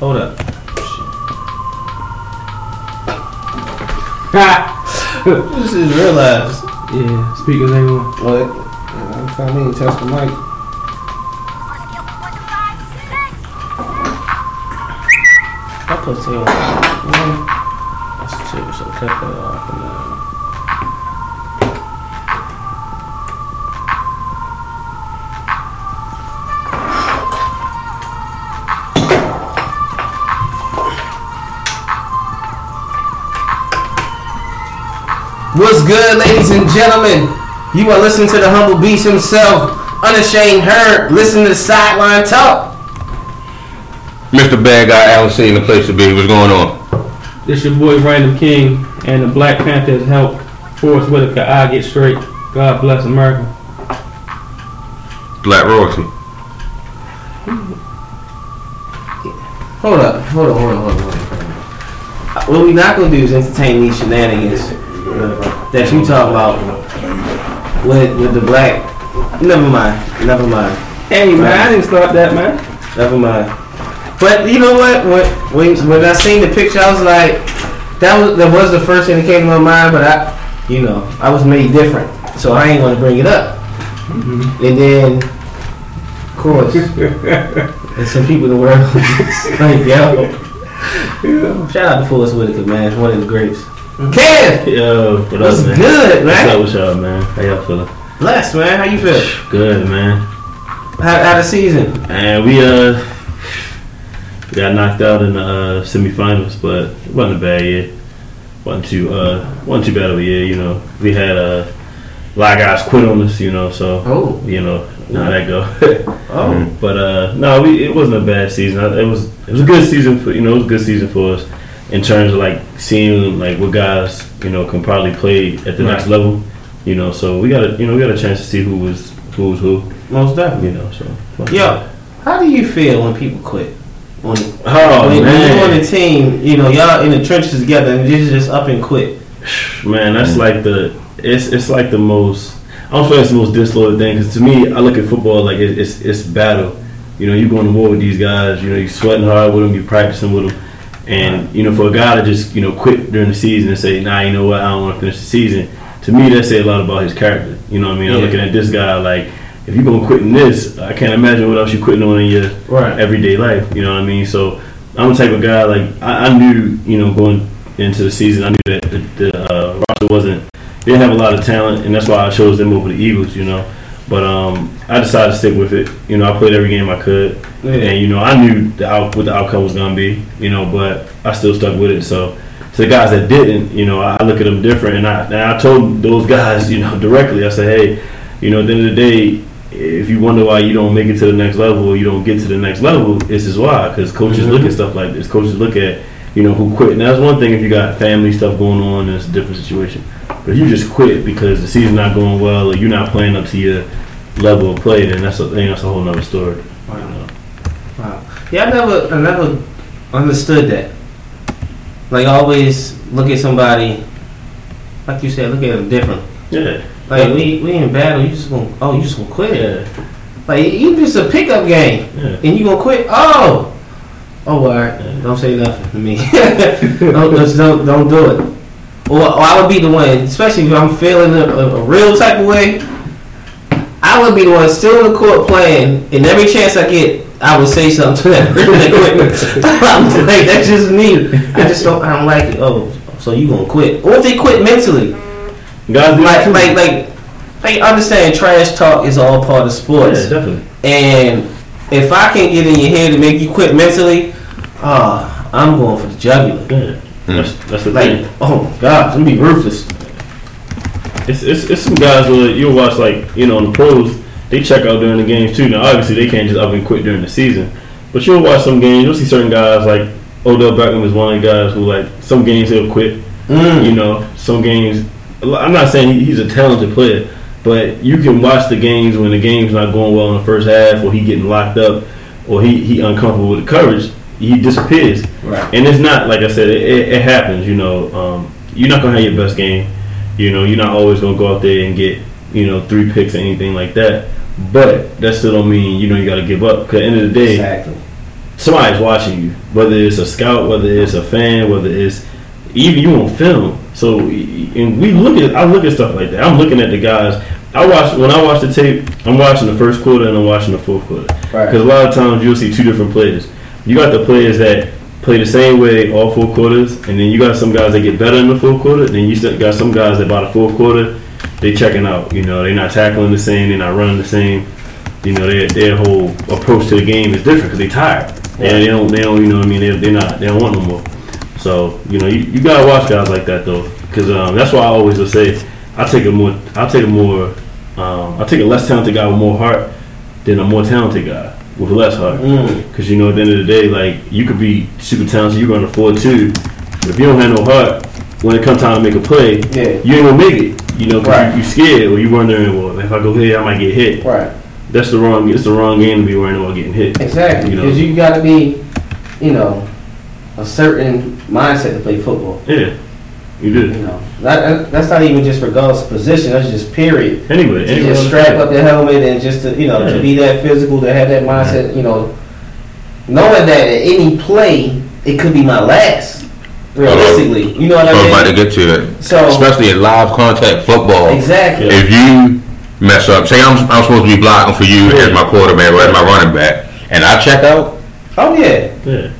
Hold up. this is realized. Yeah, speakers ain't on. What? I'm trying to test the mic. I put it on. That's shit, so cut that off What's good, ladies and gentlemen? You are listening to the humble beast himself, unashamed herd. Listen to the sideline talk. Mr. Bad Guy Allen C in the place to be. What's going on? This your boy Random King and the Black Panthers help Forest Whitaker. I get straight. God bless America. Black royalty. Hold up, hold on, hold on, hold on. Hold on. What we not gonna do is entertain these shenanigans that you talk about with with the black. Never mind, never mind, Hey man, I didn't start that man. never mind. But you know what? When when, when I seen the picture, I was like, that was that was the first thing that came to my mind. But I, you know, I was made different, so I ain't gonna bring it up. Mm-hmm. And then, of course, there's some people in the world like yo. Shout out to Forest Whitaker, man. It's one of the greats. Kev, Yo, what what's up, man? good, What's up man? with y'all, man? How y'all feeling? Blessed, man. How you feel? Good, man. How, how the season? And we uh we got knocked out in the uh, semifinals, but it wasn't a bad year. wasn't too uh wasn't too bad of a year. You know, we had uh, a lot of guys quit on us. You know, so Oh, you know how that go. oh, But uh, no, we, it wasn't a bad season. It was it was a good season for you know it was a good season for us in terms of like seeing like what guys you know can probably play at the next level. You know, so we got a you know we got a chance to see who was who was who. most definitely. You know, so Yo, how do you feel when people quit? When, Oh when, when you're on the team, you know, y'all in the trenches together, and you just up and quit. man, that's mm. like the it's it's like the most. I don't feel like it's the most disloyal thing because to me, I look at football like it, it's it's battle. You know, you're going to war with these guys. You know, you're sweating hard with them, you're practicing with them, and you know, for a guy to just you know quit during the season and say, "Nah, you know what? I don't want to finish the season." To me, that say a lot about his character. You know what I mean? I'm looking at this guy like, if you're gonna quit in this, I can't imagine what else you're quitting on in your Right. everyday life. You know what I mean? So I'm the type of guy like I, I knew you know going into the season I knew that the, the uh, roster wasn't they didn't have a lot of talent and that's why I chose them over the Eagles. You know, but um, I decided to stick with it. You know, I played every game I could, Yeah. and you know I knew the out, what the outcome was gonna be. You know, but I still stuck with it. So. To the guys that didn't, you know, I look at them different, and I and I told those guys, you know, directly. I said, hey, you know, at the end of the day, if you wonder why you don't make it to the next level or you don't get to the next level, this is why. Because coaches look at stuff like this. Coaches look at, you know, who quit. And that's one thing if you got family stuff going on, it's a different situation. But if you just quit because the season's not going well or you're not playing up to your level of play, then that's a, then that's a whole nother story. You know? Wow. Yeah, I never, I never understood that. Like, always look at somebody, like you said, look at them different. Yeah. Like, we, we in battle, you just gonna, oh, you just gonna quit. Yeah. Like, even if it's a pickup game, Yeah. and you gonna quit, oh, oh, all right, Yeah. don't say nothing to me. don't, just don't, don't do it. Or, or I would be the one, especially if I'm feeling a, a, a real type of way. I would be the one still in the court playing, and every chance I get, I would say something to that person. I'm like, that's just me. I just don't, I don't like it. Oh, so you gonna quit? Or if they quit mentally, Guys like, like, like, like, understand trash talk is all part of sports. yeah, definitely. And if I can get in your head to make you quit mentally, ah, I'm going for the jugular. Yeah. That's, that's the Like, thing. oh God, I'm be ruthless. It's, it's, it's some guys where you'll watch like you know in the pros they check out during the games too. Now obviously they can't just up and quit during the season, But you'll watch some games. You'll see certain guys like Odell Beckham is one of the guys who like some games he'll quit. Mm. You know, some games. I'm not saying he's a talented player, but you can watch the games when the game's not going well in the first half, or he getting locked up, or he he uncomfortable with the coverage. He disappears, Right. and it's not like I said. It, it, it happens. You know, um, you're not gonna have your best game. You know, you're not always gonna go out there and get you know three picks or anything like that. But that still don't mean you know you got to give up. Because at the end of the day, Exactly. somebody's watching you, whether it's a scout, whether it's a fan, whether it's even you on film. So, and we look at, I look at stuff like that. I'm looking at the guys. I watch when I watch the tape. I'm watching the first quarter and I'm watching the fourth quarter. Right. Because a lot of times you'll see two different players. You got the players that play the same way all four quarters, and then you got some guys that get better in the fourth quarter. Then you got some guys that by the fourth quarter they checking out. You know, they're not tackling the same, they're not running the same. You know, their their whole approach to the game is different because they tired. And they don't, they don't, you know what I mean? They they're not, they don't want no more. So you know, you, you gotta watch guys like that though, because um, that's why I always will say I take a more, I take a more, um, I take a less talented guy with more heart than a more talented guy with less heart. Mm. Because you know, at the end of the day, like you could be super talented, you run a four two, but if you don't have no heart, when it comes time to make a play, Yeah. you ain't gonna make it. You know, Right. you, you scared or you wondering, well, if I go here, I might get hit. Right. That's the wrong. It's the wrong game to be worrying about getting hit. Exactly. You know. Because you got to be, you know, a certain mindset to play football. Yeah, you You know, that, that- that's not even just regardless of position. That's just period. Anyway, To anyway, just strap up the helmet and just to, you know Yeah. to be that physical, to have that mindset. You know, knowing that at any play it could be my last. Realistically, you know what I was I about to mean. get to it. So Especially in live contact football. exactly. If you mess up, say I'm, I'm supposed to be blocking for you as my quarterback or as my running back, and I check out, Oh yeah. Yeah.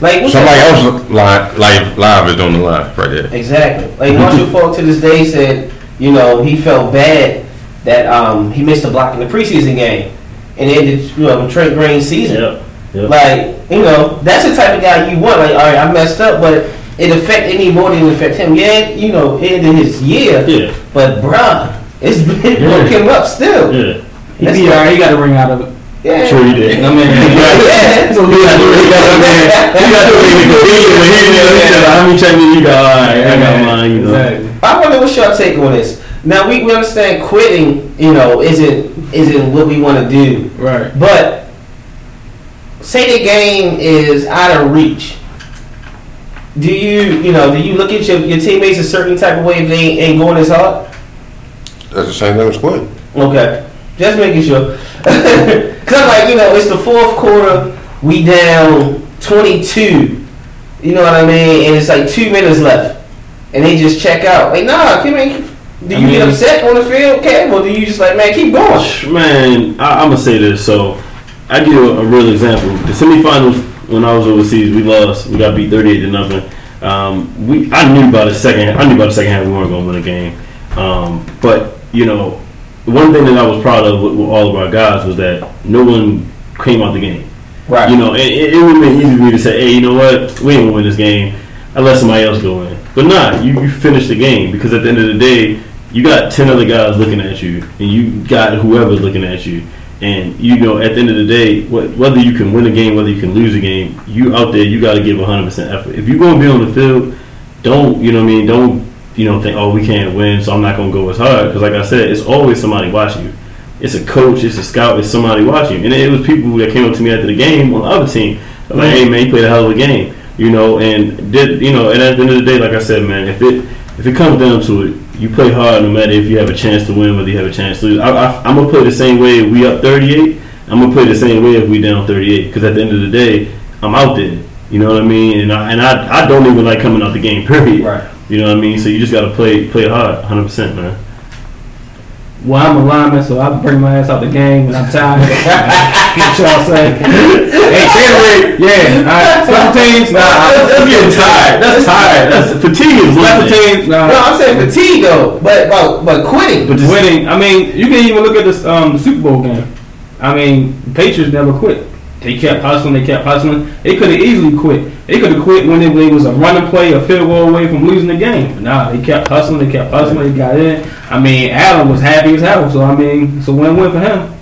Like what's somebody that- else live, live, live is on the live right there. Exactly. Like Marshall Faulk to this day said, you know, he felt bad that um, he missed a block in the preseason game, and it ended, you know, Trent Green's season. Yep. Yep. Like, you know, that's the type of guy you want. Like, all right, I messed up, but it affected me more than it affect him. Yeah, you know, it ended his year, yeah. but bruh, it's been Yeah. broke him up still. Yeah. He That's be what- alright. He got a ring out of it. Yeah. Sure he did. I mean, Yeah. so he got He got up there. He got up there. When he did, he said, "How many checks you got? All right, I got mine." You know. Exactly. I wonder what's your take on this. Now we, we understand quitting, you know, isn't isn't what we want to do. Right. But say the game is out of reach. Do you, you know, do you look at your, your teammates a certain type of way if they ain't going as hard? That's the same thing as quitting. Okay, just making sure. Cause I'm like, you know, it's the fourth quarter. We down twenty two. You know what I mean? And it's like two minutes left, and they just check out. Like, nah, in. Do I you get upset on the field, Cam, or do you just like, man, keep going? Man, I, I'm gonna say this. So, I give you a, a real example. The semifinals when I was overseas, we lost. We got beat 38 to nothing. Um, we I knew by the second. I knew by the second half we weren't gonna win the game. Um, but you know, one thing that I was proud of with, with all of our guys was that no one came out the game. Right. You know, it, it, it would have been easy for me to say, hey, you know what, we ain't gonna win this game. I let somebody else go in. But nah, you, you finished the game because at the end of the day, you got ten other guys looking at you, and you got whoever's looking at you. And you know, at the end of the day, wh- whether you can win a game, whether you can lose a game, you out there, you got to give 100 percent effort. If you're gonna be on the field, don't you know what I mean? Don't you know think, oh, we can't win, so I'm not gonna go as hard. Because like I said, it's always somebody watching you. It's a coach, it's a scout, it's somebody watching. You. And it was people that came up to me after the game on the other team. Like, hey man, you played a hell of a game. You know, and did you know, and at the end of the day, like I said, man, if it if it comes down to it, you play hard no matter if you have a chance to win, whether you have a chance to lose. I, I, I'm gonna play the same way if we up 38. I'm gonna play the same way if we down 38. Because at the end of the day, I'm out there. You know what I mean? And I and I, I don't even like coming out the game. Period. Right. You know what I mean? So you just gotta play play hard, 100 percent, man. Well, I'm a lineman, so I bring my ass out the game when I'm tired. what y'all say? hey, January, yeah. All right, special teams, nah. I'm getting tired. That's tired. That's fatigue is Special one thing. teams, nah. No, I'm saying fatigue though, but but, but quitting. But just winning. I mean, you can even look at this um, the Super Bowl game. I mean, the Patriots never quit. They kept hustling. They kept hustling. They could have easily quit. They could have quit when it, was a running play, a field goal away from losing the game. But nah, they kept hustling. They kept hustling. They got in. I mean, Allen was happy as hell. So I mean, it's a win-win for him.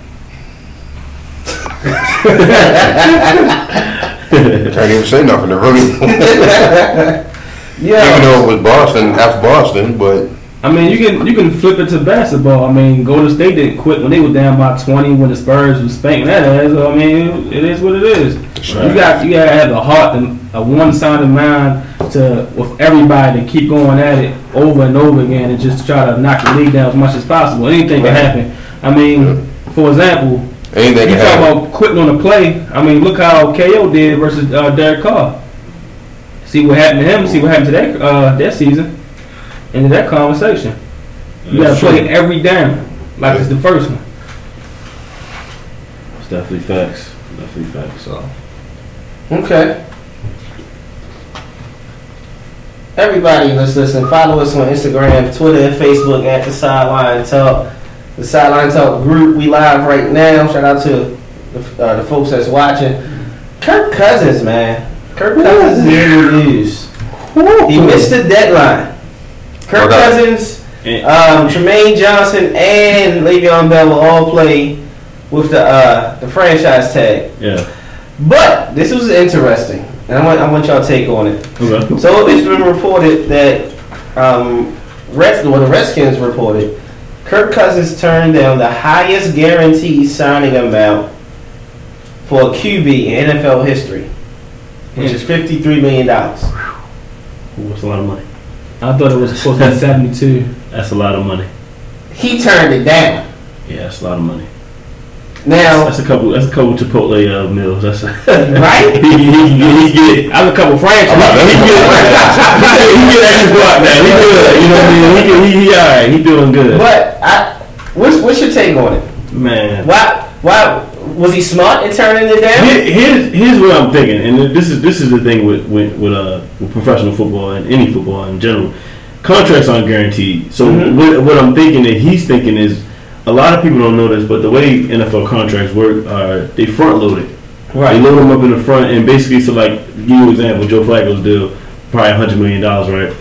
ain't even say nothing to really. Yeah. Even though it was Boston, F Boston, but I mean, you can you can flip it to basketball. I mean, Golden State didn't quit when they were down by twenty when the Spurs was spanking that ass. So, I mean, it is what it is. You got you gotta have the heart and a one sided mind to with everybody to keep going at it over and over again and just try to knock the league down as much as possible. Anything can happen. I mean, for example, anything you talk about quitting on a play. I mean, look how KO did versus uh, Derek Carr. See what happened to him. See what happened to that uh, that season. Into that conversation. You gotta That's play true. every down like it's the first one. It's definitely facts. Definitely facts. So. Okay. Everybody let's listen. Follow us on Instagram, Twitter, and Facebook at the Sideline Talk. The Sideline Talk group. We live right now. Shout out to the, uh, the folks that's watching. Kirk Cousins, man. Kirk Cousins is in the news. He missed the deadline. Kirk. Cousins, um, Trumaine Johnson, and Le'Veon Bell will all play with the uh, the franchise tag. Yeah. But this was interesting, and I want I want y'all to take on it. Okay. So it's been reported that um, Reds, well, the Redskins reported Kirk Cousins turned down the highest guaranteed signing amount for a QB in NFL history, which is fifty three million dollars. That's a lot of money. I thought it was supposed to be seventy two. That's a lot of money. He turned it down. Yeah, that's a lot of money. Now, That's a couple. That's a couple Chipotle uh, meals. That's a, right? he, he, he, he get. I was a couple franchises. He get, he get extra block now. He good. You know what I mean? He, can- he, he all right. He doing good. But I, what's what's your take on it? Man. Why why was he smart in turning it down? Here- Here's here's what I'm thinking, and this is this is the thing with with, with uh with professional football and any football in general. Contracts aren't guaranteed. So Mhm. what, what I'm thinking that he's thinking is a lot of people don't know this, but the way NFL contracts work are they front loaded. They load them up in the front, and basically, so like give you an example, Joe Flacco's deal, probably hundred million dollars, right?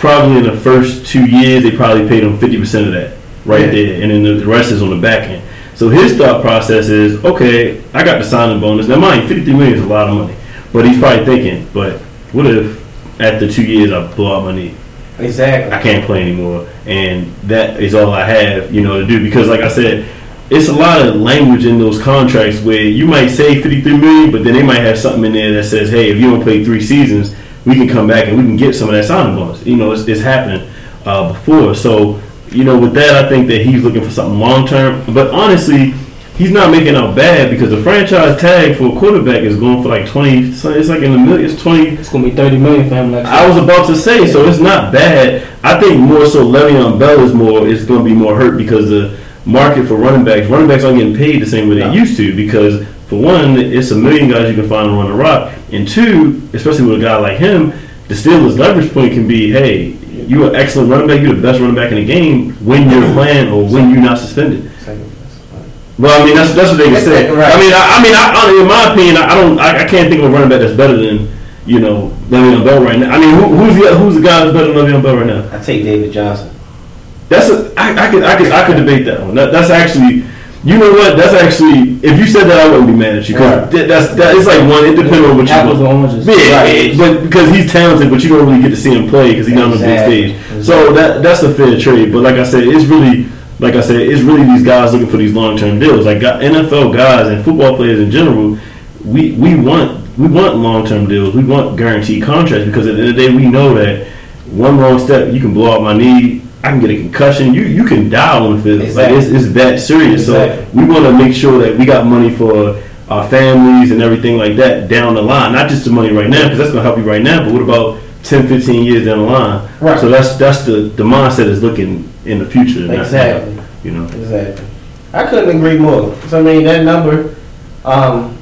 Probably in the first two years, they probably paid him fifty percent of that, right Yeah. there, and then the rest is on the back end. So his thought process is, okay, I got the signing bonus. Now, mind you, fifty-three million is a lot of money, but he's probably thinking, but what if after two years I blow out my knee? Exactly. I can't play anymore, and that is all I have, you know, to do. Because, like I said, it's a lot of language in those contracts where you might say 53 million, but then they might have something in there that says, "Hey, if you don't play three seasons, we can come back and we can get some of that signing bonus." You know, it's, it's happened uh, before, so you know, with that, I think that he's looking for something long term. But honestly. He's not making out bad because the franchise tag for a quarterback is going for like twenty. So it's like in the million. It's twenty It's gonna be thirty million for him next year. I was about to say, so it's not bad. I think more so Le'Veon Bell is more is going to be more hurt because the market for running backs, running backs aren't getting paid the same way they No. used to because for one, it's a million guys you can find run the rock, and two, especially with a guy like him, the Steelers' leverage point can be, hey, you're an excellent running back, you're the best running back in the game when you're playing or when you're not suspended. Well, I mean that's that's what they can say. Right. I mean, I, I mean, I, in my opinion, I, I don't, I, I can't think of a running back that's better than you know Le'Veon Bell right now. I mean, who, who's the who's the guy that's better than Le'Veon Bell right now? I take David Johnson. That's a, I, I could I could I could debate that one. That, that's actually. You know what? That's actually. If you said that, I wouldn't be mad at you. Cause Right. that, that's that. It's like one. It depends on what you Apples want. oranges. Yeah, Right. but because he's talented, but you don't really get to see him play because he's not on the big Exactly. stage. So that that's a fair trade. But like I said, it's really like I said, it's really these guys looking for these long term deals. Like NFL guys and football players in general, we we want we want long term deals. We want guaranteed contracts because at the end of the day, we know that one wrong step, you can blow out my knee. I can get a concussion. You you can die on the field. Like it's, it's that serious. Exactly. So we want to make sure that we got money for our families and everything like that down the line. Not just the money right now because that's gonna help you right now. But what about 10, 15 years down the line? Right. So that's that's the the mindset is looking in the future. Exactly. You know. Exactly. I couldn't agree more. So I mean that number. Um,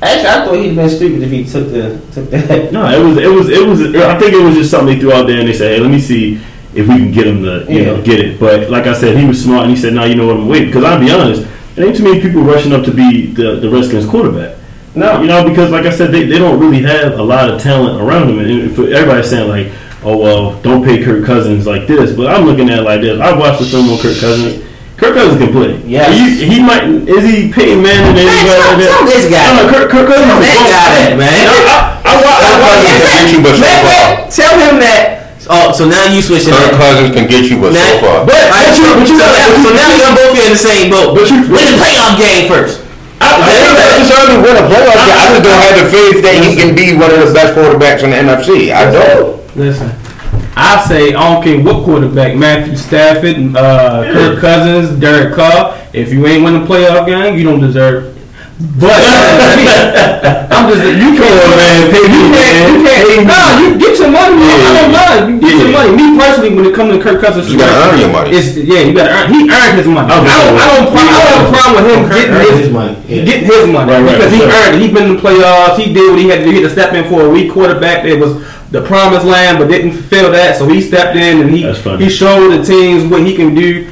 actually, I thought he'd been stupid if he took the took that. No, it was it was it was. I think it was just something they threw out there, and they said, "Hey, let me see if we can get him to you know get it." But like I said, he was smart, and he said, "No, you know what? I'm waiting." Because I'll be honest, there ain't too many people rushing up to be the the Redskins quarterback. No. You know, because like I said, they, they don't really have a lot of talent around them, and if everybody's saying like, "Oh well, don't pay Kirk Cousins like this," but I'm looking at it like this. I watched the film on Kirk Cousins. Kirk Cousins can play. Yeah, he, he might. Is he Peyton Manning? Man, anybody tell- like that? tell this guy. No, no, Kirk, Kirk Cousins. Tell is that guy that, man. No, I, Cousins can get you, but so Matter of far. fact, Tell him that. Oh, so now you switching Kirk that. Cousins can get you, but so Now, far. but, But you- but you so, gotta- now, so now y'all both in the same boat. But you- win the playoff game first. I don't necessarily win a playoff game. I just don't have the faith that he can be one of the best quarterbacks in the NFC. I don't. Listen, I say I don't care what quarterback, Matthew Stafford, uh, Kirk Cousins, Derek Carr. If you ain't win a playoff game, you don't deserve. It. But I'm just you can't Come on, man. Pay me, you can't, man. you Pay can't, me. nah, you get your money. man. I don't mind. You get your money. Me personally, when it comes to Kirk Cousins, You gotta earn your money. It's yeah, you gotta earn. He earned his money. I Okay. don't, I don't, I don't have a problem with him Kirk getting his, his money, yeah. getting his money Right, right, because he right. earned it. He been in the playoffs. He did what he had to do. He had to step in for a weak quarterback It was the promised land, but didn't fulfill that. So he stepped in and he he showed the teams what he can do.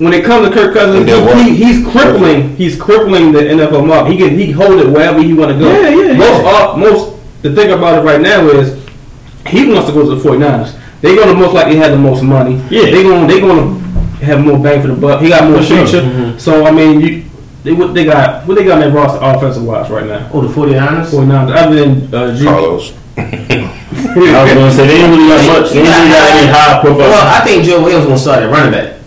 When it comes to Kirk Cousins, And he, he's crippling. He's crippling the NFL mark. He can he hold it wherever he want to go. Yeah, yeah, Most yeah. uh, most the thing about it right now is he wants to go to the 49ers. They're gonna most likely have the most money. Yeah. They gonna they gonna have more bang for the buck. He got more For sure. Mm-hmm. So I mean, you they what they got what they got in their roster offensive wise right now. Oh, the 49ers? 49ers other than uh, G- Carlos. I was gonna say they ain't really got much. They ain't really got any high profile. Well, I think Joe Williams gonna start at running back.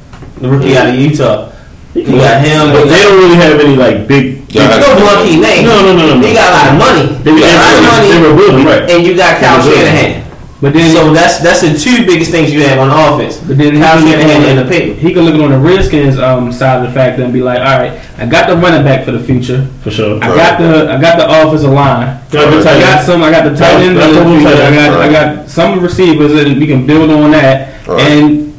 The rookie out of Utah. You got him. But they don't really have any like big. Yeah, big- No blunt name. No, no, no, no, no. They got a lot of money. They, You got a lot of they, they money, were building right. and you got Kyle They were building. Shanahan. But then So that's that's the two biggest things you have on the offense. But then he Kyle can, look Shanahan and the on, paper. he can look on the Redskins um, side of the fact and be like, all right, I got the running back for the future. For sure. I got the I got the offensive line. Got I got some. I got the tight end. Got for the the future. tight I end. got I got some receivers, and we can build on that, Right. and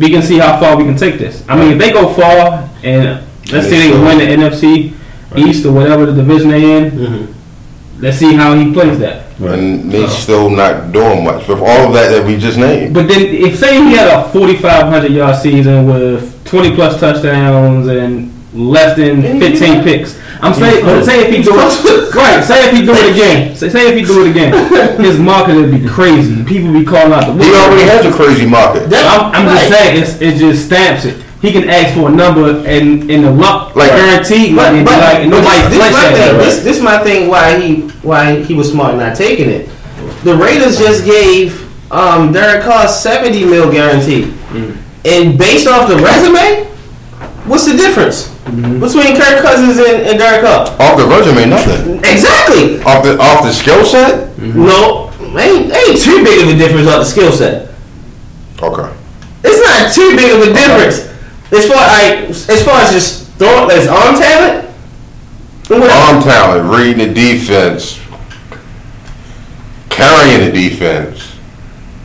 we can see how far we can take this. I mean, if they go far, and let's say they win the NFC East or whatever the division they're in, Mhm. let's see how he plays that. And he's still not doing much with all of that that we just named. But then, if say he had a 4,500 yard season with 20 plus touchdowns and less than Didn't he do 15 that? picks, I'm saying, but say if he do it, right? Say if he do it again. Say, say if he do it again, his market would be crazy. People be calling out the. He already has a crazy market. That- I'm, I'm just saying, it's, it just stamps it. He can ask for a number and in the luck Like- guaranteed But, money. but, Be like, and but nobody this, this my thing. that. This, this my thing. Why he why he was smart not taking it. The Raiders just gave um, Derek Carr seventy mil guarantee, and based off the resume, what's the difference Mm-hmm. between Kirk Cousins and, and Derek Carr? Off the resume, nothing. Exactly. Off the off the skill set. Mm-hmm. No, ain't ain't too big of a difference on the skill set. Okay. It's not too big of a difference. As far like, as far as just throw as arm talent. Arm talent, reading the defense, carrying the defense.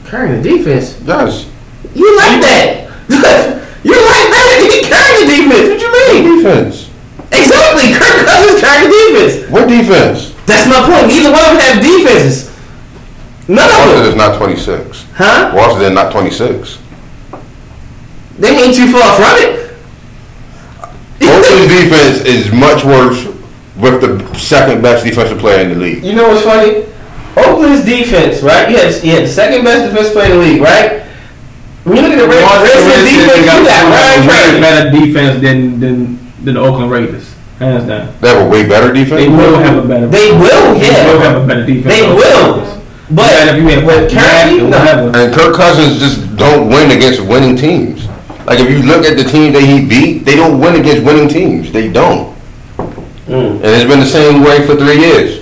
Carrying the defense. Yes, You like that? you like that? He carrying the defense. What you mean? defense. Exactly. Kirk Cousins carrying the defense. What defense? That's my point. Neither one of them have defenses. None of Washington them. is not 26. Huh? Washington not 26. They ain't too far from it. Oakland's defense is much worse with the second best defensive player in the league. You know what's funny? Oakland's defense, right? You had, you had the second best defense player in the league, right? When you look at the Ra- Redskins defense, you got Ryan a way Tracy. better defense than than than the Oakland Raiders, hands down. They have a way better defense. They will have a better. They will, They will yeah. have a better defense. They will. Raiders. But Yeah, if you had but Matt currently, or no. whatever. And Kirk Cousins just don't win against winning teams. Like if you look at the teams that he beat, they don't win against winning teams. They don't. Mm. And it's been the same way for three years.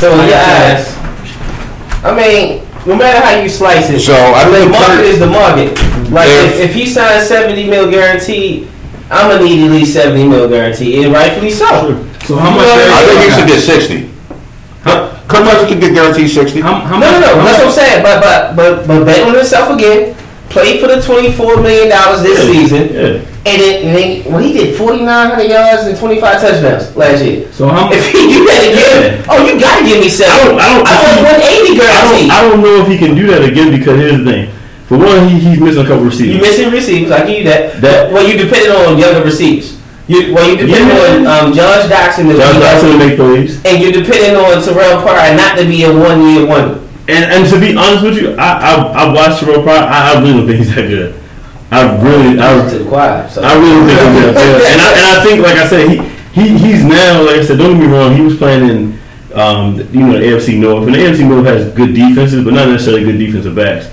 So in your eyes, I mean, no matter how you slice it, So I the think market Kirk- is the market. Like If- if, if he signs seventy mil guaranteed, I'm gonna need at least seventy mil guaranteed, and rightfully so. So how much? You know, I think he should get 60. got? Kirk Cousins could get guaranteed 60. How, how No, much? no, no. how That's what I'm much- saying. But but but but bet on himself again. Played for the twenty four million dollars this Yeah, season, yeah. and then and then well he did forty nine hundred yards and twenty five touchdowns last year. So how much? If he do that again, oh you gotta give me seven. I don't- I don't- I want one eighty I guaranteed. don't, I don't know if he can do that again because here's the thing. For one, he, he's missing a couple receivers. You missing receivers, I give you that. That- well, you depending on younger receivers. You, well, you depending Yeah. on um, Josh Doctson, to Josh to make plays. and you're depending on Terrelle Pryor not to be a one year wonder. And and to be honest with you, I I, I watched Terrelle Pryor. I, I really don't think he's that good. I really I, to the choir. So. I really think he's that good. And I and I think like I said, he he he's now like I said. Don't get me wrong. He was playing in um, you know the AFC North, and the AFC North has good defenses, but not necessarily good defensive backs.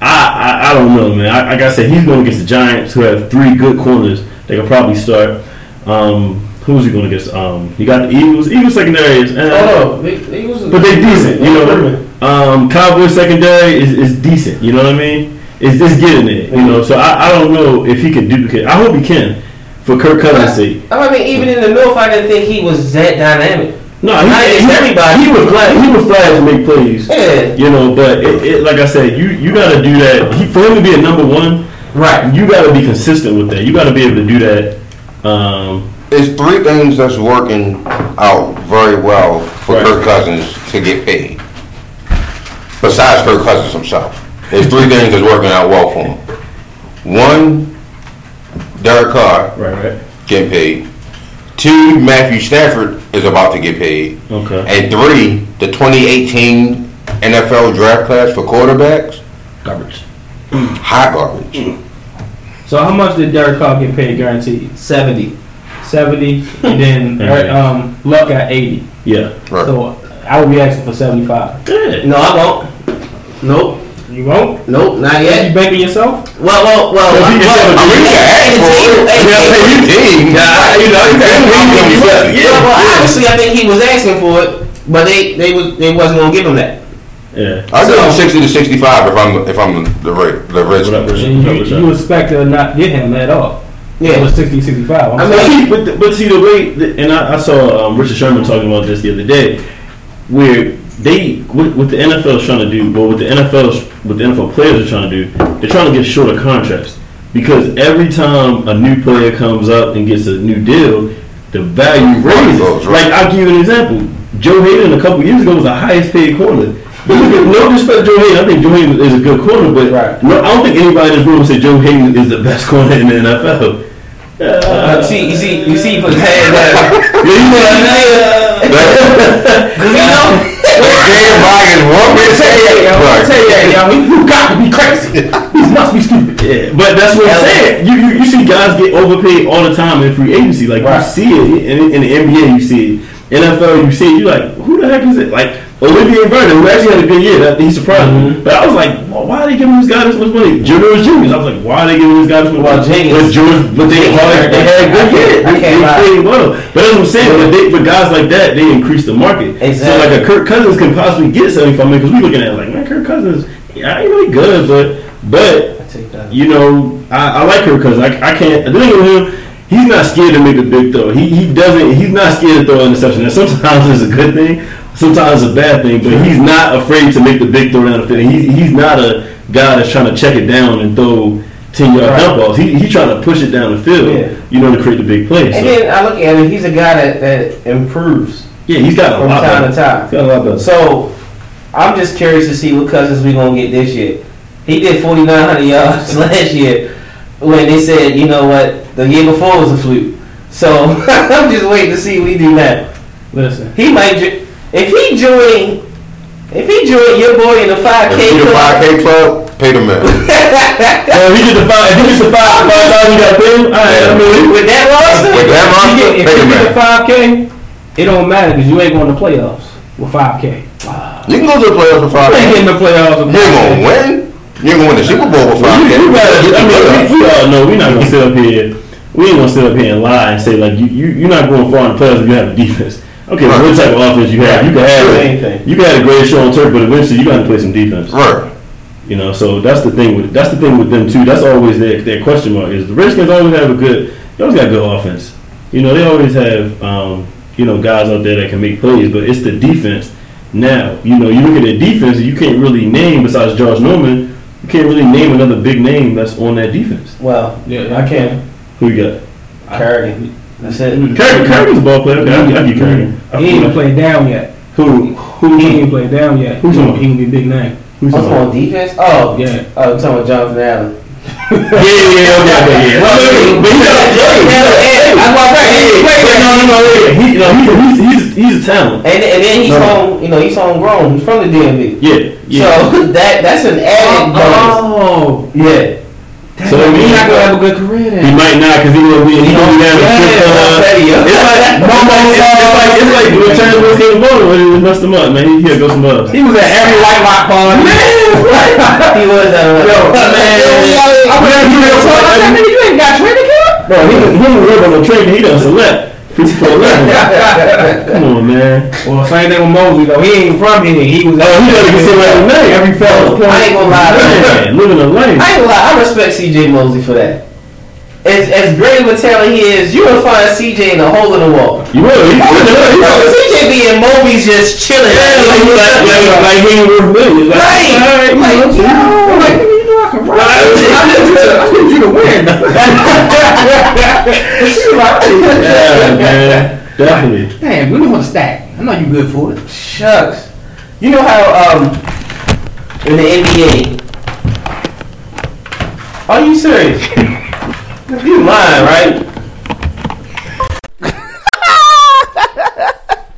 I I, I don't know, man. I, like I said, he's going against the Giants, who have three good corners. They could probably start. Um, who's he going against? Um, he got the Eagles. Eagles secondary is. eh, Oh no, was but they decent, you know. Um, Cowboys secondary is, is decent, you know what I mean? It's just getting it, you know. So I, I don't know if he can duplicate. I hope he can, for Kirk Cousins' sake. I mean, even in the North, I didn't think he was that dynamic. No, he, Not against he, everybody. he would flash. He would flash and make plays. Yeah. You know, but it, it, like I said, you you got to do that. He, for him to be a number one, Right. you got to be consistent with that. You got to be able to do that. Um, It's three things that's working out very well for Right. Kirk Cousins to get paid. Besides Kirk Cousins himself. There's three things that's working out well for him. One, Derek Carr right, right. getting paid. Two, Matthew Stafford is about to get paid. Okay. And three, the 2018 NFL draft class for quarterbacks, Garbage. High garbage. So how much did Derek Carr get paid guaranteed? Seventy. Seventy, and then Okay. um, Luck got eighty. Yeah. Right. So I would be asking for seventy-five. Good. No, I won't. Nope. You won't? Nope. Not yet. You yet. banking yourself? Well, well, well. Well, he- well, I mean, you can ask for it. Hey, You gotta hey, pay your team. Yeah, you know, well, yeah, well, obviously, I think he was asking for it, but they they was they wasn't gonna give him that. Yeah. I give him So- 60 to 65 if I'm if I'm the rate the rich. What up, Richard? And What up, you, you expect to not get him at all. It Yeah. was 60, 65. I'm I But see, but, the- but see the way, and I, I saw um, Richard Sherman talking about this the other day, where they what, what the NFL is trying to do, well, what the NFL what the NFL players are trying to do, they're trying to get shorter contracts because every time a new player comes up and gets a new deal, the value raises. right. Like I'll give you an example. Joe Haden a couple years ago was the highest paid corner. But look at- no disrespect to Joe Haden, I think Joe Haden is a good corner, but Right. no, I don't think anybody in this room would say Joe Haden is the best corner in the NFL. Uh, see, you see, you see, he put his hand down. Yeah, you know what I mean? That, you know, Dan Ryan one man say Yo, I'm Right. gonna tell you that, yo. You got to be crazy. These must be stupid. Yeah, but that's what I'm saying. You, you you see guys get overpaid all the time in free agency. Like Right. you see it in, in the NBA, you see it. NFL, you see it. You like, who the heck is it? Like Olivier Vernon, who actually had a good year. That he surprised me. Mm-hmm. But I was like, well, why are they giving this guy this much money? Junior Juniors. I was like, why are they giving this guy this much Well, money? Jenkins- But George, but they, all, they had a good year. I They, they well. But that's what I'm saying. But, they, but guys like that, they increase the market. So Exactly. like a Kirk Cousins can possibly get 75 million because we're looking at it like, man, Kirk Cousins, yeah, I ain't really good, but but I take that. you know, I, I like her because I, I can't. The thing with him, he's not scared to make a big throw. He he doesn't. He's not scared to throw an interception. And sometimes it's a good thing, sometimes a bad thing. But he's not afraid to make the big throw down the field. He's he's not a guy that's trying to check it down and throw ten yard Right. dump balls. He he's trying to push it down the field. Yeah. You know, to create the big play. So, And then I look at him; he's a guy that that improves yeah, he's got a from lot time better. to time. He's got a lot better. So I'm just curious to see what cousins we gonna get this year. He did 4,900 yards last year when they said, you know what, the year before was a fluke. So I'm just waiting to see what he do now. Listen. He might, jo- if he join, if he join your boy in the 5K If you the club, 5K club, pay the man. Well, if he get the five, if he gets the five, five thousand, you got to pay him. All right, I mean, with that roster, With that roster, you get, if pay the you get the 5K, it don't matter because you ain't going to playoffs with 5K. You can go to the playoffs with You ain't 5K. getting the playoffs with You ain't 5K. gonna win. You ain't gonna win the Super Bowl with 5K. you gotta, Get I the mean, playoffs. we, we all know we're not gonna sit up here. We ain't gonna sit up here and lie and say like you, you you're not going far in the playoffs if you have a defense. Okay, Right. what type of offense you have? You can have Sure, anything. you can have a great show on turf, but eventually you got to play some defense. Right. You know, so that's the thing with that's the thing with them too. That's always their their question mark is the Redskins always have a good they always got good offense. You know, they always have um, you know guys out there that can make plays, but it's the defense. Now, you know, you look at their defense, you can't really name besides George Norman. You can't really name another big name that's on that defense. well, Yeah, I can. Who you got? Kerrigan. That's it. Kerrigan, Kerrigan's a ball player. Okay, I'll, I'll give Kerrigan. I He ain't feel even played down yet. Who? Who? He ain't even played down yet. Who's he, on? gonna- he gonna be a big name. Who's What's on? on defense? Oh, Yeah. Oh, I'm talking about Jonathan Allen. Yeah, yeah, yeah, okay, okay, yeah. Well, I but he's not. That's why I'm saying. But no, no, no, yeah. He, you know, he's, he's, he's a talent. And, and then he's No. home, you know, he's homegrown. He's from the DMV. Yeah, yeah. So that that's an added bonus. Oh, Yeah. Damn, so he's not gonna have a good career. Then. He might not because he gonna be he gonna be down yeah, yeah, It's like no. It's, like it's like doing Terrence with getting bullied when he messed him up, man. He here go some bubs. He was at every white rock party. Man, right? he was. Uh, Yo, man. I'm gonna do this. You ain't got training camp. No, he he was living on a train. He done select. 54 11. Come on, man. Well, same thing with Mosley though. He ain't from here. He was. Oh, he better get somebody to name. Every fella. I ain't gonna lie. Man, living a lane. I ain't gonna lie. I respect CJ Mosley for that. As, as great of a talent he is, you will find CJ in a hole in the wall. You will. He, he, CJ be in Moby's just chilling. Yeah, like, like, like, like he ain't worth millions. Like, Right. all right, Like, you know, yo. I'm like, nigga, you know I can rap. I need you to, I need you to win. Yeah, man. Definitely. Damn, we know how to stack. I know you good for it. Shucks. You know how um in the NBA. Are you serious? you lying, right?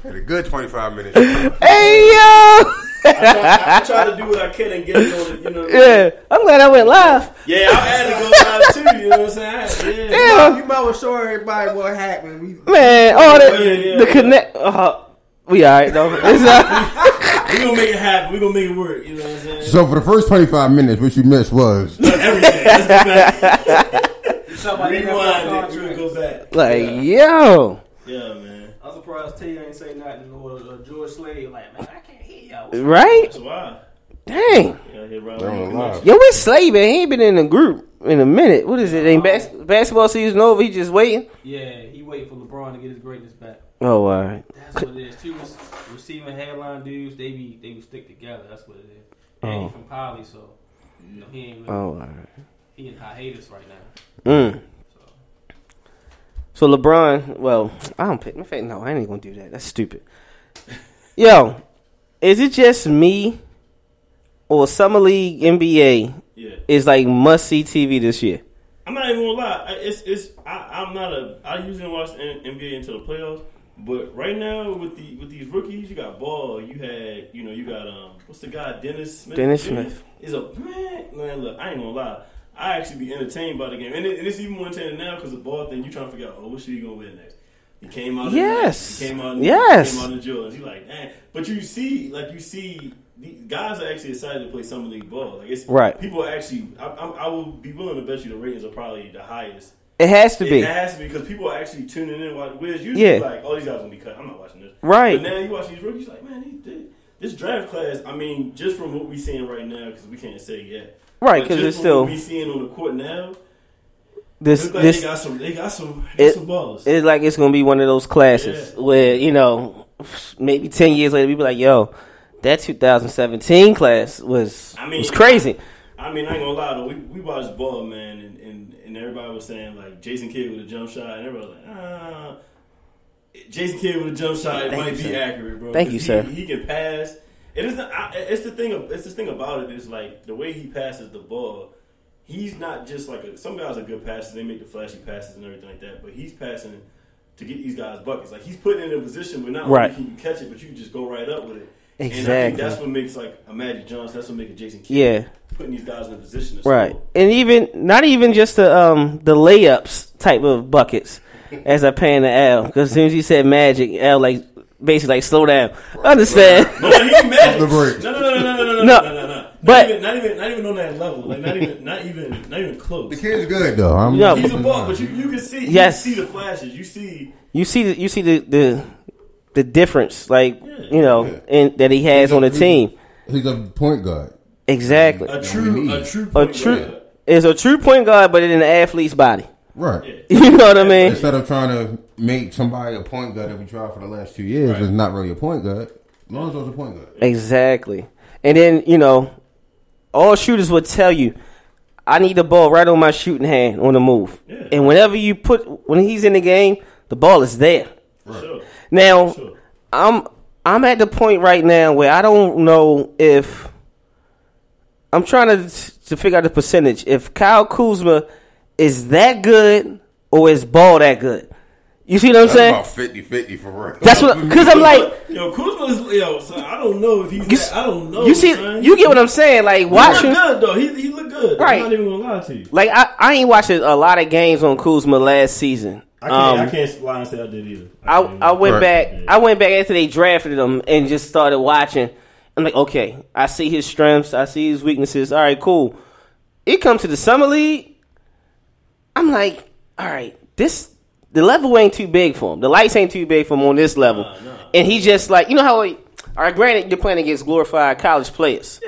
Had a good 25 minutes. Hey yo! I try to do what I can and get it on it, you know. Yeah, I'm glad I went live. Yeah, I had to go live too, you know what I'm saying? Yeah. Damn, You might well show everybody what happened. We, man, all the Yeah, yeah, the yeah. connect. Uh, we alright though. It's uh, We gonna make it happen. We gonna make it work, you know what I'm saying? So for the first 25 minutes, what you missed was Everything. Let's go back. Somebody Rewind it. Go back. like yo, Yeah, man. I'm surprised T ain't say nothing or uh, George Slade like, man, I can't hear y'all. right? That's why. Dang, Yeah, here, Rob. They're on yo, where's Slave? He ain't been in the group in a minute. What is it? Ain't bas- basketball season over? He just waiting. Yeah, he waiting for LeBron to get his greatness back. Oh, all right. That's what it is. Two receiving headline dudes, they be they be stick together. That's what it is. And Oh. he from Poly, so you know, he ain't really, Oh, all right. he in hiatus right now. Mm. So LeBron, well, I don't pick. In fact, no, I ain't gonna do that. That's stupid. Yo, is it just me, or Summer League NBA Yeah. is like must see TV this year? I'm not even gonna lie. It's it's I, I'm not a. I usually watch the NBA until the playoffs, but right now with the with these rookies, you got Ball. You had you know you got um what's the guy Dennis Smith. Dennis Smith. is a man. Man, look, I ain't gonna lie. I actually be entertained by the game, and, it, and it's even more entertaining now because the ball thing. You trying to figure out, oh, what should he gonna win next? He came out. Yes. He came out. Yes. He came out in Jordans. He like, man. But you see, like you see, the guys are actually excited to play summer league ball. Like it's Right. People are actually. I, I, I will be willing to bet you the ratings are probably the highest. It has to It be It has to be because people are actually tuning in. While, whereas usually, Yeah. like, oh, these guys gonna be cut. I'm not watching this. Right. But now you watch these rookies, like, man, these, they, this draft class. I mean, just from what we're seeing right now, because we can't say yet. Right, because it's still- what we seeing on the court now. This. Like This they got some. They got some. It, some balls. it's like it's gonna be one of those classes Yeah. where you know maybe ten years later we be like, yo, that 2017 class was I mean- was crazy. I mean, I ain't gonna lie though. We, we watched ball, man, and, and, and everybody was saying like Jason Kidd with a jump shot, and everybody was like, ah. Jason Kidd with a jump shot, it Thank might you, be sir. accurate, bro. Thank you, he, sir. He can pass. It isn't. I, it's the thing. It's the thing about it is like the way he passes the ball. He's not just like a, some guys are good passes. They make the flashy passes and everything like that. But he's passing to get these guys buckets. Like he's putting in a position where not Right. only can you catch it, but you can just go right up with it. And I think Exactly. that's what makes like a Magic Johnson. That's what makes a Jason Kidd Yeah. putting these guys in a position to Right, score. and even not even just the um the layups type of buckets, as I pan to L because as soon as you said magic, L like basically like slow down. Understand? No, he ain't Magic. The break. No, no, no, no, no, no, no, No, no, no, no. But- not even, not even, not even on that level. Like not even, not even, not even close. The kid's good though. I'm, Yeah, He's a ball, but you, you can see, you Yes. see the flashes. You see, You see the you see the the, the difference, like Yeah. you know, in, that he has on the team. He's a point guard. Exactly, a true, a true, a point true guard. is a true point guard, but in an athlete's body. Right. You know what I mean? Instead of trying to make somebody a point guard that we tried for the last two years, Right. is not really a point guard. Lonzo's a point guard. Exactly. And then, you know, all shooters would tell you, I need the ball right on my shooting hand on the move. Yeah. And whenever you put when he's in the game, the ball is there. Sure. Now, Sure. I'm I'm at the point right now where I don't know if I'm trying to to figure out the percentage. If Kyle Kuzma is that good or is Ball that good? You see what I'm That's saying? about 50-50 for real. That's what because I'm like Yo, Kuzma's yo. Son, I don't know if he's. You that, I don't know. you see son. you get what I'm saying? Like He look watching good though. He he look good. Right. I'm not even gonna lie to you. Like I, I ain't watching a lot of games on Kuzma last season, I can't, Um, I can't lie and say I did either. I, can't- I went Right. back. I went back after they drafted him and just started watching. I'm like, okay, I see his strengths. I see his weaknesses. All right, cool. It comes to the summer league. I'm like, all right, this the level ain't too big for him. The lights ain't too big for him on this level. And he just like, you know how? He, all right, granted, you're playing against glorified college players,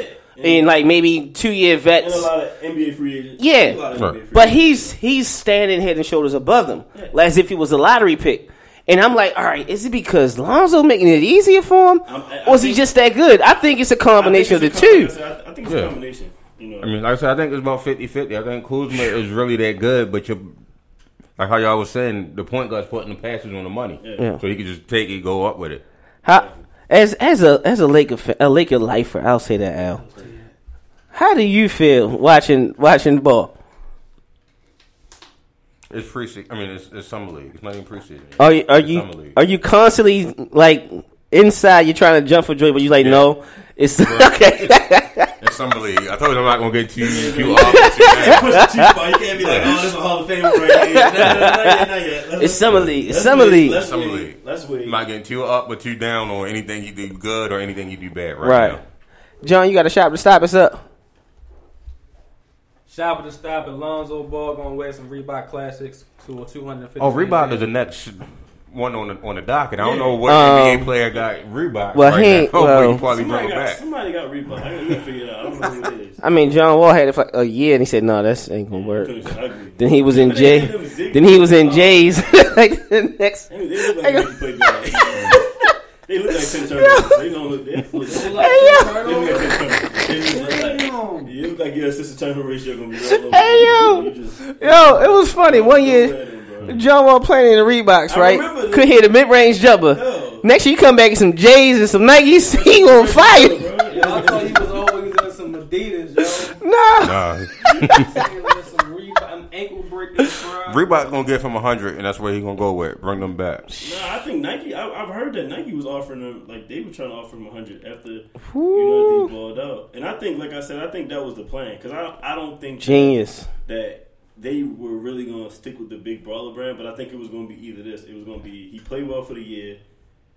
and like maybe two year And vets. a lot of NBA free agents. Yeah. A lot of Right. NBA free But agents. he's he's standing head and shoulders above them, like as if he was a lottery pick. And I'm like, all right, is it because Lonzo making it easier for him, I'm- I- I or is he just that good? I think it's a think combination of the it's two. I, I think it's Yeah. a combination. You know, I mean, like I said, I think it's about 50-50. I think Kuzma is really that good, but you're like how y'all was saying, the point guard's putting the passes on the money, Yeah. so he can just take it, go up with it. How, as as a as a Laker fa- a Laker lifer, I'll say that Al. How do you feel watching watching the ball? It's preseason. I mean, it's, it's summer league. It's not even preseason. Are you are It's you are you constantly like inside? You're trying to jump for joy, but you like no. It's okay. It's summer league. I told you I'm not gonna get too too off. Too bad. push it too far. You can't be like, oh, this is a Hall of Famer right here. No, no, no, not yet, not yet. Let's- It's summer league. It's let's summer league. Let's Summer league. Let's wait. I'm not getting too up or too down on anything you do good or anything you do bad right, Right. now. John, you got a shop to stop us up. Shop to the stop at Lonzo Ball gonna wear some Reebok classics to a 250. Oh, Reebok is the next one on the on the docket. I don't know what Um, NBA player got Reebok well, right he ain't- now, well- he probably Somebody it got, back. somebody got Reebok. I gotta figure it out. I don't know who it is. I mean, John Wall had it for like a year, and he said, "No, that's ain't gonna work." Then he was in They J. had them zigzags. Then he was in J's. like the next. They they look like Mickey played. They look like Tim Turner. They don't look. They look like Tim Turner. They look like Tim They look like- You look like your assistant turnover ratio gonna be all over. Hey, yo. Yo, it was funny. One year, Go ahead, John Wall playing in the Reeboks, I right? remember. Could hit a mid-range jumper. Yo. Next year, you come back with some J's and some Nikes. He on fire. bro. Yo, I thought he was always in some Adidas, yo. Nah. Nah, Saying Reebok ankle breakers, bro. Reebok gonna give him a hundred, and that's where he gonna go with. Bring them back. Nah, I think Nike. I, I've heard that Nike was offering them like they were trying to offer him a hundred after you know they balled out. And I think, like I said, I think that was the plan because I I don't think Genius. that they were really going to stick with the big baller brand, but I think it was going to be either this. It was going to be he played well for the year,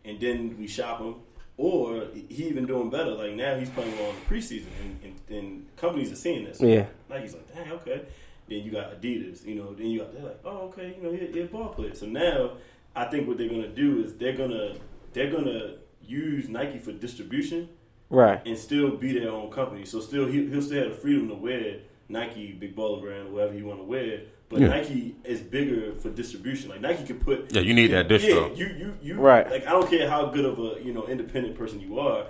and then we shop him, or he even doing better. Like now he's playing well in the preseason, and, and, and companies are seeing this. Yeah. Nike's like, dang, okay. Then you got Adidas, you know. Then you got they're like, oh, okay, you know, he a ball player. So now I think what they're gonna do is they're gonna they're gonna use Nike for distribution Right. and still be their own company. So still he, he'll still have the freedom to wear Nike, Big Baller Brand, or whatever you want to wear. But Yeah. Nike is bigger for distribution. Like Nike could put Yeah, you need that distro. Yeah, you you you Right. Like I don't care how good of a you know independent person you are.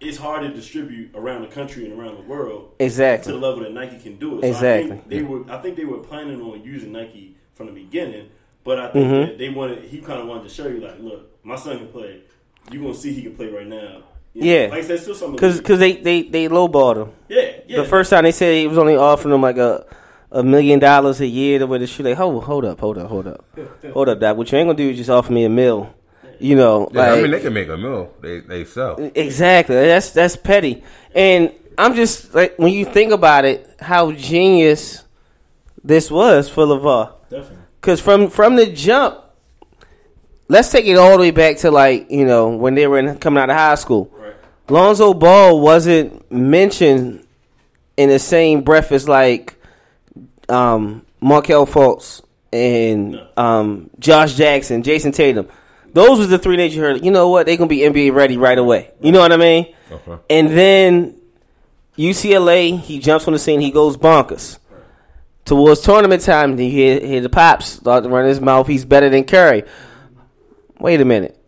It's hard to distribute around the country and around the world Exactly. to the Exactly. level that Nike can do it. So I Exactly. think they were. I think they were planning on using Nike from the beginning, but I think Mhm. that they wanted. He kind of wanted to show you, like, look, my son can play. You gonna see he can play right now. You know, Yeah. like I said, still something. Because cause they, they, they lowballed him. yeah, yeah. The first time they said he was only offering him like a a million dollars a year to wear the shoe. Like, hold, hold up, hold up, hold up, hold up, Doc. What you ain't gonna do is just offer me a mill. You know, Yeah, like I mean they can make a mill. They they sell. exactly. That's that's petty. And I'm just like when you think about it, how genius this was for LaVar. definitely. Because from from the jump, let's take it all the way back to like you know when they were in, coming out of high school. Lonzo Ball wasn't mentioned in the same breath as like um, Markelle Fultz and um, Josh Jackson, Jayson Tatum. Those was the three names you heard. You know what? They gonna be NBA ready right away. You know what I mean? Okay. And then UCLA, he jumps on the scene. He goes bonkers. Towards tournament time, you hear, hear the pops start to run his mouth. He's better than Curry. Wait a minute.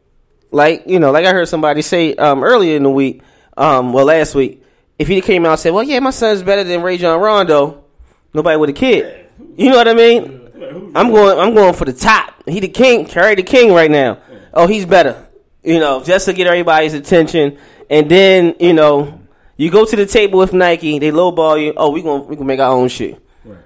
Like you know, like I heard somebody say um, earlier in the week, um, well last week, if he came out and said, "Well, yeah, my son's better than Rajon Rondo," nobody would have kid. You know what I mean? I'm going. I'm going for the top. He the king. Curry the king right now. Oh, he's better. You know, just to get everybody's attention, and then you know, you go to the table with Nike. They lowball you. Oh, we gonna we gonna make our own shoe. Right.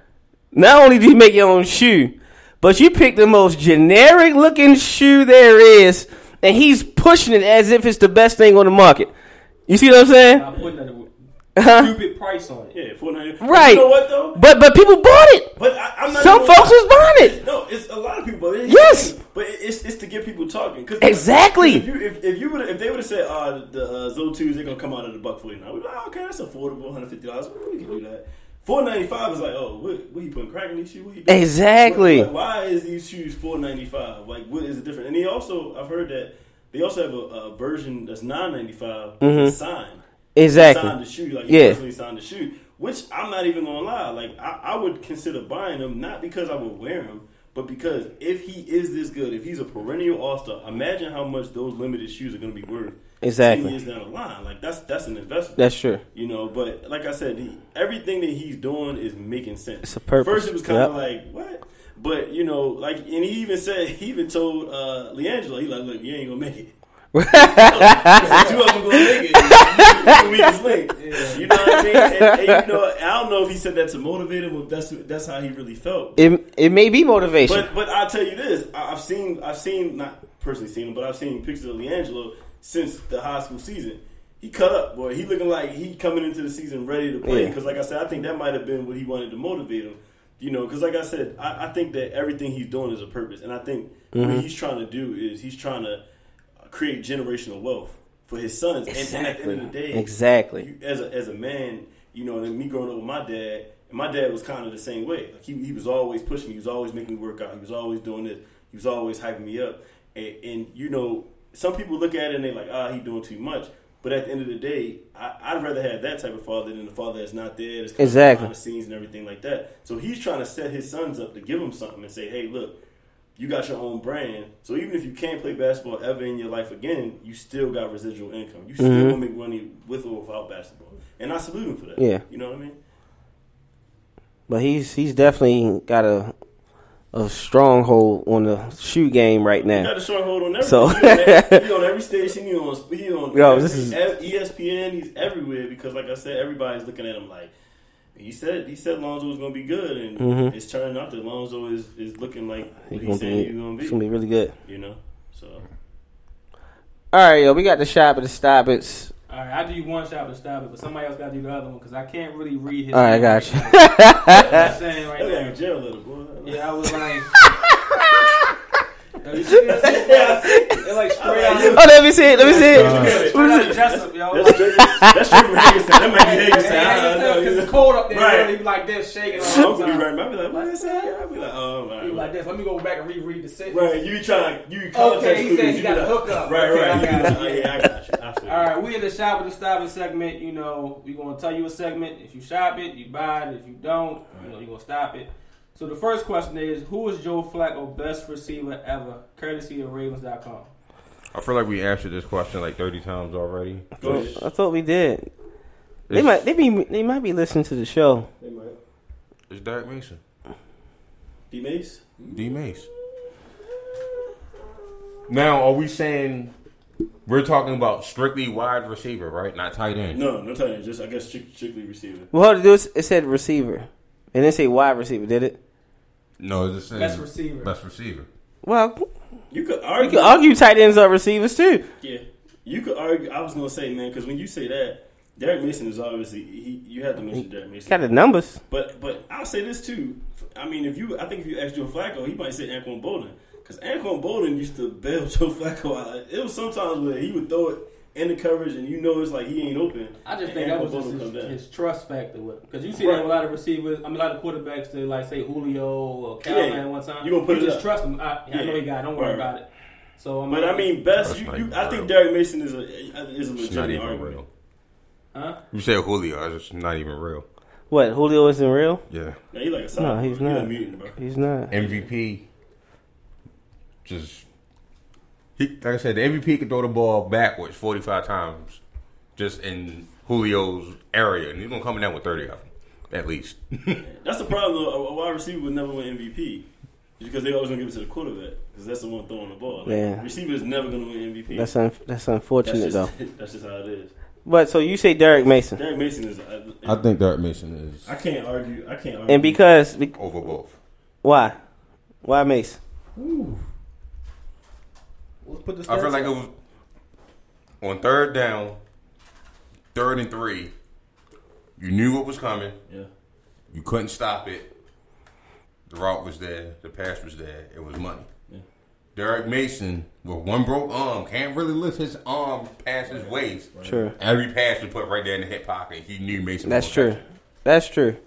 Not only do you make your own shoe, but you pick the most generic looking shoe there is, and he's pushing it as if it's the best thing on the market. You see what I'm saying? I'm putting that. stupid price on it. Yeah, four ninety. Right. You know what though? But but people bought it. But I, I'm not. Some folks was buying it. No, it's a lot of people. It- Yes. but it's it's to get people talking. Cause Exactly. If you if, if you would if they would have said, uh, the uh, Zo twos they're gonna come out of the buck forty nine, we'd be like, oh, okay, that's affordable, one hundred fifty dollars. We can do that. Four ninety five is like, oh, what, what he putting crack in these shoes? What he doing? Exactly. Why is these shoes four ninety five? Like, what is the difference? And he also, I've heard that they also have a, a version that's nine ninety five Mhm. signed. Exactly. Signed the shoe, like Yeah. personally signed the shoe. Which I'm not even gonna lie. Like I, I would consider buying them not because I would wear them, but because if he is this good, if he's a perennial all star, imagine how much those limited shoes are gonna be worth. Exactly. 10 years down the line, like that's that's an investment. That's true. You know, but like I said, he, everything that he's doing is making sense. It's a purpose. First, it was kind Yep. of like what, but you know, like, and he even said he even told uh, LiAngelo, he like, look, you ain't gonna make it. He said, Two of them gonna make. You the weakest link. You know what I mean? And, and, you know, I don't know if he said that to motivate him, or if that's that's how he really felt. It it may be motivation. But but I'll tell you this: I- I've seen I've seen not personally seen him, but I've seen pictures of LiAngelo since the high school season. He cut up, boy. He looking like he coming into the season ready to play. Yeah. Because like I said, I think that might have been what he wanted to motivate him. You know, because like I said, I, I think that everything he's doing is a purpose, and I think Mhm. what he's trying to do is he's trying to create generational wealth for his sons. And, and at the end of the day, Exactly. you, as a as a man, you know, and me growing up with my dad, and my dad was kind of the same way. Like he, he was always pushing me. He was always making me work out. He was always doing this. He was always hyping me up. And, and you know, some people look at it and they're like, ah, he doing too much. But at the end of the day, I, I'd rather have that type of father than the father that's not there, that's kind of Exactly. behind the scenes and everything like that. So he's trying to set his sons up to give them something and say, hey, look, you got your own brand. So even if you can't play basketball ever in your life again, you still got residual income. You still Mhm. gonna make money with or without basketball. And I salute him for that. Yeah. You know what I mean? But he's he's definitely got a a stronghold on the shoe game right now. He got a stronghold on everything. So he, on every, he on every station. He on he on Yo, every- this is- ESPN. He's everywhere because, like I said, everybody's looking at him like he said. He said Lonzo was going to be good, and Mhm. it's turning out that Lonzo is, is looking like He's what gonna he's saying be, he's going to it's be. gonna be really good. You know, so All right, yo, we got the shop at the stop it's All right, I do one shot to stop it, but somebody else got to do the other one because I can't really read his. All right, I got you. right. I'm saying right That there. jail letter, boy. Yeah, I was like. Yo, you see that? It's like straight out. Oh, let me see it. Let me see Straight it. out of Jessup, yo. That's straight, that's straight from Hagerstown. That might be Hagerstown. I. Because it's cold up there. Right. Right. He be like this, shaking I'm gonna be right. I'll be like, what did I say? I'll be like, oh, all right. He be like this. Let me go back and reread the sentence. Right, you be trying to you Okay, he context said he you got a hookup. Right, Okay, right. I got you. yeah, I got you. I you. All right, we in the shop with the stop it segment. You know, we gonna tell you a segment. If you shop it, you buy it. If you don't, you know, you gonna stop it. So the first question is, who is Joe Flacco best receiver ever? Courtesy of Ravens.com. I feel like we answered this question like 30 times already. Go ahead. I thought we did. They It's- might they be they might be listening to the show. They might. It's Derrick Mason. D Mace. D Mace. Now, are we saying we're talking about strictly wide receiver, right? Not tight end. No, no tight end. Just I guess strict, strictly receiver. Well, how it? It said receiver, and then say wide receiver. Did it? No, it's just saying Best receiver. Best receiver. Well, You could you argue. argue tight ends are receivers too. Yeah, you could argue. I was gonna say, man, because when you say that, Derrick Mason is obviously he. You have to mention Derrick Mason. Got the numbers. But but I'll say this too. I mean, if you, I think if you ask Joe Flacco, he might say Anquan Boldin because Anquan Boldin used to bail Joe Flacco out. It was sometimes where he would throw it in the coverage, and you know it's like he ain't open. I just think that Anquan was just come his, down. his trust factor with because you see Right. that with a lot of receivers. I mean, a lot of quarterbacks to like say Julio or Calvin Yeah. one time. You gonna put you it just up. trust him. I, I know Yeah. he got. it. Don't worry Right. about it. So I But I mean, best. You, you, I think real. Derek Mason is a is a It's not even argument. real. huh? You say Julio, it's not even real. What Julio isn't real? Yeah. Yeah, he like a. No, he's He not. a mutant, bro. He's not. MVP. Just he, like I said, the MVP could throw the ball backwards forty five times, just in Julio's area, and he's gonna come down with thirty of them at least. That's the problem. Though. A, a wide receiver would never win MVP because they always gonna give it to the quarterback because that's the one throwing the ball. Like, Yeah. receiver is never gonna win MVP. That's un- that's unfortunate that's though. that's just how it is. But so you say Derrick Mason, Derrick Mason is. I, I think Derrick Mason is I can't argue. I can't argue. and because be- over both. why? Why Mason? Let's put this. I feel like it was on third down, third and three. You knew what was coming. Yeah. You couldn't stop it. The route was there. The pass was there. It was money. Yeah. Derrick Mason, with one broke arm, can't really lift his arm past his waist. True. Every pass was put right there in the hip pocket. He knew Mason. That's true. catch. That's true.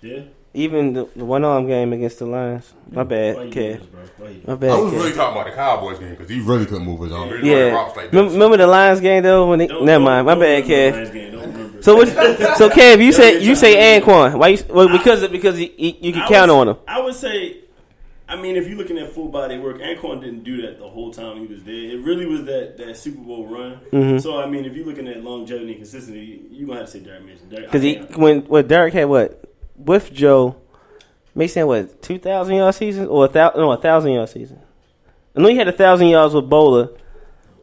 Yeah. Even the, the one arm game against the Lions. My bad, Why you kid. do this, bro? Why you do My I was kid. really talking about the Cowboys game because he really couldn't move his arm. He Yeah. like Remember, this. remember the Lions game though? When they, Don't- never don't- mind. My don't bad, remember kid. the Lions game, don't remember. So what? So Kev, you say you say Anquan? Why? You, well, because because you, you, you can I count would- on him. I would say, I mean, if you're looking at full body work, Anquan didn't do that the whole time he was there. It really was that, that Super Bowl run. Mm-hmm. So I mean, if you're looking at longevity and consistency, you're gonna have to say Derrick Mason. Derrick- Because I he can't- when what Derrick had what with Joe, Mason had what two thousand yard season or a thousand no a thousand yard season. I know he had a thousand yards with Boller.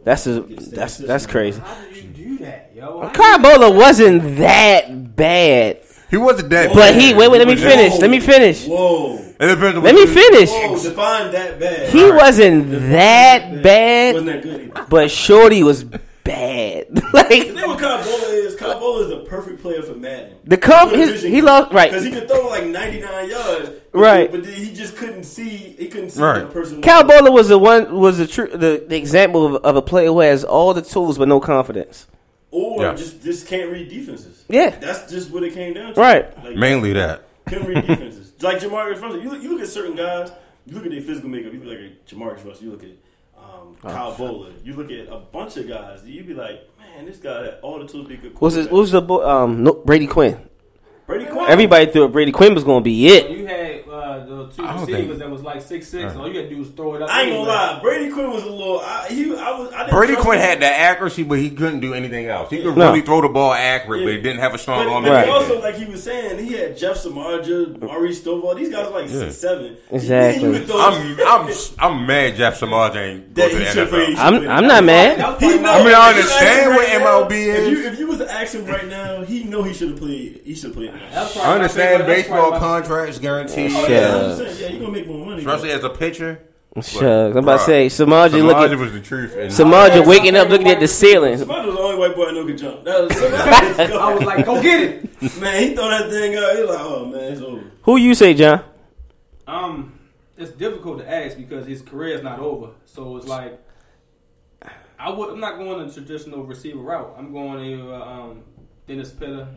That's a, that's that's crazy. How did you do that, yo? Kyle Boller wasn't that bad, He wasn't that. Bad. But he wait wait let me was finish let me finish Whoa, It depends on let me you- finish. whoa, define that bad. He wasn't that bad, wasn't bad, that good. Either. but Shorty was bad. Like thing with Kyle Boller is Kyle Boller is the perfect player for Madden. the comp, his, he lost right. because he could throw like 99 yards, Right. But then he just couldn't see. He couldn't see Right. the person. Cal Boller was the one was the true the, the example of, of a player who has all the tools but no confidence. or Yeah. just just can't read defenses. Yeah. that's just what it came down to. Right. Like, Mainly that. couldn't read defenses. like JaMarcus Russell, you look, you look at certain guys, you look at their physical makeup. You look at JaMarcus Russell, you look at um, Oh. Kyle Boller, you look at a bunch of guys. You be like, man, this guy had all the tools to be good. What's his, quarterback." what was the boy? Um, no, Brady Quinn. Brady Quinn? Everybody thought Brady Quinn was going to be it. You had uh, the two I receivers think- that was like six six. All you had to do was throw it up. I ain't gonna lie, Brady Quinn was a little. I, he, I was. I didn't Brady Quinn him. had the accuracy, but he couldn't do anything else. He could No. really throw the ball accurate, but he didn't have a strong But, arm. but to Right. also, like he was saying, he had Jeff Samardzija, Maurice Stovall. These guys are like Yeah. six seven. Exactly. He, he I'm, I'm, I'm mad. Jeff Samaj ain't go That to the he play- NFL. I'm. I'm not mad. He probably. I mean, I understand ask what now, MLB If is. you, if you was to ask him right now, he know he should have played. He should have played. I understand baseball contracts guaranteed, Oh, Shut yeah, up. 100%. yeah, you gonna make more money. especially as a pitcher. Shucks. I'm about to say, Samaji Samaje looking. was the truth. And Samaji waking up looking at the ceiling. Samaj was the only white boy I know could jump. That was, I was like, go get it. man, he throw that thing out. He like, oh man, it's over. Who you say, John? Um, it's difficult to ask because his career is not over. So it's like, I would. I'm not going the traditional receiver route. I'm going to uh, um, Dennis Pitta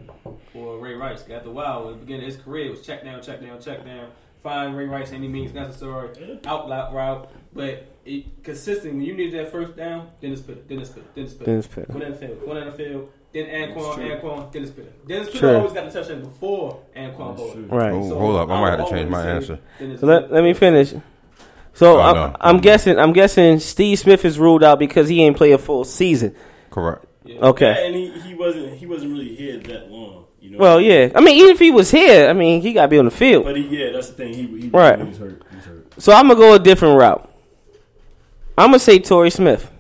or Ray Rice. After a while, at the beginning of his career, it was check down, check down, check down. Find Ray Rice any means necessary, out loud route. But it, consistent when you need that first down, Dennis Pitta, Dennis Pitta, Dennis Pitta. Dennis Pitta. Go down the field, go down the field. Then Anquan, Anquan, Dennis Pitta. Dennis Pitta True. always got the touchdown before Anquan Bowler. Right. Oh, hold up, I might have to change my answer. Dennis So let, Pitta. let me finish. So Oh, I'm, no. I'm guessing. I'm guessing Steve Smith is ruled out because he ain't play a full season. Correct. Yeah, Okay. and he, he wasn't he wasn't really here that long. You know. Well, yeah. I mean, even if he was here, I mean, he got to be on the field. But he, yeah, that's the thing. He, he, Right. he was hurt. He was hurt. So I'm gonna go a different route. I'm gonna say Torrey Smith.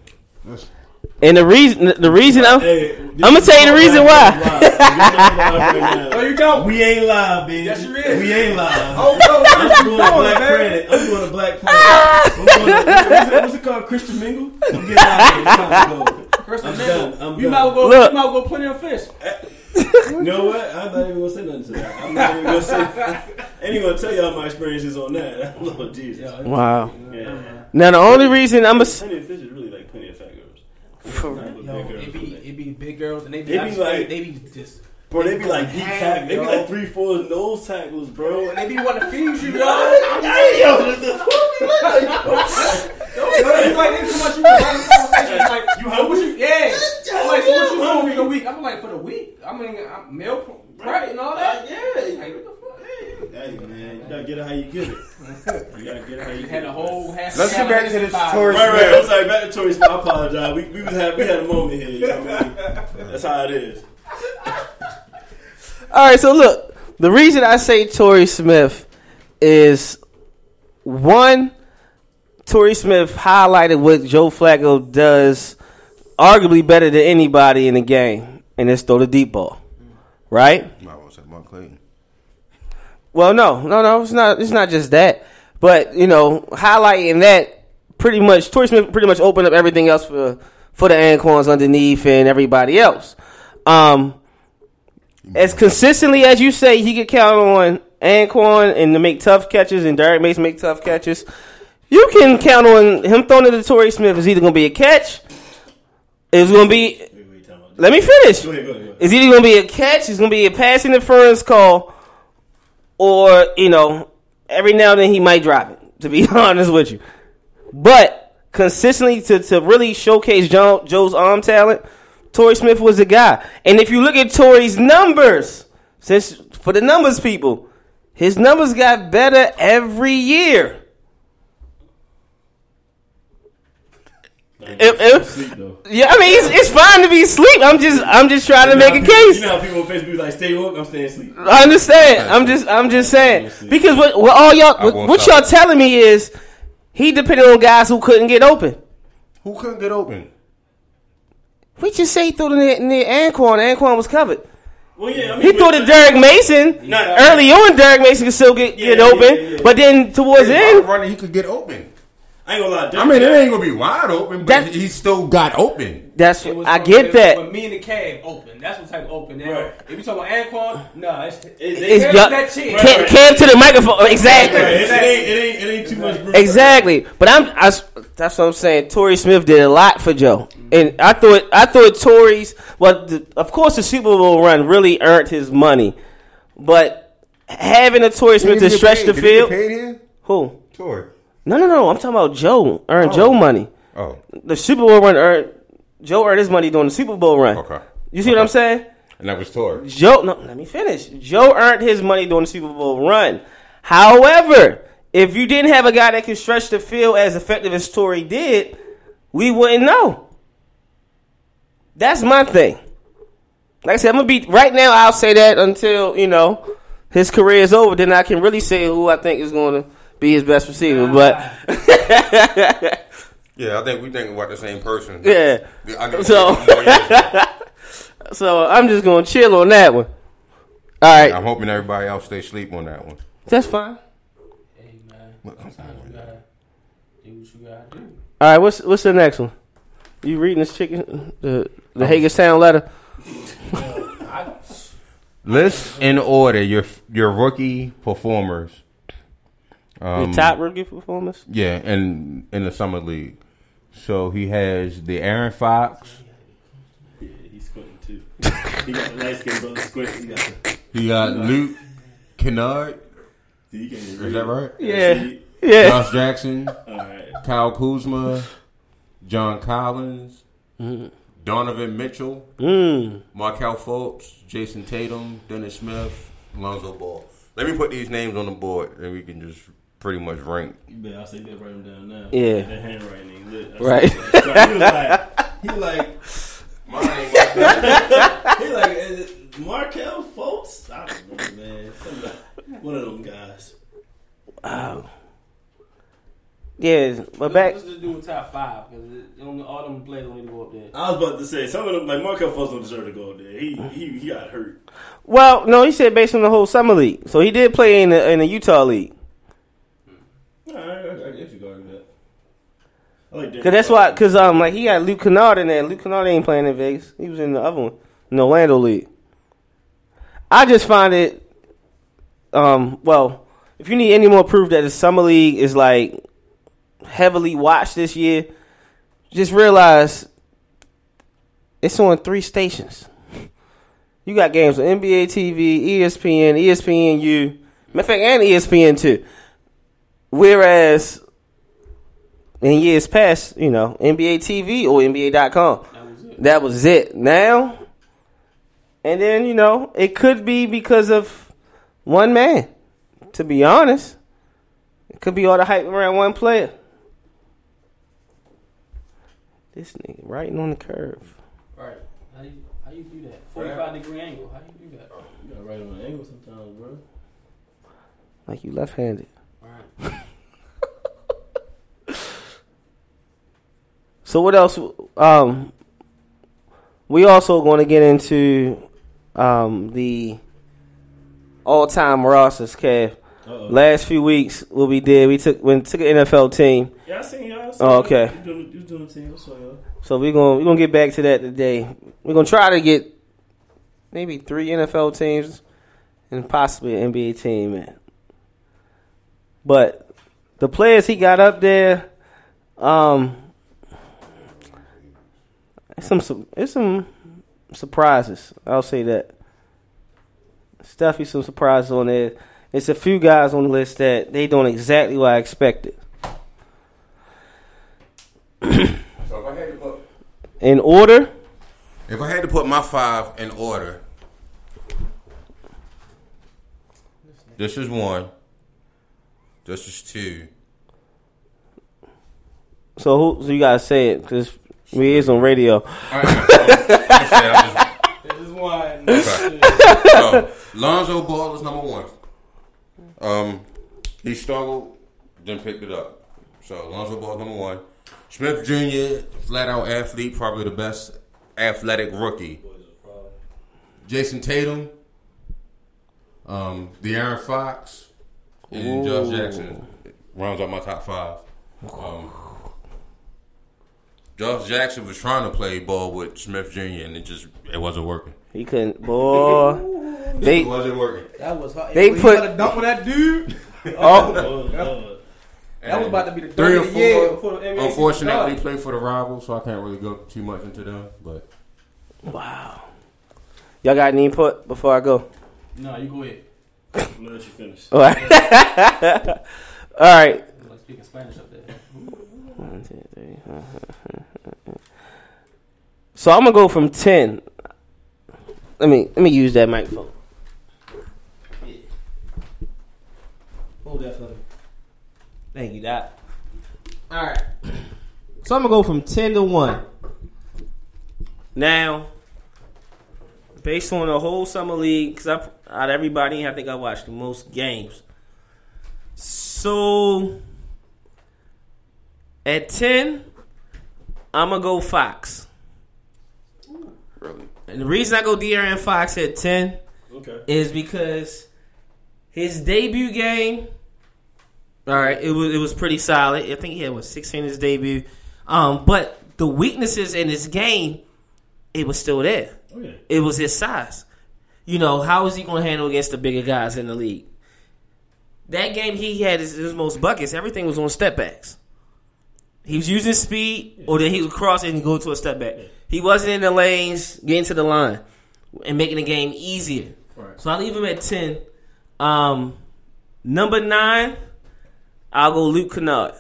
And the reason, the reason I'm, Hey, I'ma tell you the reason why. Oh, you don't. We ain't live, baby. Yes, you is. We ain't live. Oh, no, I'm doing a black man. planet. I'm doing a black planet. I'm doing a, what's, it, what's it called? Christian Mingle? I'm getting out of here. It's time to go. First I'm of done. all, I'm you might go. Look. You might go plenty of fish. Eh, You know what? I'm not even gonna say nothing to that. I'm not even gonna say. I ain't even gonna tell y'all my experiences on that. Lord Jesus. wow. Yeah. Now the only reason I'm a, Plenty of fish is really like plenty of fat girls. For- Not with Yo, big girls. it be it be big girls and they be, They be just like- they be just Bro, they be like deep tackle. They be like three, four nose tackles, bro. and they be want to feed you. Yo, Hey, yo, this is it's like they too much. You was having a conversation. It's like you how what you yeah. I'm like so what you doing for the week? I'm like for the week. I mean I'm meal credit and all that. Yeah. Like what the fuck? Hey man, you gotta get it how you get it. You gotta get it how you You had a whole half. Let's get back to this Torrey Right, right. I'm sorry. Back to Torrey I apologize. We, we had we had a moment here. You know what I mean? That's how it is. All right, so look, the reason I say Torrey Smith is one, Torrey Smith highlighted what Joe Flacco does arguably better than anybody in the game, and it's throw the deep ball. Right? I was say Mark Clayton. Well, no, no, no. It's not. It's not just that, but you know, highlighting that pretty much. Torrey Smith pretty much opened up everything else for for the Anquans underneath and everybody else. Um, as consistently as you say, he could count on Anquan and to make tough catches and Derrick Mason make tough catches. You can count on him throwing it to Torrey Smith. Is either going to be a catch. It's going to be. Wait, wait, time out. Let me finish. It's either going to be a catch. It's going to be a pass interference call, or you know, every now and then he might drop it. To be honest with you, but consistently to, to really showcase Joe, Joe's arm talent, Torrey Smith was the guy. And if you look at Torrey's numbers, since for the numbers people, his numbers got better every year. If- if- Sleep yeah, I mean it's, it's fine to be asleep. I'm just I'm just trying to make a You case. know how people on Facebook be like, stay woke, I'm staying asleep. I understand. I'm just I'm just saying because what, what all y'all what, what y'all telling me is he depended on guys who couldn't get open. Who couldn't get open? We just say he threw it near, near Anquan. Anquan was covered. Well, yeah, I mean, He threw to Derrick Mason. Nah, nah, Early on, Derrick Mason could still get, get Yeah, yeah, open, yeah, yeah. but then towards the end, running, he could get open. I ain't gonna lie. I mean, it ain't gonna be wide open, but he still got open. that's It was I get that. But me and the cave open. That's what type of open. Now, Right. if you talk about Anquan, no, it's, It- It's Cam to that chin. Cam, Cam to the microphone. Exactly. Right, it, it ain't, it ain't, it ain't too much. room. Exactly, but I'm I s that's what I'm saying. Torrey Smith did a lot for Joe, and I thought I thought Torrey's well, the, of course, the Super Bowl run really earned his money, but having a Torrey Smith to stretch the field, paid here? who? Torrey. No, no, no. I'm talking about Joe earned oh. Joe money. Oh, The Super Bowl run earned Joe earned his money during the Super Bowl run. okay. You see what I'm saying? And that was Torrey. Joe, no, let me finish. Joe earned his money during the Super Bowl run. However, if you didn't have a guy that can stretch the field as effective as Torrey did, we wouldn't know. That's my thing. Like I said, I'm gonna be right now. I'll say that until you know his career is over. Then I can really say who I think is going to be his best receiver. But Yeah, I think we think about the same person. yeah, I So- take more years. so I'm just gonna chill on that one. All right, I'm hoping everybody else stay asleep on that one. that's fine. Hey, man. Sometimes you gotta do what you gotta do. All right, what's what's the next one? You reading this chicken the the Hagerstown letter? List in order your your rookie performers. Um, the top rookie performance. Yeah, and in the summer league. So he has De'Aaron Fox. Yeah, he's squinting too. he got the light skin brother squinting. He got the. He got Luke Kennard. He Is that right? Yeah, yeah. Josh Jackson, All right. Kyle Kuzma, John Collins, Donovan Mitchell, Mm. Markelle Fultz, Jayson Tatum, Dennis Smith, Lonzo Ball. Let me put these names on the board, and we can just pretty much rank. You bet I'll say that write him down now. Yeah. That handwriting ain't Right. said. He was like, he was like, Mine ain't he like, is it Markelle Fultz? I don't know, man. Somebody, one of them guys. Wow. Yeah, but back. Let's just do a top five because all them players don't need to go up there. I was about to say some of them, like Markelle Fultz, don't deserve to go up there. He he he got hurt. Well, no, he said based on the whole summer league. So he did play in the in the Utah league. All right, I, I guess you go with that. I like Cause that's why. Cause um, like he got Luke Kennard in there. Luke Kennard ain't playing in Vegas. He was in the other one, in the Orlando league. I just find it. Um. Well, if you need any more proof that the summer league is like heavily watched this year, just realize it's on three stations. You got games on NBA TV, ESPN, ESPNU, matter of fact, and ESPN too. Whereas in years past, you know, NBA TV or NBA.com. That was it. That was it. Now, and then, you know, it could be because of one man. To be honest, it could be all the hype around one player. This nigga writing on the curve. Right. How you how you do that? Forty five degree angle. How you do that? You gotta write on an angle sometimes, bro. Like you left handed. Right. So what else? Um, we also going to get into um, the all-time rosters. Kev, Uh-oh. last few weeks what we did, we took when took an NFL team. Yeah, I seen y'all. I seen Oh, okay. You doing, you doing the team? Y'all. So we're gonna we're gonna get back to that today. We're gonna try to get maybe three NFL teams, and possibly an NBA team. Man. But the players he got up there, um, it's some, it's some surprises. I'll say that. Stuffy some surprises on there. It's a few guys on the list that they doing exactly what I expected. So if I had to put, In order, if I had to put my five in order, this is one. This is two. so who, so you gotta say it because we is on radio. All right, I said This is one. So, Lonzo Ball is number one. Um, he struggled, then picked it up. So Lonzo Ball is number one. Smith Jr. flat out athlete, probably the best athletic rookie. Jayson Tatum, um, De'Aaron Fox, and Josh Jackson rounds out my top five. Um, Josh Jackson was trying to play ball with Smith Jr. and it just it wasn't working. He couldn't, boy. They It wasn't working. That was hard. They When put- you gotta dump on that dude. oh Oh, That was about to be the Three dunk or of the year four. before the NBA Unfortunately, started. play for the rivals, so I can't really go too much into them. But wow. Y'all got any input before I go? No, you go ahead. I'm gonna let you finish. All right. All right. Like speaking Spanish up there. One, two, three. So I'm gonna go from ten. Let me let me use that microphone. Hold that for me. Thank you, Doc. All right. So I'm gonna go from ten to one. Now, based on the whole summer league, because out of everybody, I think I watched the most games. So at ten, I'm gonna go Fox. really, And the reason I go De'Aaron Fox at ten Okay. is because his debut game. All right, it was it was pretty solid. I think he had what sixteen in his debut. Um, but the weaknesses in his game, it was still there. Oh yeah. It was his size. You know, how is he going to handle against the bigger guys in the league? That game, he had his, his most buckets. Everything was on step backs. He was using speed, or then he would cross and go to a step back. He wasn't in the lanes, getting to the line, and making the game easier. Right. So I leave him at ten. Um, number nine, I'll go Luke Kennard.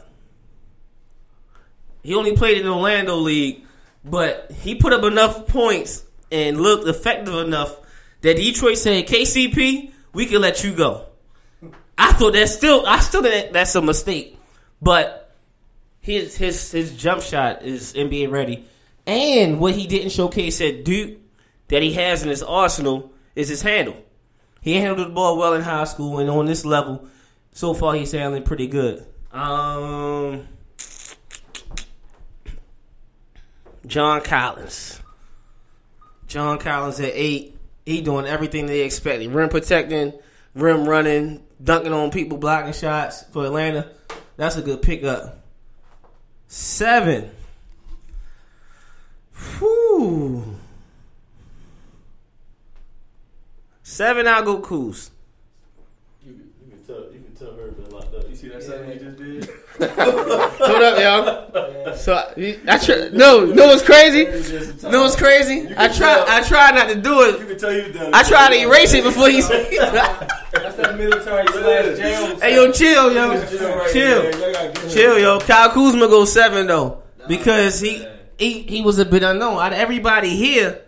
He only played in the Orlando League, but he put up enough points and looked effective enough that Detroit said, "KCP, we can let you go." I thought that's still, I still think that's a mistake, but his his his jump shot is NBA ready, and what he didn't showcase at Duke that he has in his arsenal is his handle. He handled the ball well in high school, and on this level, so far he's handling pretty good. Um, John Collins. John Collins at eight. He doing everything they expected. Rim protecting, rim running, dunking on people, blocking shots for Atlanta. That's a good pickup. Seven. Whew. Seven, I'll go Kuz. You, can- you can tell. You can tell her been locked up. You see that something you just did? Hold up, y'all. So I, I try, no, no, what's crazy? No, what's crazy? I try, I try not to do You it. can tell you done. I try to erase it before he. That's that military slash jail. hey, yo, chill, yo, chill, chill, chill, yo. Kyle Kuzma goes seven though because he he he was a bit unknown. Out of everybody here,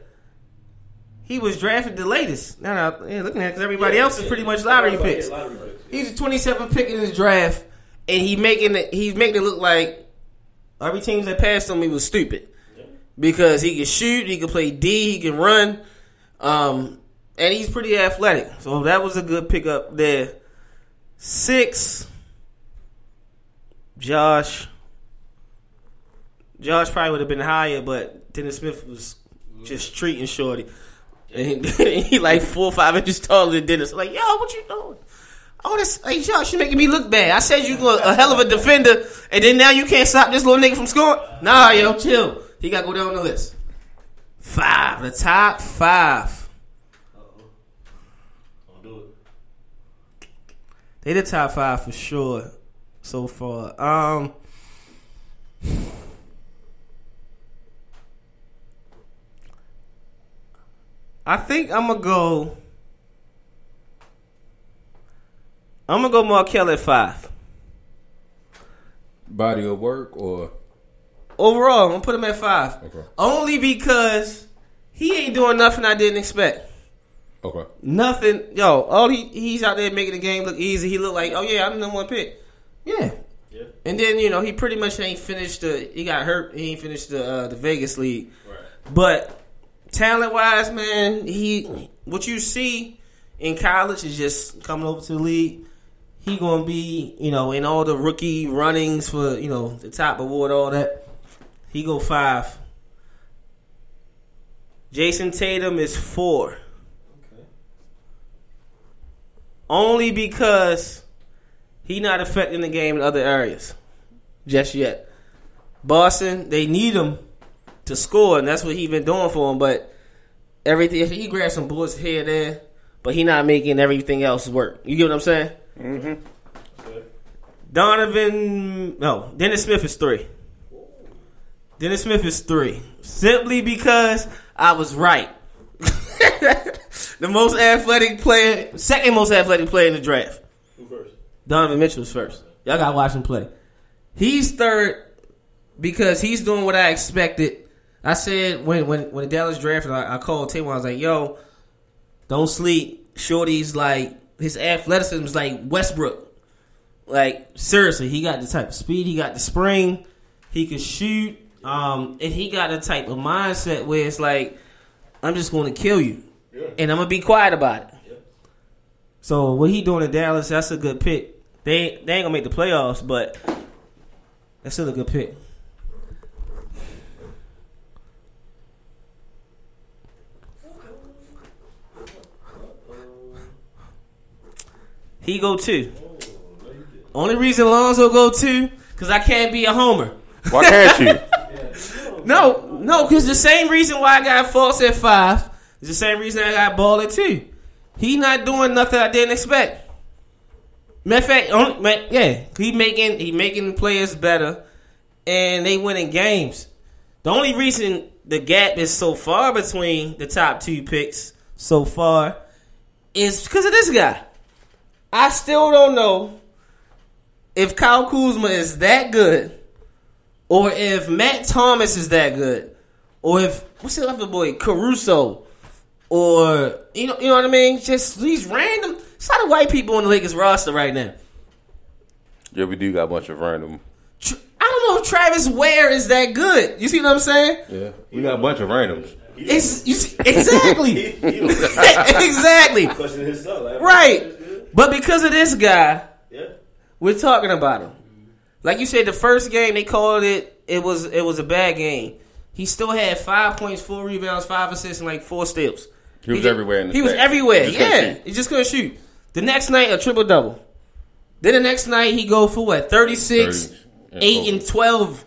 he was drafted the latest. Now, now yeah, looking at because everybody else is pretty much lottery picks. He's a 27 pick in his draft, and he making it. He's making it look like every team that passed him, he was stupid because he can shoot, he can play D, he can run, um, and he's pretty athletic. So that was a good pickup there. Six, Josh. Josh probably would have been higher, but Dennis Smith was just treating Shorty. And he like four or five inches taller than Dennis. Like, yo, what you doing? Oh, that's hey, Josh! You she making me look bad. I said you were a hell of a defender, and then now you can't stop this little nigga from scoring. Nah, yo, chill. He got to go down the list. Five, the top five. Don't do it. They the top five for sure so far. Um, I think I'm gonna go. I'm gonna go Markelle at five. Body of work or Overall, I'm gonna put him at five. Okay. Only because he ain't doing nothing I didn't expect. okay. Nothing, yo. All he he's out there making the game look easy. He look like, oh yeah, I'm the number one pick. Yeah. Yeah. And then you know he pretty much ain't finished the. He got hurt. He ain't finished the uh, the Vegas league. Right. But talent wise, man, he what you see in college is just coming over to the league. He gonna be, you know, in all the rookie runnings for, you know, the top award, all that. He go five. Jayson Tatum is four. Okay. Only because he not affecting the game in other areas just yet. Boston, they need him to score, and that's what he been doing for him. But everything, he grabs some bullets here and there, but he not making everything else work. You get what I'm saying? Mm-hmm. Donovan, no, Dennis Smith is three. Dennis Smith is three, simply because I was right. the most athletic player, second most athletic player in the draft. Who first? Donovan Mitchell is first. Y'all gotta watch him play. He's third because he's doing what I expected. I said when when when the Dallas drafted, I, I called Tatum. I was like, "Yo, don't sleep." Shorty's like his athleticism is like Westbrook. Like seriously, he got the type of speed. He got the spring. He can shoot. Um, and he got a type of mindset where it's like, I'm just going to kill you, and I'm gonna be quiet about it. So what he doing in Dallas? That's a good pick. They they ain't gonna make the playoffs, but that's still a good pick. He go two. Only reason Lonzo go two because I can't be a homer. Why can't you? No, no, because the same reason why I got False at five is the same reason I got Ball at two. He not doing nothing I didn't expect. Matter of fact, only, man, yeah, he making he making players better, and they winning games. The only reason the gap is so far between the top two picks so far is because of this guy. I still don't know if Kyle Kuzma is that good, or if Matt Thomas is that good, or if what's the other boy Caruso, or you know you know what I mean. Just these random. It's a lot of white people on the Lakers roster right now. yeah, we do got a bunch of random. I don't know if Travis Wear is that good. You see what I'm saying? Yeah. We got a bunch of randoms. It's you see, exactly, He, he was exactly, questioning himself. Like, right. But because of this guy, Yeah. we're talking about him. Mm-hmm. Like you said, the first game they called it. It was it was a bad game. He still had five points, four rebounds, five assists, and like four steals. He was ju- everywhere in the He was everywhere. He yeah, he just couldn't shoot. The next night, a triple double. Then the next night, he go for what thirty six, 30 and eight, over. and twelve.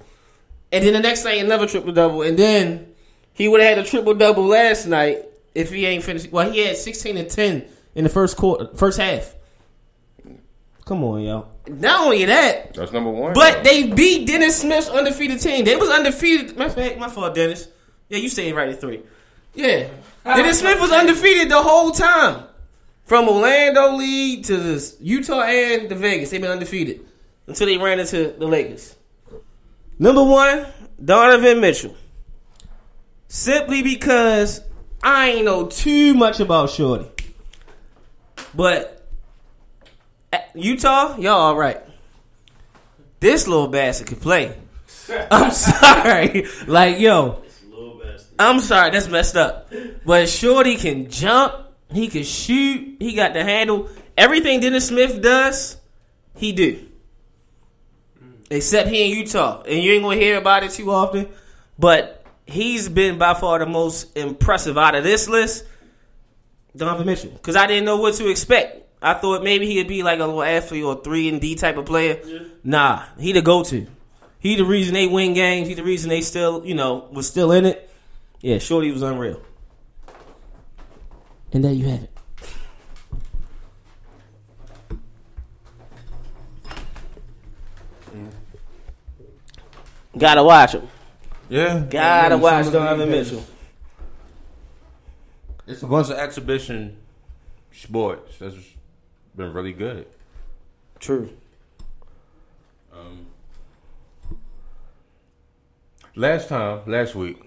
And then the next night, another triple double. And then he would have had a triple double last night if he ain't finished. Well, he had sixteen and ten in the first quarter, first half. Come on, yo. Not only that, That's number one. but they beat Dennis Smith's undefeated team. They was undefeated. My fact, my fault, Dennis. Yeah, you say it right at three. Yeah, Dennis Smith was undefeated the whole time, from Orlando league to the Utah and the Vegas. They've been undefeated until they ran into the Lakers. Number one, Donovan Mitchell. Simply because I ain't know too much about Shorty, but eh, Utah, y'all all right. This little bastard can play. I'm sorry. Like, yo, I'm sorry, that's messed up. But Shorty can jump, he can shoot, he got the handle. Everything Dennis Smith does, he do. Except he in Utah. And you ain't gonna hear about it too often. But he's been by far the most impressive out of this list. Donovan Mitchell because I didn't know what to expect. I thought maybe he'd be like a little athlete or three and D type of player. Yeah. Nah, he the go to. He the reason they win games. He the reason they still you know was still in it. Yeah, Shorty was unreal. And there you have it. Gotta watch him. Yeah. Gotta watch Donovan Mitchell. It's a bunch of exhibition sports that's been really good. True. Um, last time, last week,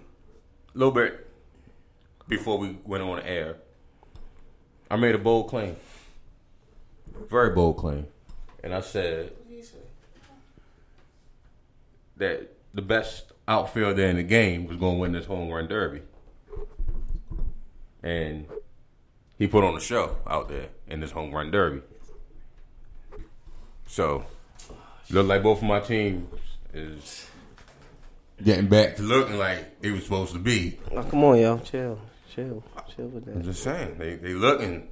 a little bit before we went on air, I made a bold claim. Very bold claim. And I said that the best outfielder in the game was going to win this home run derby. And he put on a show out there in this home run derby. So, look like both of my teams is getting back to looking like it was supposed to be. Oh, come on, y'all, Chill. Chill. Chill with that. I'm just saying they they looking.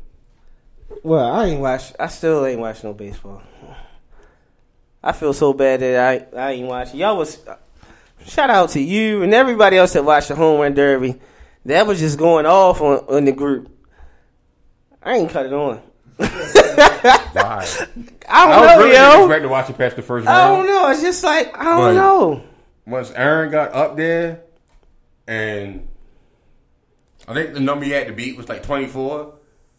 Well, I ain't watch. I still ain't watch no baseball. I feel so bad that I I ain't watching. Y'all was shout out to you and everybody else that watched the home run derby. That was just going off on, on the group. I ain't cut it on. Why? I I don't was know, really yo. expect to watch it past the first I don't know. It's just like I don't But- know. Once Aaron got up there, and I think the number he had to beat was like 24.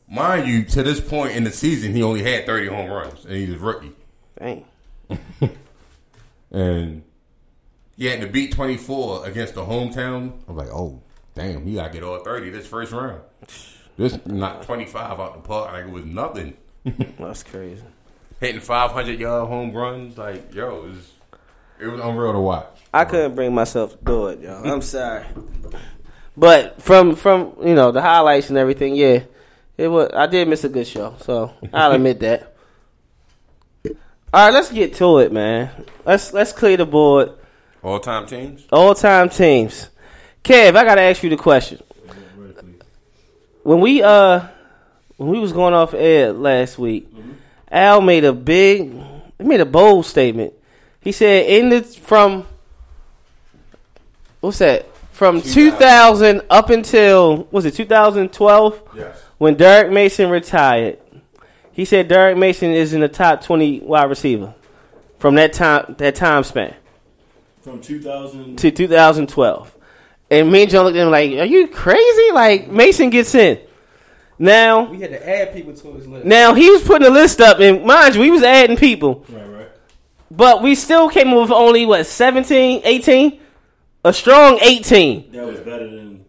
Mind you, to this point in the season, he only had 30 home runs, and he was rookie. Dang. and he had to beat 24 against the hometown. I'm like, oh, damn, he got to get all 30 this first round. This not 25 out the park. Like, it was nothing. That's crazy. Hitting 500 yard home runs. Like, yo, it was, it was unreal to watch. I couldn't bring myself to do it, yo. I'm sorry. But from from you know the highlights and everything, yeah, it was. I did miss a good show, so I'll admit that. All right, let's get to it, man. Let's let's clear the board. All time teams? All time teams. Kev, I gotta ask you the question. When we uh when we was going off air last week, Al made a big he made a bold statement. He said in the from what's that? From 2000 up until was it 2012 Yes. when Derrick Mason retired. He said Derrick Mason is in the top 20 wide receiver from that time that time span From 2000 to 2012. And me and John looked at him like, "Are you crazy?" Like Mason gets in. Now, We had to add people to his list. now he was putting a list up, and mind you, we was adding people, Right, right. but we still came up with only what 17, 18, a strong 18 That was better than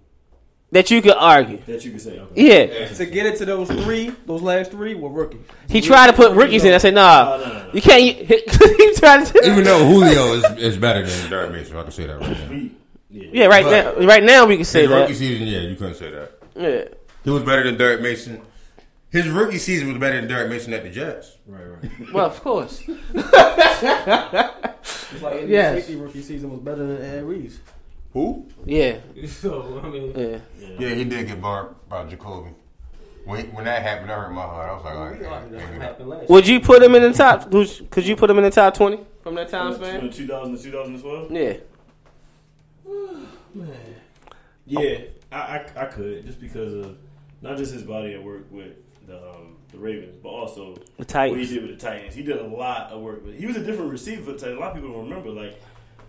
that you could argue. that you could say. Okay. Yeah, To get into those three, those last three were rookies. he tried to put rookies in. I said, "Nah, No, no, no, no. you can't." he tried to. Even though Julio is, is better than Derrick Mason, I can say that right now. We, yeah. Yeah, right But- now, right now we can say His rookie season, yeah, you couldn't say that. Yeah. He was better than Derrick Mason. His rookie season was better than Derrick Mason at the Jets. Right, right. Well, of course. It's like Andy Yes. safety rookie season was better than Ed Reeves. Who? Yeah, So I mean, yeah. Yeah, he did get burned by Jacoby. When, when that happened, I hurt my heart. I was like, all right, that maybe not. happened last. Would you put him in the top? Could you put him in the top twenty from that time span? 2000 to 2012. Yeah. Yeah, I, I I could just because of not just his body of work with the um, the Ravens, but also The what he did with the Titans. He did a lot of work with. He was a different receiver for the Titans. A lot of people don't remember. Like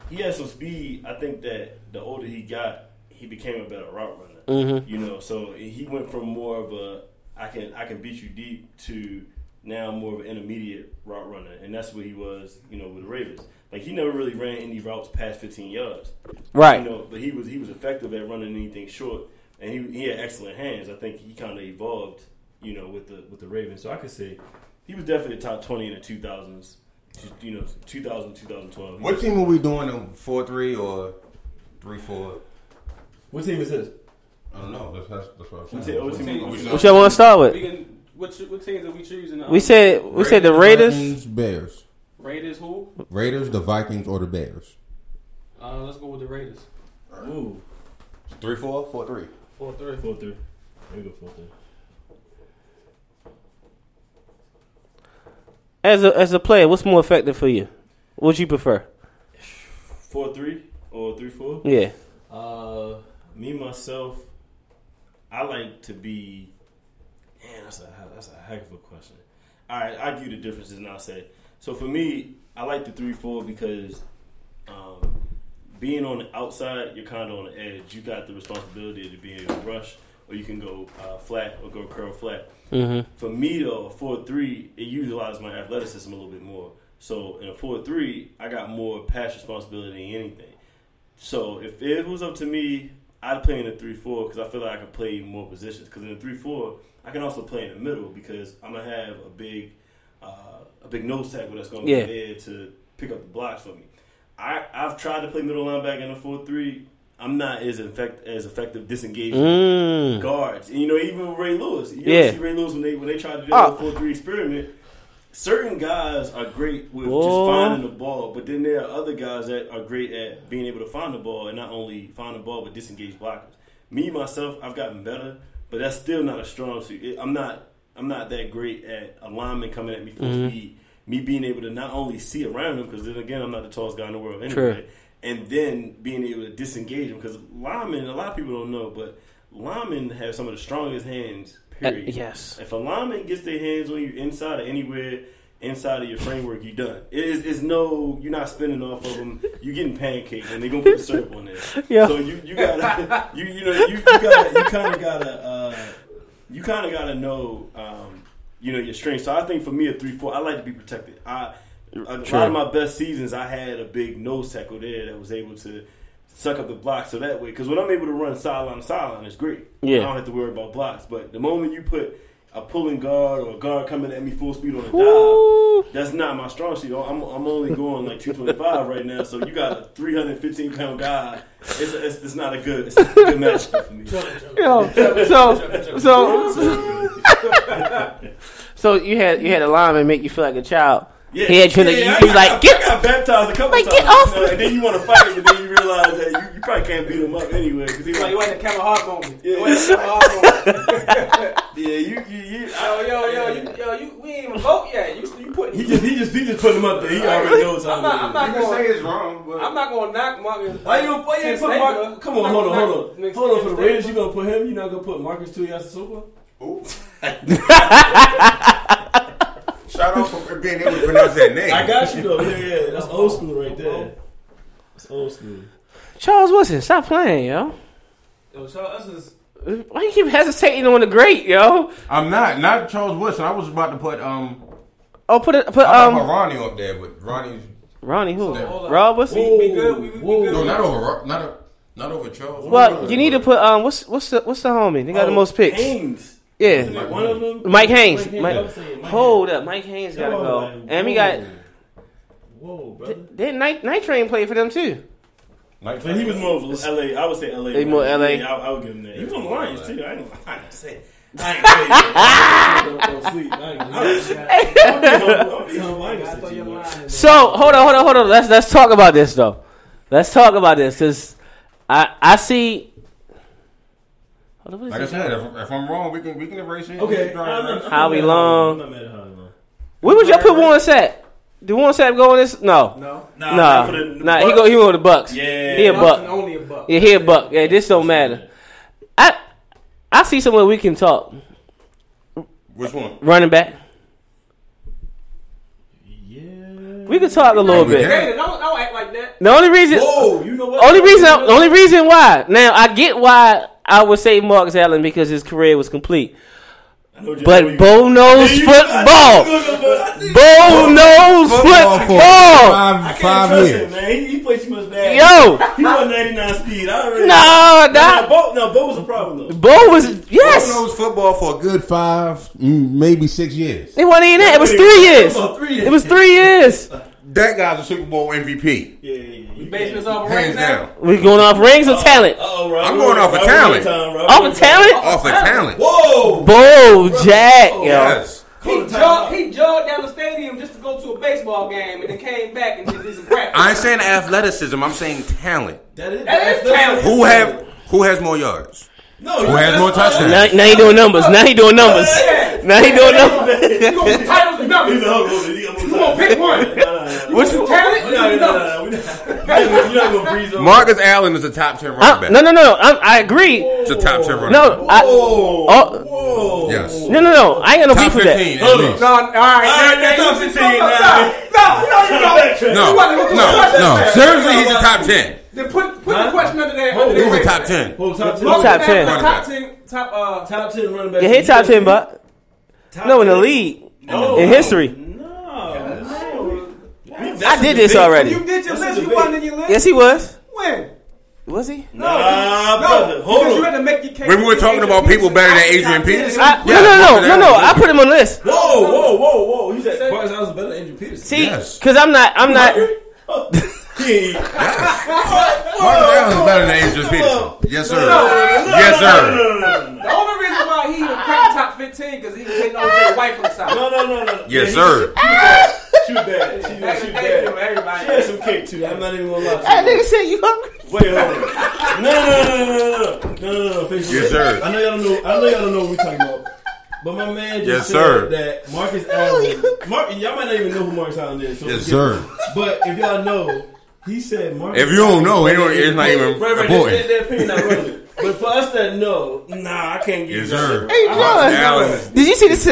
he had some speed. I think that the older he got, he became a better route runner. Mm-hmm. You know, so he went from more of a I can I can beat you deep to now more of an intermediate route runner, and that's what he was. You know, with the Ravens. Like he never really ran any routes past 15 yards. Right. You know, but he was he was effective at running anything short, and he he had excellent hands. I think he kind of evolved, you know, with the with the Ravens. So I could say he was definitely top twenty in the two thousands. You know, 2000, 2012. What team are we doing? Four three or three four? What team is this? I don't know. That's, that's, that's what I'm What team- what team- Are we Which y'all want to start with? can, what, what teams are we choosing? We said we said the Raiders. Vikings, Bears. Raiders. Who? Raiders, the Vikings, or the Bears. Uh, let's go with the Raiders. Ooh, Three four, four three. Four three. four three. There we go, four three. As a as a player, what's more effective for you? What you prefer? Four three or three four? Yeah. Uh, me myself, I like to be. Man, that's a that's a heck of a question. All right, I give you the differences, and I'll say. So for me, I like the three four because um, being on the outside, you're kind of on the edge. You got the responsibility to be able to rush, or you can go uh, flat or go curl flat. Mm-hmm. For me though, a four three it utilizes my athleticism a little bit more. So in a four three, I got more pass responsibility than anything. So if it was up to me, I'd play in a three four because I feel like I can play more positions. Because in a three four, I can also play in the middle because I'm gonna have a big uh, a big nose tackle that's gonna Yeah. be there to pick up the blocks for me. I I've tried to play middle linebacker in a four three. I'm not as effect as effective disengaging Mm. guards. And, you know, even with Ray Lewis. You Yeah. see Ray Lewis when they when they tried to do Oh. the four three experiment. Certain guys are great with Boy. just finding the ball, but then there are other guys that are great at being able to find the ball and not only find the ball but disengage blockers. Me myself, I've gotten better, but that's still not a strong suit. I'm not I'm not that great at a lineman coming at me full Mhm. speed. Me being able to not only see around him because then again I'm not the tallest guy in the world anyway, True. and then being able to disengage him because linemen a lot of people don't know, but linemen have some of the strongest hands. Uh, Period. yes. If a lineman gets their hands on you inside or anywhere inside of your framework, you're done. It is it's no you're not spinning off of them. You're getting pancaked and they're gonna put the syrup on there. Yeah. So you you gotta you you know you, you gotta you kind of gotta uh, you kind of gotta know um, you know your strength. So I think for me a three four, I like to be protected. I a True. lot of my best seasons, I had a big nose tackle there that was able to suck up the block. So that way, because when I'm able to run sideline to sideline, it's great. Yeah. I don't have to worry about blocks. But the moment you put a pulling guard or a guard coming at me full speed on a Ooh. dive, that's not my strong suit. I'm, I'm only going like 225 right now. So you got a 315 pound guy. It's, it's, it's not a good, it's a good matchup for me. Yo, so so so you had you had a lineman make you feel like a child. Yeah, He had you like, yeah, you, I you got- like I get got baptized a couple like, times, get off you know, and then you want to fight, him, but then you realize that you, you probably can't beat him up anyway. Cause he's Like, like, you want the Kevin Hart moment. Yeah. You want Kevin Hart moment. yeah, you, you, you Yo, yo, yo, you, yo, you, we ain't even vote yet. You, you putting. he just, he just, he just put him up there. He already knows how. I'm not, I'm not You can say it's wrong, but I'm not going to knock Marcus. Why you, why you put Marcus? Come on, hold on, hold on, hold on. For the Raiders, you gonna put him? You not gonna put Marcus Tuiasosopo? Ooh. shout out for being able to pronounce that name. I got you though. Yeah, yeah, that's old school right there. That's old school. Charles Woodson, stop playing, yo. Yo, so us is. Why you keep hesitating on the great, yo? I'm not not Charles Woodson. I was about to put um Oh, put it, put I um, Ronnie up there, but Ronnie's Ronnie who? Hold. Rob Wilson. We, we good. We, we, we good. no, not over not a, not over Charles. Well, you need to put um, what's what's the what's the homie? They got the Oh, most picks. Haynes. Yeah, Isn't it one of them? Mike Haynes. Mike Haynes, Mike- saying Mike hold up, Mike Haynes gotta Whoa, go, like, and we got Whoa, brother. then Night Night Train played for them too. Like, But he was more of LA. I would say LA. He more LA. Yeah, I, I would give him that. He was on the Lions too. I ain't, I ain't say. I ain't say. Don't go sleep. I ain't gonna say. I'll be humble. I'll be humble. I ain't gonna say. So hold on, hold on, hold on. Let's let's talk about this though. Let's talk about this because I I see. Hold on, what is Like I said, if, if I'm wrong, we can we can erase it. Okay. Try I'm and not- erase it. I'm How we long? I'm not mad at how we long. Where would y'all put Warren Sapp? Did Warren Sapp go on this? No, No. Nah, nah, for the- the nah. He go he go with the Bucks. Yeah. he a Bucks buck. Only a buck. Yeah, he a buck. Yeah, this don't matter. I I see somewhere we can talk. Which one? Running back. Yeah. We can talk a little bit. can. Hey, don't, don't act like that. The only reason, Whoa, you know what? only reason, the only reason why. Now I get why I would say Marcus Allen because his career was complete. I know what you- But I know Bo knows football. Bo knows Football football. Five, five years. him, man. He, he played too much bad. Yo, he won 99 speed. I already. no, no, that Bo, no, Bo was a problem though. Bo was He yes. knows football for a good five, mm, maybe six years. It wasn't even that. It was three years. About three years. It was three years. That guy's a Super Bowl MVP. Yeah, yeah, yeah. We basing this off of Hands rings now. down. We going off rings or oh, talent? Oh, Rob, I'm going off of talent. Rob- Rob- Off of talent? Off the talent. Whoa! Bo Jack, oh, yo. Yes. He jogged, he jogged down the stadium just to go to a baseball game and then came back and did did some practice. I ain't saying athleticism. I'm saying talent. That is, That is that's- talent. Who have who has more yards? No, Who has more touchdowns? Now, now he doing numbers. Now he doing numbers. Now he doing numbers. You gonna put titles and He's numbers. a hold on, he got more You gonna pick one. Which You talent No, and no, no, no. You're not gonna breeze over. Marcus Allen is a top ten running I, back. no, no, no. I, I agree. It's a top ten running No, back. I, Whoa! oh, Whoa! Yes. no, no, no. I ain't got no Top beef with that. fifteen Hold on. least. No, all right. right, that's now, top 15 no. No, no, no, no, no. No, You wanna go to no, the no. touchdown. Seriously, he's a top ten. Then put put Huh? the question under there. Hold under it. Who's the top ten? Who top ten? Top 10. Top ten. Top uh. Top ten running backs. Yeah, he top ten, but no, in the 10? league, No. in history. No, no. I did this already. You did your That's list. You debate. wasn't in your list. Yes, he was. When? Was he? Nah, no, brother. Hold because on. you had to make your case. When we were talking about people better than Adrian Peterson. I, Yeah, no, no, no, no, no. I put him on the list. Whoa, whoa, whoa, whoa. He said Marcus Allen's better than Adrian Peterson. See, Yes. because I'm not, I'm not. He ain't- Marcus Allen is better than Adrian Peterson. Yes, sir. Yes, sir. The only reason why he even cracked top 15 because he was taking OJ White from the South. No, no, no, no. Yes, Yeah, sir. She was bad. She was, she was bad. everybody. She had some cake too. I'm not even gonna lie. to That you. nigga said you hungry. Wait, hold on. No, no, no, no, no, no, no, no, no, no. Yes, sir. I know y'all don't know. I know y'all don't know what we're talking about. But my man just Yes, said sir. that Marcus Allen. Mark, y'all might not even know who Marcus Allen is. So Yes, sir. But if y'all know, he said Marcus. If you don't know, it don't- it's not even right, right, important. Their, their opinion not relevant. But for us that know, nah, I can't give Yes, you that. sir. Hey, I- John. Did you see this?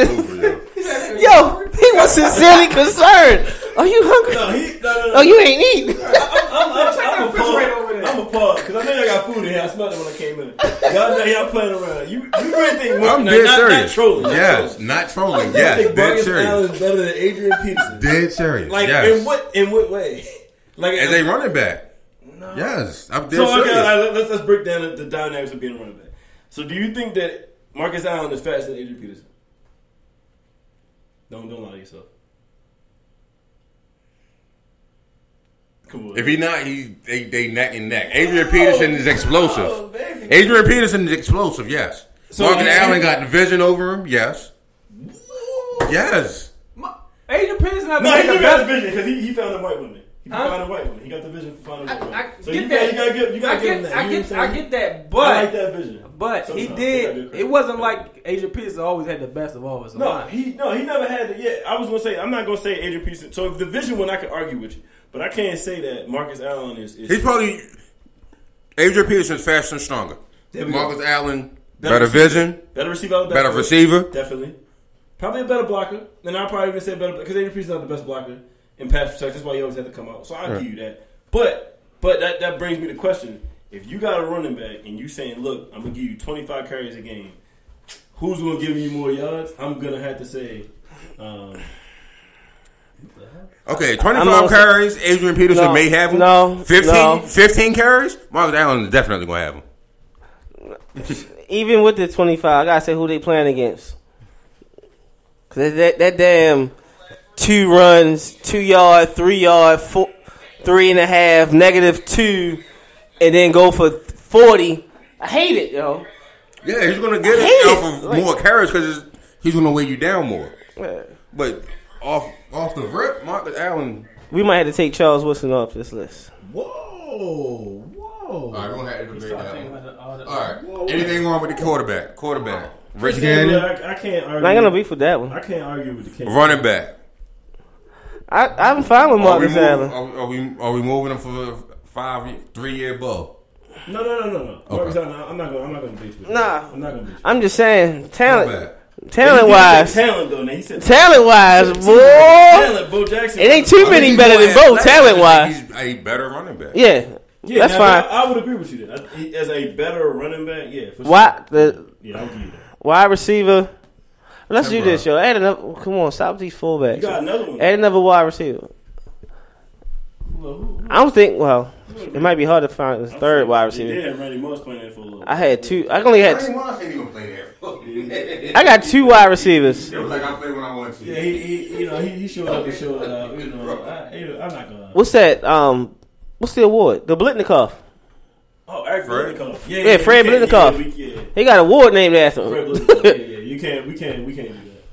Yo, he was sincerely concerned. Are you hungry? No, he, no, no, no. Oh, you ain't eating. I'm, I'm, Check I'm, that I'm refrigerator over there. I'm a pause because I know y'all got food in here. I smelled it when I came in. Y'all know y'all playing around. You, you really think I'm not, dead not, serious. Not trolling. not Yes, trolling. not trolling. You Yes, think dead Marcus serious. Allen is better than Adrian Peterson? Dead serious. Like yes. in what in what way? Like As a uh, running back. No. Yes, I'm dead So okay, serious. all right, let's let's break down the, the dynamics of being a running back. So do you think that Marcus Allen is faster than Adrian Peterson? Don't don't lie to yourself. Come on. If he not, he they, they neck and neck. Adrian Peterson is explosive. Oh. Adrian Peterson is explosive. Yes. So Marcus you- Allen got the vision over him. Yes. Yes. Adrian Peterson had to No, he the got the best. vision because he, he found the white woman. He Huh? found a white woman. He got the vision for finding a white woman. I, I so get you that. got you gotta give you gotta I give him get, that. I You know get, what I I'm saying? get that, but I like that vision. But he Sometimes they did. It wasn't like Adrian Peterson always had the best of all of us. No, he no, he never had it. Yeah, I was gonna say I'm not gonna say Adrian Peterson. So the vision one I could argue with you, but I can't say that Marcus Allen is. is He's probably Adrian Peterson is faster and stronger. There we go. Marcus Allen Better better receiver. vision, better receiver. out of the better receiver. Definitely, probably a better blocker. And I'll probably even say better because Adrian Peterson's not the best blocker in pass protection. That's why he always had to come out. So I'll give you that. But but that that brings me to question: If you got a running back and you saying, "Look, I'm gonna give you 25 carries a game," who's gonna give you more yards? I'm gonna have to say. Um, Okay, I'm 25 also- carries. Adrian Peterson No, may have him. no, 15, no. 15 carries. Marcus Allen is definitely going to have him. Even with the 25, I gotta say who they playing against. Cause that, that damn two runs, two yard, three yard, four, three and a half, negative two, and then go for 40. I hate it, yo. Yeah, he's going to get I it hate off it. of Like- more carries because he's going to weigh you down more. Yeah. But off off the rip, Marcus Allen. We might have to take Charles Woodson off this list. Whoa, whoa. All right, we're going to have to debate that thinking one. about the- All right. Anything wrong with the quarterback? Quarterback. Rich I, Gannon. I can't argue. I ain't gonna be with that one. I can't argue with the king. Running back. I, I'm fine with Are we, Marcus moving, Allen. are, are we are we moving him for a five three year bow? No, no, no, no, no. Marcus Allen, I'm not going. I'm not going to beat you. Nah. I'm not going to beat you. I'm just saying, talent, talent wise, talent though. Now he said talent wise, boy. talent. Bo Jackson. It ain't too I many think he's better than both, athletic. talent wise. He's a better running back. Yeah, Yeah, that's now, fine. I, I would agree with you then. I, he, as a better running back, yeah. For Why Sure. the Yeah, I'll give you that. wide receiver? Let's do Temporary. this, yo. Add another. Come on, stop these You fullbacks. got another one. Add another wide receiver. Well, who- who- I don't think. Well, it might be hard to find a third wide receiver. they had Randy Moss playing there for a little. I had two. I only had. Randy Moss ain't even play there. I got two wide receivers. It was like I played when I wanted to. Yeah, he, he, you know, he, he showed up and showed out. You know, I, I'm not gonna. What's that? Um, what's the award? The Biletnikoff. Oh, Eric Fred? Biletnikoff. Yeah, Yeah, Fred we Biletnikoff. Yeah, yeah. He got a award named after Fred him. Biletnikoff. yeah, yeah. You can't. We can't. We can't do that.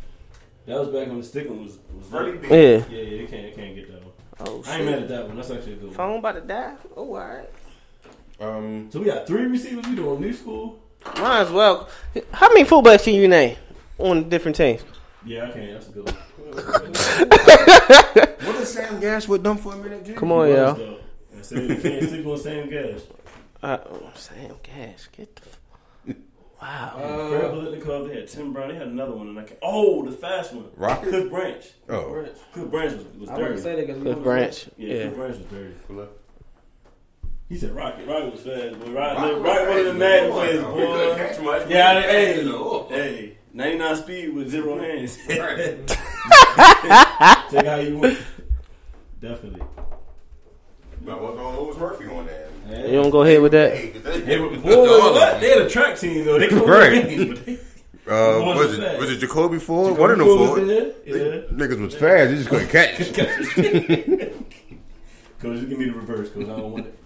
That was back when the Stickland was was really big. Yeah. Yeah, yeah. You can't. You can't get that one. Oh shit. I ain't mad at that one. That's actually a good one. Phone about to die. Oh, all right. Um, So we got three receivers. We doing new school. Might as well. How many fullbacks can you name on different teams? Yeah, I can. That's a good one. what is Sam Gaswood done for a minute, Jim? Come on, Was, yo. though. And so you can't stick on Sam Gash. Uh, oh, Sam Gash, get the. F- wow. Uh, Fred Biletnikoff. They had Tim Brown. They had another one. And I can, oh, the fast one. Rocket? Cliff Branch. Oh, Cliff Branch was, was I wouldn't dirty. say that because Cliff Branch. Yeah, Yeah. Cliff Branch was dirty. He said Rocket. Rocket was fast, boy. Rocket, Rocket Rocket, was one of the fast, Madden boy. players, He couldn't catch boy. much, Yeah, but he hey, hey, 99 speed with zero hands. Right. Take how you want. Definitely. But what what was Murphy on that? You don't go ahead with that. Hey, they- They were, all what? They had a track team though. They could Right. games, Uh, was was it fast. was it Jacoby Ford? One of them Ford was Ford. Yeah. Niggas was fast. They just couldn't catch. Coach, just give me the reverse, because I don't want it.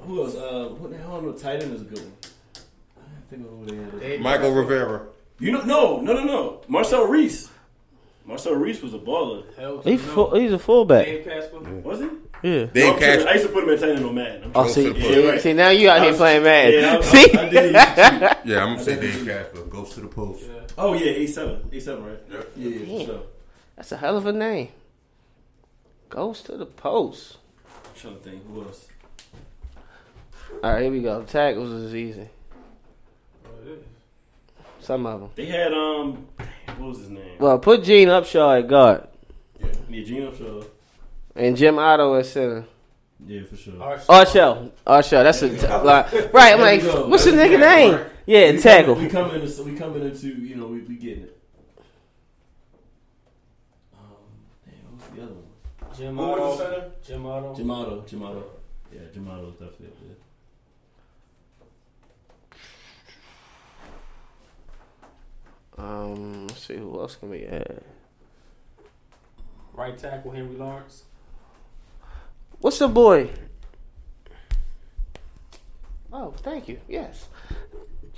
Who else? Uh, what the hell? No, tight end is a good one. I think of who they had. Michael Rivera. You know, no, no, no, no. Marcel Reese. Marcel Reese was a baller. Hell, He no. fu- he's a fullback. Dave Casper. Was he? Yeah. Dave No, I'm. Cash. I used to put him at tight end on Madden. I'm Oh, Go see, to the see, Yeah, right. see, now you out here playing Madden. Yeah, I, I, see, I did. Yeah, I'm gonna say Dave Casper goes to the post. Oh yeah, eight seven, eight seven, right? Yeah. Yeah, yeah, for that's a hell of a name. Goes to the post. I'm trying to think who else. All right, here we go. Tackles is easy. Some of them. They had um, what was his name? Well, put Gene Upshaw at guard Yeah, gene Shaw. And Jim Otto at center. Yeah, for sure. Art Shell. Arshell. That's a like, right. I'm like, we go. what's the nigga name? word. Yeah, we tackle. Coming, we coming into we coming into you know we, we getting it. Um, damn, who's the other one? Jim Who was the Otto. center? Jim Otto. Jim Otto, Jamato. Yeah, Jim Otto is definitely up there. Um, let's see who else can we add. Right tackle Henry Lawrence. What's the boy? Oh, thank you. Yes,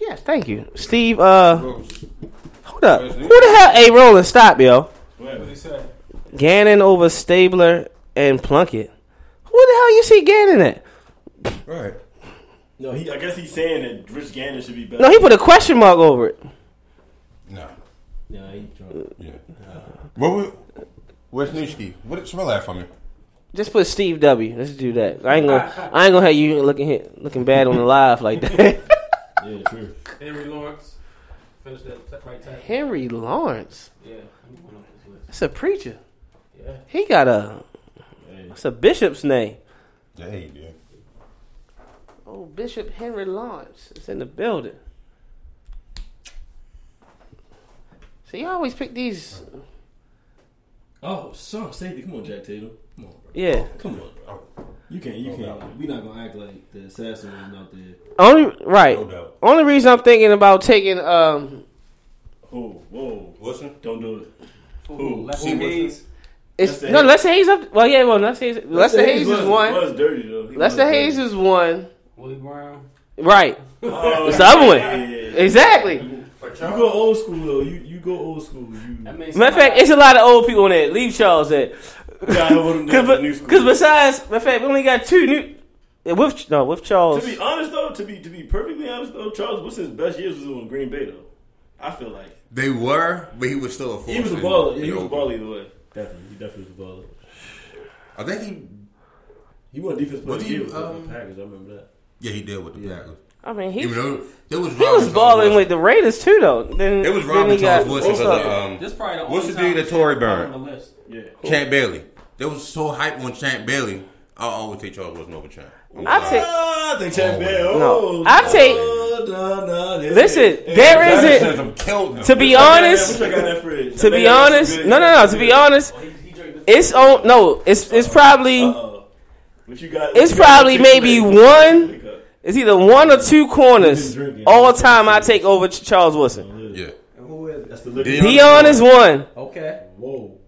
yes, thank you, Steve. Uh, hold up. Who the hell? Hey, Roland, stop, yo. What he say? Gannon over Stabler and Plunkett. Who the hell you see Gannon at? Right. No, he. I guess he's saying that Rich Gannon should be better. No, he put a question mark over it. No. Yeah, he drunk. Yeah. What? we- Where's Newski? What? Spell that for me. Just put Steve W. Let's do that. I ain't gonna. I ain't gonna have you looking here, looking bad on the live like that. Yeah, true. Henry Lawrence. Finish that right tackle. Henry Lawrence. Yeah. he went off this list. That's a preacher. Yeah. He got a. Hey, That's a bishop's name. Yeah, he did. Oh, Bishop Henry Lawrence is in the building. See, you always pick these. Oh, son, safety. Come on, Jack Tatum. Come on, bro. Yeah. Come on, bro. You can't. You can't. We not gonna act like the assassin was out there. Only right. No doubt. Only reason I'm thinking about taking um Oh, whoa! Woodson. Don't do it. Who? Lester Who? Hayes. it's Lester no Hayes. Lester Hayes up. Well, yeah, well Lester Hayes. Lester Hayes was, is one. Was dirty though. He Lester was Hayes dirty. is one. Willie Brown. Right. Oh, It's the other one. yeah, yeah, yeah. Exactly. You go old school though. You you go old school. You. That means Matter of fact, it's a lot of old people in there. Leave Charles there. Gotta help them do the new school. Because besides, matter of fact, we only got two new. With no, with Charles. To be honest though, to be to be perfectly honest though, Charles Woodson's best years was on Green Bay though. I feel like They were, but he was still a force. he was a baller. Yeah, in he was a baller either way. Definitely, he definitely was a baller. I think he. He won defense player of the he, year with the um, Packers. I remember that. Yeah, he did with the Yeah. Packers. I mean, he Even though there was he was balling with the Raiders too, though. Then It was then Robin Charles Woodson what's because up? um, This probably the what's the dude that Torrey on Burn? the list. Yeah. Champ Bailey. They was so hype on Champ Bailey. I'll always take Charles Woodson over Champ. I'm I take- I think Champ Bell. no. Oh, I take- no, no, this- Listen, hey, there that isn't- Since I'm killed him. To be I got that- honest, I got that fridge. to be honest, no, no, no. To be honest, he, he drank the it's on. No, it's it's probably What you got? It's you probably to maybe one- Wake up. It's either one or two corners You've been drinking. all time. I take over Charles Woodson. Yeah. And who is it? That's the liquor. Deion- Deion is one. Okay. Whoa.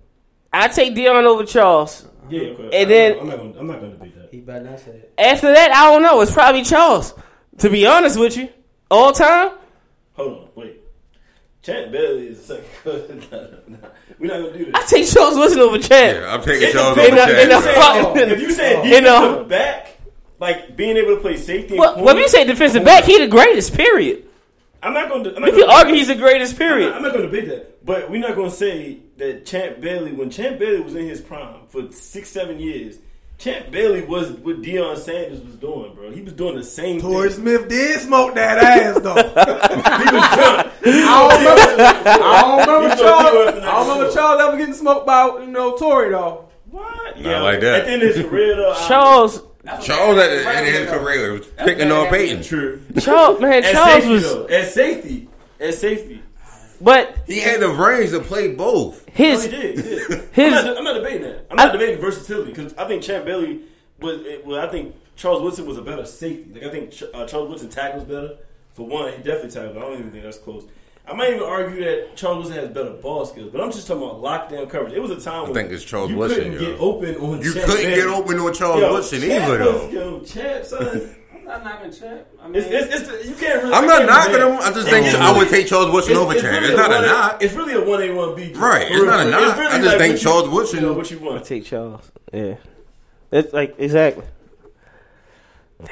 I take Deion over Charles. Yeah, okay. And then- I'm not gonna. I'm not gonna debate that. He better not say it. After that, I don't know. It's probably Charles. To be honest with you, all time. Hold on, wait. Champ Bailey is second. no, no, no. We're not gonna do that. I take Charles Woodson over Champ. Yeah, I'm taking Charles depends. over In a- in a Champ. fuck- If you say You know. defensive back, like being able to play safety, and Well, corner, well, you say defensive back, he the greatest. Period. I'm not gonna. I'm not If you gonna- argue he's the greatest, I'm period. not, I'm not gonna debate that. But we're not gonna say that Champ Bailey, when Champ Bailey was in his prime for six, seven years, Champ Bailey was what Deion Sanders was doing, bro. He was doing the same Torrey thing. Smith did smoke that ass though. He was drunk. I don't remember, I don't remember Charles. do it for I don't remember Charles ever getting smoked by you know Torrey though. What? Not like that. At the end of his career, though, I- Charles, Charles at the end of his career was picking on Peyton. True. Charles, man, At Charles safety, was, though. At safety. At safety. but He had the range to play both. No, his he did. He did. I'm, his not, I'm not debating that. I'm not I- debating versatility because I think Champ Bailey was. Well, I think Charles Woodson was a better safety. Like I think uh, Charles Woodson tackles better. For one, he definitely tackled. I don't even think that's close. I might even argue that Charles Woodson has better ball skills, but I'm just talking about lockdown coverage. It was a time when think it's Charles you Woodson, couldn't yo. get open on. Charles. You Champ couldn't Bailey. get open on Charles Yo, Woodson Champ either, was- though. Yo, Champ, son. I'm not knocking Champ. I mean, It's, it's, it's the, you can't really. I'm not can't knocking debate. him. I just think I would take Charles Woodson over Champ. really It's not a 1A knock. It's really a one A one B. Right, it's not a knock. I just think Charles Woodson- You know, what you want? take Charles. Yeah, that's like exactly.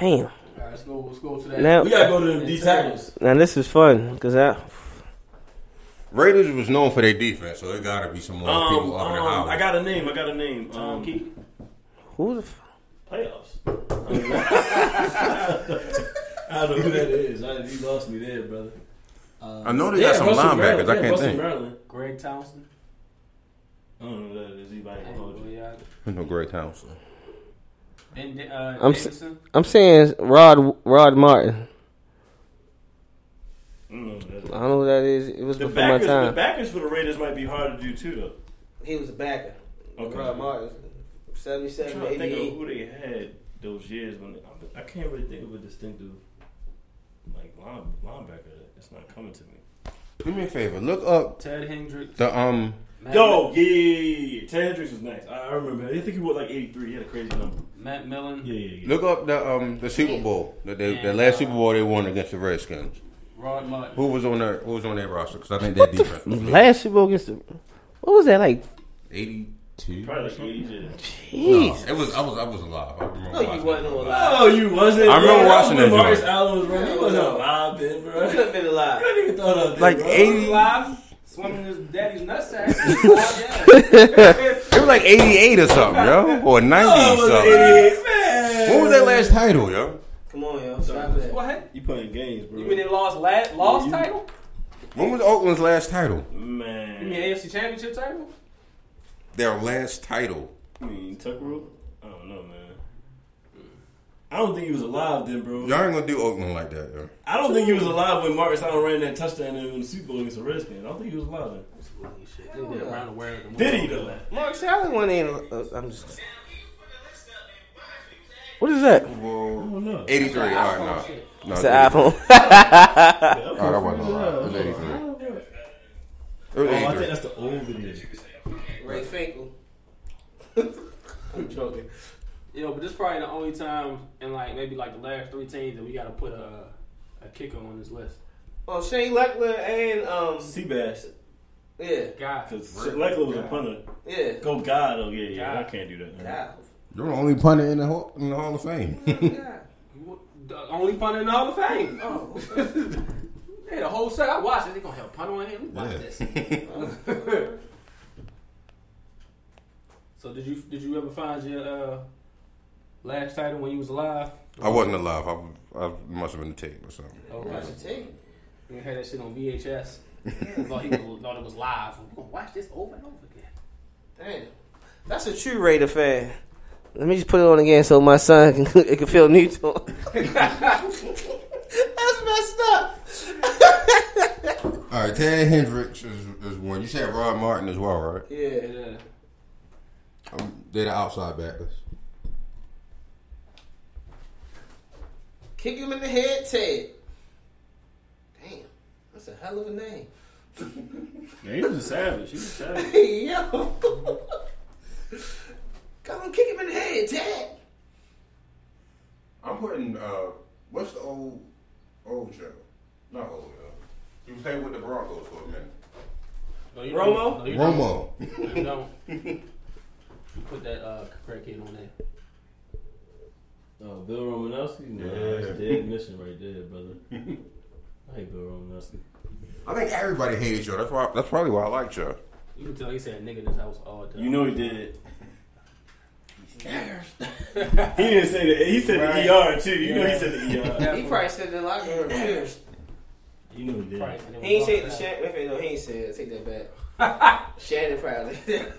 Damn. All right, let's go. Let's go to that. Now, We gotta go to the D tackles. now this is fun because I Raiders was known for their defense, so there got to be some more Um, people other than um, Howard. I got a name. I got a name. Tom Um, Key. who the f- playoffs. I don't know who that is. I, you lost me there, brother. I know they got some Russell linebackers. Maryland. I can't Russell think. Maryland. Greg Townsend. I don't know who that is. Anybody can hold you. I know Greg Townsend. Ben uh, I'm s- Davidson. I'm saying Rod Rod Martin. I don't know who that is. I don't know who that is. It was The before my backers, the time. backers for the Raiders might be hard to do too, though. He was a backer. Okay. Rod Martin, I'm 77, trying to think of who they had those years when they, I can't really think of a distinctive like line, linebacker. It's not coming to me. Do me a favor. Look up Ted Hendricks. the um. Matt, Yo, yeah, yeah, yeah, yeah. Ted Hendricks was nice. I, I remember. I think he was like 83. He had a crazy number. Matt Millen. Yeah, yeah, yeah. Look up the um the Super Bowl. The, the, the last uh, Super Bowl they won against the Redskins. Rod Martin. Who was on their Who was on their roster? Because I think their defense was Last Super Bowl against the, what was that like? eighty two. Probably like 80. Yeah. Jeez. It was I was I was alive. I remember. No, you watching wasn't it. alive. Oh, you wasn't. I remember bro. watching that Marcus joint. Allen was running. You wasn't alive then, bro. Could have been alive. I didn't even thought of that. Like bro. eighty. Live swimming his daddy's nutsack. It was like eighty eight or something, yo, or ninety Oh, it was something. 88, man. What was that last title, yo? Come on, yo. Stop that. what? You playing games, bro? Mean they lost last lost you- title? When was Oakland's last title? man? You mean AFC Championship title? Their last title. I mean, Tuck Rule? I don't know, man. I don't think he was alive then, bro. Y'all ain't gonna do Oakland like that, yo. I don't think he was alive when Marcus Allen ran that touchdown in the Super Bowl against the Redskins. I don't think he was alive then. They did around the world. Did he though? Mark Sally went in. Uh, I'm just. What is that? Oh no. Eighty three. All right, no. no It's an iPhone. Oh, that wasn't right. It was eighty three. It was Oh, I think that's the old video. Ray Finkel. I'm joking. Yo, but this is probably the only time in like maybe like the last three teams that we got to put a a kicker on this list. Oh, Shane Lechler and um. Seabass. Yeah, God, Because Leckler was a punter. yeah. Go God, oh yeah, yeah. I can't do that. man. God. You're the only punter in the hall, in the Hall of Fame. God. the only punter in the Hall of Fame. Oh. Hey, the whole set I watched it. They gonna help punt on him. Watch Yeah. this. so did you did you ever find your uh, last title when you was alive? I wasn't alive. I, I must have been the tape or something. Okay. You had that shit on VHS. thought he was, thought it was live. We're gonna watch this over and over again. Damn. That's a true Raider fan. Let me just put it on again so my son can it can feel new to him. That's messed up. All right, Ted Hendricks is, is one. You said Rod Martin as well, right? Yeah. Yeah. Um, they're the outside backers. Kick him in the head, Ted. Damn. That's a hell of a name. Yeah, he was a savage. He was a savage. Yo. Come on, kick him in the head, Ted. I'm putting uh, what's the old old Joe? Not old. Uh, you played with the Broncos for a minute. No, you Romo? Don't. No, you Romo. Don't. You don't. You put that uh, crack kid on there. Oh, Bill Romanowski? No, Yeah. that's dead mission right there, brother. I hate Bill Romanowski. I think everybody hates you. That's why. That's probably why I like you. You can tell he said nigga in his house all the time. You know he did. He didn't say that. He said Right. the ER too. You know he said the ER. He probably said it in the locker room too. You know he did. Right, and He ain't say lost the that. Shannon. No, he ain't said it. Take that back. Shannon probably. Shannon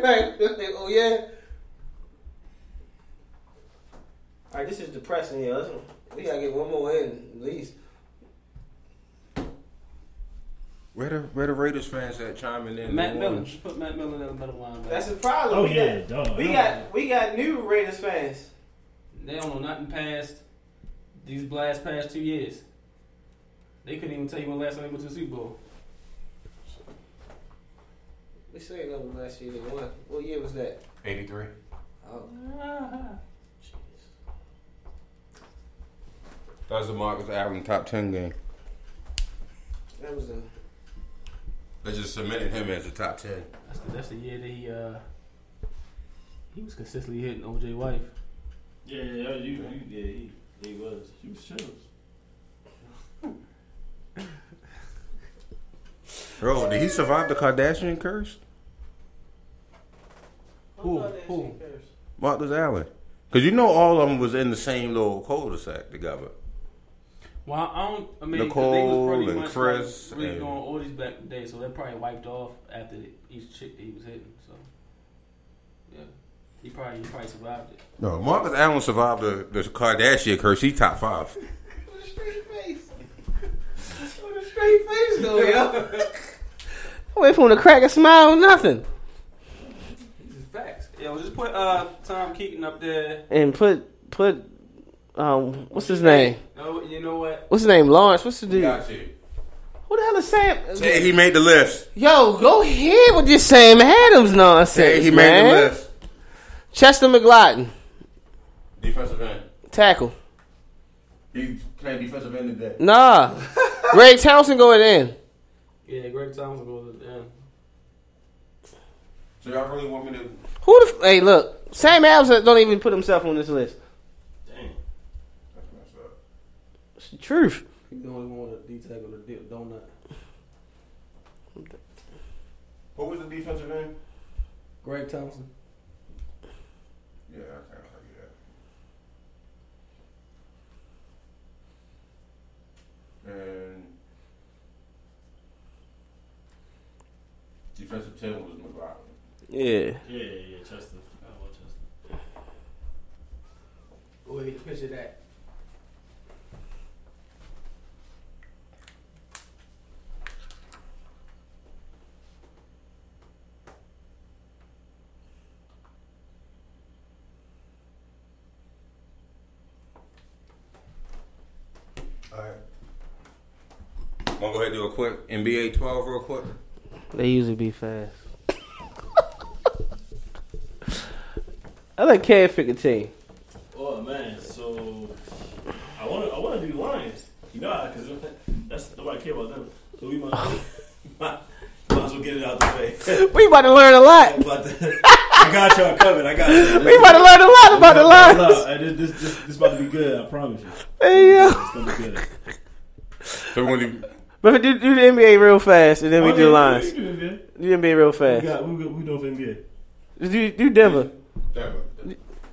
probably. oh yeah. All right, this is depressing here. Let's- We gotta get one more in at least. Where the where the Raiders fans at chiming in? Matt New Miller. Put Matt Miller in the middle line. That's the problem. Oh we yeah, got, dog. we oh, got we got new Raiders fans. They don't know nothing past these last past two years. They couldn't even tell you when last time they went to the Super Bowl. We still ain't know the last year they won. What year was that? 83. Oh, That was the Marcus Allen top 10 game. that was the. They just cemented him as a top 10. That's the, that's the year that he uh he was consistently hitting OJ wife. Yeah, yeah, you, you, yeah, he, he was. He was chills. Bro, did he survive the Kardashian curse? Who? Who? Marcus Allen. Because you know all of them was in the same little cul-de-sac together. Well, I don't. I mean, 'cause Nicole they was pretty and much Chris like really and- doing all these back in the day, so they probably wiped off after each chick that he was hitting. So, yeah, he probably he probably survived it. No, Marcus Allen survived the, the Kardashian curse. He top five. With a straight face. With a straight face, though, yo. Wait for him to crack a smile, or nothing. This is facts. Yo, just put uh Tom Keaton up there. And put put um what's his name? No, you know what? What's his name? Lawrence. What's the dude? Got you. Who the hell is Sam? Say he made the list. Yo, go ahead with this Sam Adams nonsense, Say he man. made the list. Chester McGlockton, Defensive end. tackle. He played defensive end today. Nah, Greg Townsend going in. Yeah, Greg Thompson goes down. So y'all really want me to? Who the? F- hey, look, Sam Adams don't even put himself on this list. Damn. It's the truth. He's the only one with a D tackle to do donut. What was the defensive end? Greg Thompson. Yeah, I can't argue that. And defensive ten was McGlockton. Yeah. Yeah, yeah, yeah, Chester. I love Chester. Go ahead, picture that. All right. Want to go ahead and do a quick NBA 12 real quick? They usually be fast. I like Cam pick a team. Oh man, so I want to I want to do Lions. You know, because that's nobody care about them. So we might, might, might as well get it out the way. We about to learn a lot. About I got y'all covered. I got you. We about to learn a lot about the Hold Lions. up. This, this, this, this about to be good. I promise you. Hey yo. It's gonna be good. So we're do. But do, do the NBA real fast, and then we Oh, do yeah, lines. we do NBA. Do the NBA real fast. we, got- we doing for NBA. Do, do Denver. Denver.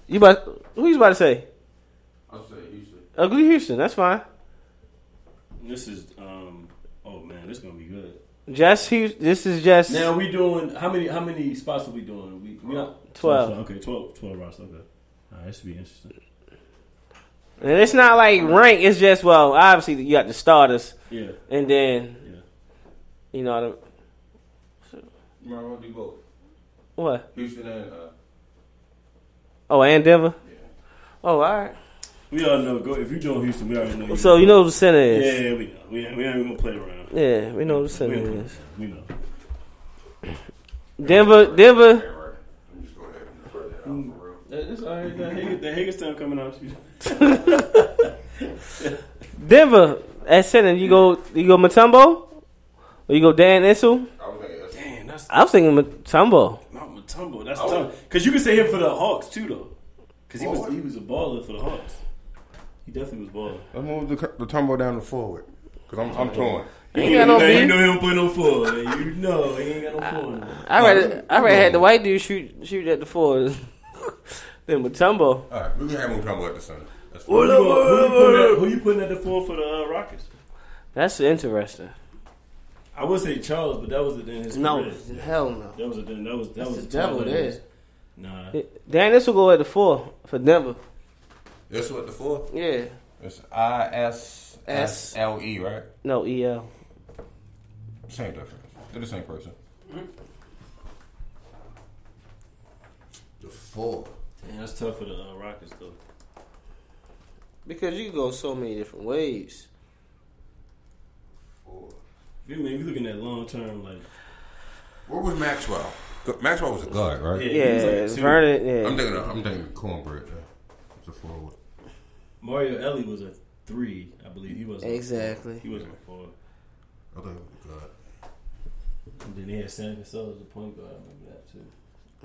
You about who you about to say? I'll say Houston. Uh, go Houston. That's fine. This is um. Oh man, this is gonna be good. Just Houston. This is just Now we doing how many how many spots are we doing? We we not 12. Okay, 12, 12 roster. Okay, all right, this should be interesting. and it's not like rank. It's just well, obviously you got the starters, Yeah, and then yeah. you know the, You might want to do both. what? Houston and. Uh, Oh, and Denver. yeah. Oh, all right. We all know. Go if you doing Houston, we already know. So you know who the center is. Yeah, yeah, we know. We ain't, we ain't even gonna play around. Yeah, we know who the We, center ain't- is. we know. Denver, Denver. All right. Let me just go ahead and put that out for real. That- It's all right. That Hager- that Hagerstown coming out. Denver at center. You go, you go Mutombo, or you go Dan Issel. I was like, that's- Damn, that's I was thinking Mutombo. Mount Mutombo. That's Oh. tough. Because you can say him for the Hawks too, though. Because he oh, was he was a baller for the Hawks. He definitely was balling. Let's move the, the tumble down to forward. Because I'm, I'm torn. Ain't got no you, know, you know he don't play no four. You know he ain't got no four. man. I rather, I rather had the white dude shoot, shoot at the four than Mutombo. All right, we can have Mutombo at the center. That's fine. Who you, gonna- who, you putting at, who you putting at the four for the uh, Rockets? That's interesting. I would say Charles, but that was it in his No, career. hell no. That was a that was that That's was the devil of there. his- Nah, Dan Issel go at the four for Denver. This what the four? Yeah. It's I S S L E, right? No, E EL. Same difference. They're the same person. The four. Damn, that's tough for the uh, Rockets though. Because you can go so many different ways. You mean if you looking at long term, like Where was Maxwell? Maxwell was a guard, right? Yeah, Yeah, like. Vernon. Yeah. I'm thinking. Of, I'm thinking of cornbread. It's a forward. Mario Elie was a three, I believe. He wasn't a. Exactly. He wasn't a four. I thought it was a guard. And then they had Sam Cassell as a point guard. I remember that too.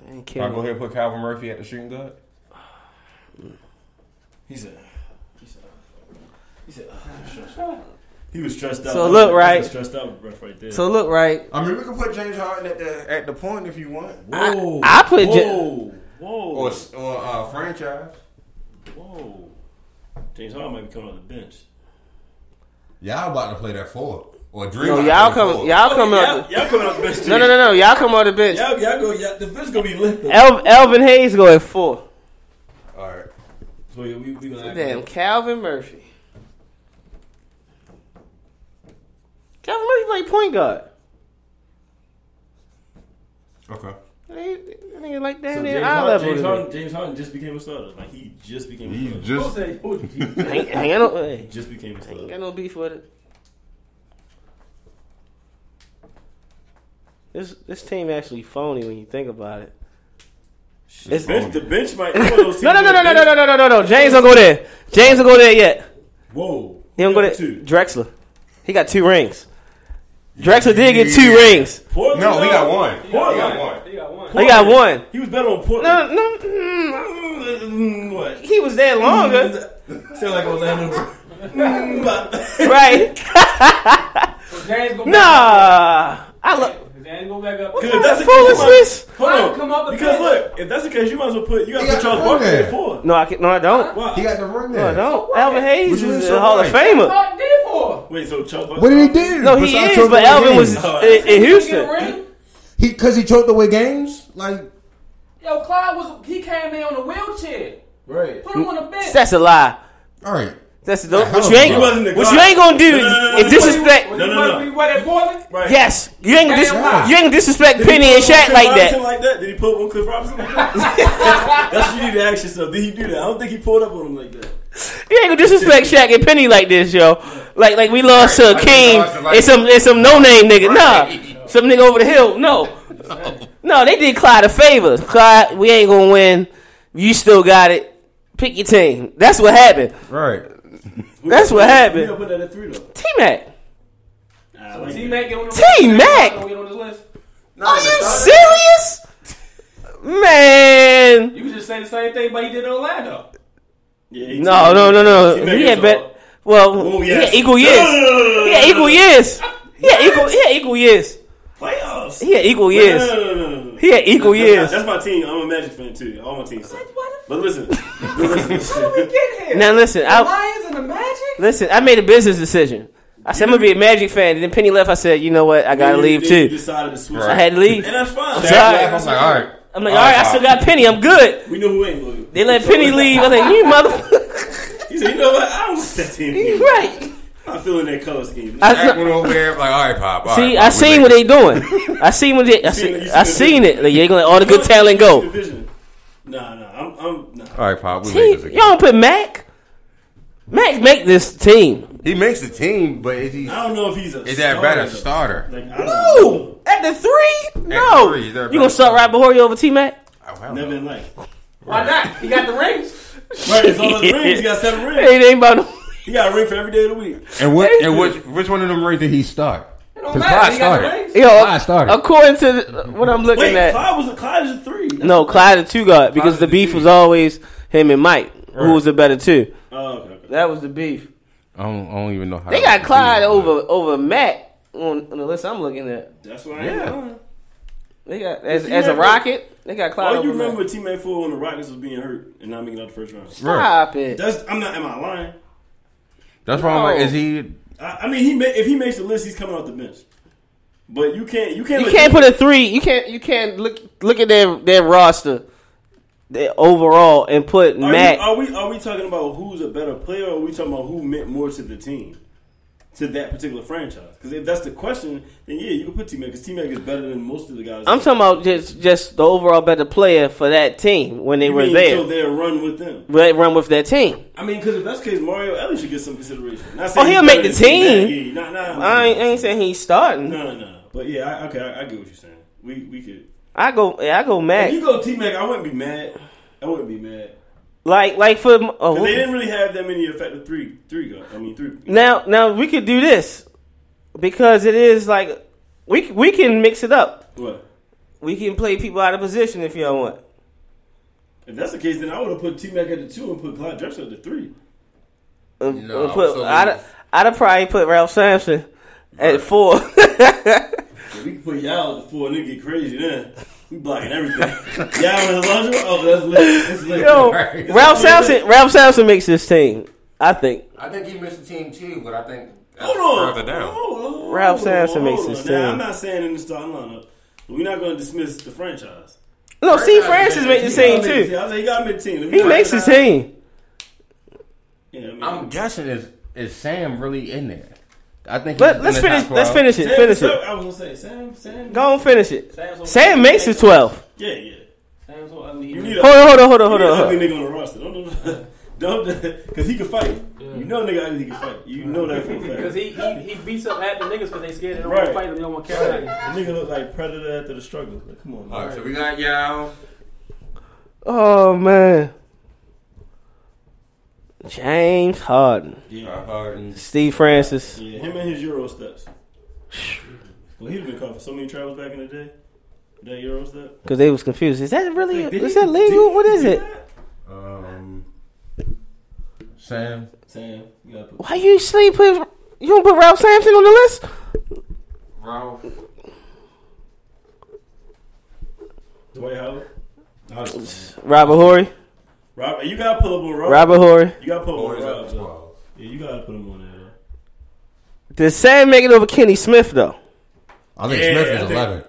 Ain't Can I go killing. ahead and put Calvin Murphy at the shooting guard? He said. He said. He said. "Ah, He was stressed out. So That look, was right. Stressed out breath right there. So look, right. I mean, we can put James Harden at the at the point if you want, whoa, I- I put whoa, Ja- whoa, or or uh, franchise. whoa. James Harden might be coming off the bench. Y'all about to play that four or Dream? No, y'all play come. four. Y'all come oh, y'all, up. y'all coming off the bench. Too. No, no, no, no. Y'all come on the bench. Y'all, y'all go. Y'all, the bench gonna be lit. though. El- Elvin Hayes go at four. All right. So we, we, we gonna act Damn, like- Calvin Murphy. Calvin Murphy play point guard. Okay. They, they like that. So So James, eye Harden, level. James, Harden, James Harden just became a starter. Like he just became a He starter. just me. Ain't, ain't got no, hey, just became a ain't starter. got no beef with it. This this team actually phony when you think about it. The It's- bench, the bench might. one those teams No, no, no, no, no, no, no, no, no, no. James don't go there. James don't go there yet. Whoa. He don't go there. Two. Drexler. He got two rings. Drexler did get two rings. Portland, no. He got one. He Portland. He got one. He got one. He was better on Portland. No, no. mm, Mm, what? He was there longer. Sound like Orlando. Mm, Right. So James go Nah. I look. James go back up. Because if that's the case, you Foolishness. might- Hold on. Come up because look, if that's the case, you might as well put you got to put got Charles the Barkley ring at four. No, I can, no, I don't. Why? He got the ring No, I don't. Elvin Hayes What is so a Hall of? Famer. What did for? Wait, so Charles Barkley? What did he do? No, he besides is, choke but away Elvin was games? In, in Get a Houston. Ring? He because he choked away games. Like Yo, Clyde was he came in on a wheelchair. Right. Put him on the bench. That's a lie. all right, That's the, hell what you ain't He wasn't the what you ain't gonna do No, no, no, no, is disrespect. No, no, what- no. he what at Portland? Right. Yes, you ain't gonna dis- Damn lie. you ain't disrespect Did Penny and one Shaq like Robinson that. like that? Did he put one Cliff Robinson like that? That's what you need to ask yourself. Did he do that? I don't think he pulled up on him like that. You ain't gonna disrespect Shaq and Penny like this, yo. Like like we lost to Right, like King we like- and some and some no name nigga. Right. Nah, some nigga over the hill. No, no, they did Clyde a favor. Clyde, we ain't gonna win. You still got it. Pick your team. That's what happened. Right. That's what You happened. gotta put that at three though. T Mac. T. Mac get on the T-Mac? Don't get on this list. Are you serious? Man. You could just say the same thing, but he did in Orlando. Yeah, he- No, no, no, no. T-Mac He is had all- bet. Well, Oh, he had equal years. He had equal years. He had equal. He had equal years. Playoffs. He had equal No, years. No, no, no, no, no. He had equal That's, years. that's my team. I'm a Magic fan too. All my teams. But listen, but listen. Get here. Now listen, the I Lions and the Magic. listen. I made a business decision. I said I'm gonna be a Magic fan. And then Penny left. I said, you know what? I gotta Then leave you- then you too. Decided to switch. I had to leave. and that's fine. I'm Shaq sorry. I was like, all right. I'm like, All all right, right, I still got Penny. I'm good. We know who ain't loyal. They let Penny leave. I think you motherfucker. He said, you know what? I don't want that team. You anymore. Right. I'm feeling that color scheme. I- Shaq went over there like, all right, pop. all See, right, I pop, we seen what they doing. I seen what they. I, seen see, it, you I seen seen it. it. Like, you ain't gonna let all the good talent go. Division. Nah, nah. I'm, I'm, nah. All right, pop. We T, make this again. y'all don't put Mac. Mac make this team. He makes the team, but is he? I don't know if he's a. Is that starter, better starter? Like, I don't know. At the three? No. three, is there you gonna better start right before you over T Mac? Oh, Never no. in life. Why not? He got the rings. Right, it's all the rings. He got seven rings. It ain't about no. He got a ring for every day of the week. and what? And which? Which one of them rings did he start? Because. Clyde He started. Yo, Clyde started. according to the, what I'm looking Wait, at, Clyde was a Clyde is a three. no, Clyde a two guard because Clyde's the the beef two. was always him and Mike, who was the better two. Oh, okay, okay. That was the beef. I don't, I don't even know how. They got Clyde be, over over Matt on, on the list I'm looking at. That's why I ain't Yeah. lying. They got as, as a rocket. They got Clyde All over you Mac. remember teammate four when the Rockets was being hurt and not making out the first round. Stop it. That's I'm not. Am I lying? That's why I'm like, is he? I, I mean, he ma- if he makes the list, he's coming off the bench. But you can't. You can't. You can't put a three. You can't. You can't look look at their their roster. the overall and put Are, Mac. you, are we are we talking about who's a better player, or are we talking about who meant more to the team, to that particular franchise? Because if that's the question, then yeah, you can put T Mac because T Mac is better than most of the guys. I'm talking about just just the overall better player for that team when they You were mean there. until they run with them. They run with that team. I mean, because if that's the case, Mario Ellis should get some consideration. Oh, he'll make the team. Yeah, nah, nah, I ain't, I ain't saying he's starting. No, no, no. But yeah, I, okay, I, I get what you're saying. We we could. I go, yeah, I go Mac. If you go T Mac, I wouldn't be mad. I wouldn't be mad. Like, like for oh, they didn't really have that many effective three three guys. I mean three. now, now we could do this because it is like we we can mix it up. What? We can play people out of position if y'all want. If that's the case, then I would have put T Mac at the two and put Clyde Drexler at the three. Uh, No, uh, put, so- I'd, I'd have probably put Ralph Sampson at four. Yeah, we can put y'all at the four and it get crazy then. We blocking everything. y'all in the? Oh, that's lit. That's lit. Yo, Right. Ralph It's. Sampson, Ralph Sampson makes this team. I think I think he missed the team too, but I think Hold on. further down. Hold on, Ralph hold Sampson makes on. this Now, team. I'm not saying in the starting lineup, but we're not going to dismiss the franchise. no. Steve Francis makes the team He gotta make too. He got to make the team. He makes his team. Yeah, I mean, I'm guessing is is Sam really in there? I think. Let, he's let's finish. top Let's finish it. Sam- Finish Sam- it. I was gonna say Sam. Sam. Go on, finish it. Sam's Sam makes his twelve. Yeah, yeah. Sam's so ugly. You he- need a, Hold on, hold on, hold on, hold on. a hold ugly on. nigga on the roster. Don't don't because he can fight. You know, nigga, ugly, he can fight. You know that for a fact. Because he, he, he beats up half the niggas because they scared they don't want to fight him. They don't want to carry Right. that. The nigga look like Predator after the struggle. Like, come on, man. All right, so we got y'all. Oh man. James Harden, Yeah, Harden. Steve Francis. yeah. Him and his Euro steps. Well, he'd have been caught for so many travels back in the day. That Euro step. Because they was confused. Is that really? Like, is he- that legal? What is it? Um, Sam. Sam, you gotta put. Why you sleep with? You don't put Ralph Sampson on the list? Ralph. Dwight Howard. Howard. Robert Horry. Robert, you gotta pull up on Rob. Robert Horry. You gotta pull up on up Rob. to though. Yeah, you gotta put him on there. though. Did Sam make it over Kenny Smith though? I think Yeah, Smith I is think- 11.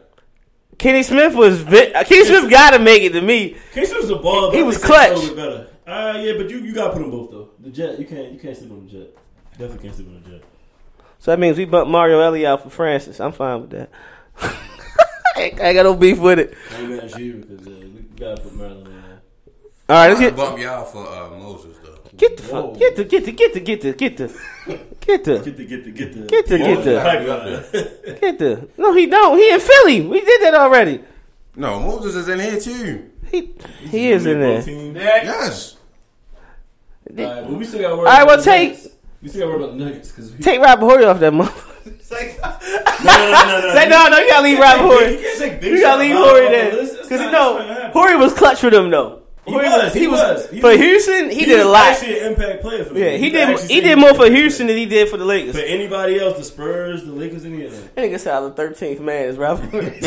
Kenny Smith was. Vi- Kenny Smith got to make it to me. Casey was a ball. He was think clutch. a little bit better. Uh, yeah, but you, you gotta put them both though. The Jet, you can't you can't sleep on the Jet. Definitely can't sleep on the Jet. So that means we bumped Mario Elie out for Francis. I'm fine with that. I ain't got no beef with it. I ain't mad at you because uh, we gotta put Maryland in there. All right, let's get bump y'all for uh, Moses though. get the fuck, get the get the get the get the get the get the Get the get the get the Get the- get the- pipeline. get the. No, he don't. He in Philly. We did that already. No, Moses is in here too. He he is in there. Yes. All right, but we still gotta worry. All right, about well, the take- Nuggets. We still gotta worry about the Nuggets because we. Take Robert Horry off that motherfucker. no, no, no, no, Say no, no, you gotta leave Robert You Horry. can't take big You shot gotta leave Bob Horry off there the list. That's because you not- that's not gonna know happen. Horry was clutch for them though. He Horry was, he was. He for was- Houston. He, He did a was lot. Actually, an impact player for them. Yeah, he You did. He did more for Houston than he did for the Lakers. For anybody else, the Spurs, the Lakers, any of them. That nigga said I was the thirteenth man is Robert. Horry.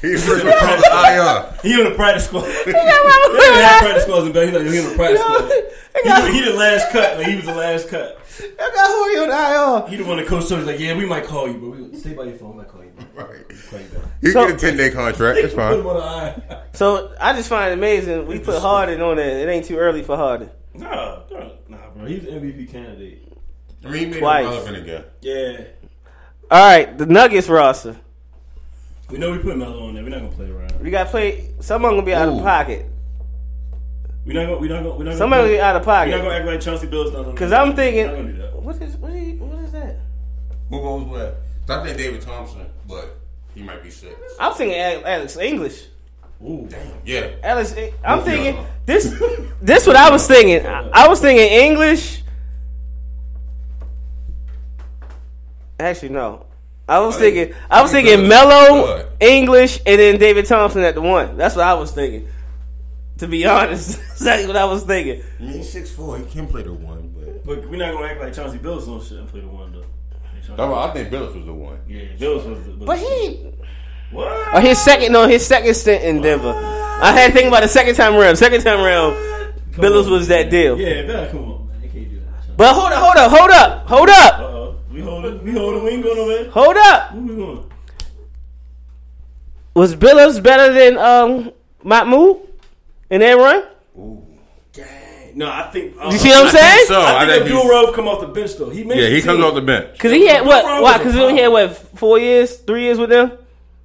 He's first with Thomas IR. He on the practice squad. Uh, he got Robert didn't have practice squads in back. He like he on the practice squad. He, got- the- he the last cut. Like he was the last cut. I got Horry on IR. He the one that coach told us like, yeah, we might call you, but we stay by your phone. We might call you. Right. Call you So- get a ten day contract. It's fine. on the eye. So I just find it amazing we put Harden on it. It ain't too early for Harden. Nah, nah, nah, bro. He's an MVP candidate. I mean, he made Twice. it relevant again. Yeah. All right, the Nuggets roster. We know we put Melo on there. We're not gonna play around. We got to play. Someone gonna be out of pocket. We're not gonna. We're not gonna. We're not gonna. Somebody gonna be out of pocket. We're not pocket. gonna act like Chauncey Billups not. Because. I'm We're not gonna do thinking, that. what is what is what is that? Who goes where? I think David Thompson, but he might be six. I'm thinking Alex English. Ooh. Damn, yeah. Alex, eh, I'm Both thinking y'all. this. This what I was thinking. I, I was thinking English. Actually, no. I was I think- thinking. I was thinking Billups is good. English, and then David Thompson at the one. That's what I was thinking. To be honest, exactly what I was thinking. He's six four. He can play the one, but But we're not gonna act like Chauncey Billups on shit and play the one though. Chauncey- That's I think Billups was the one. Yeah, Billups was the. But he, What? or his second, no, his second stint in Denver. I had to think about the second time around. Second time around, Come Billups on, was that deal. Yeah, man, come on, man. You can't do that. But hold up, hold up, hold up, hold up, Uh oh. We hold it. We hold it. We ain't going nowhere. hold up. Where we going? Was Billups better than um Mahmoud and then run? No, I think. uh, You see what I'm saying? So I I think think Abdul-Rauf come off the bench though. He makes Yeah, he comes off the bench. Because he had what? Why? was Because a he had what? Four years, three years with them.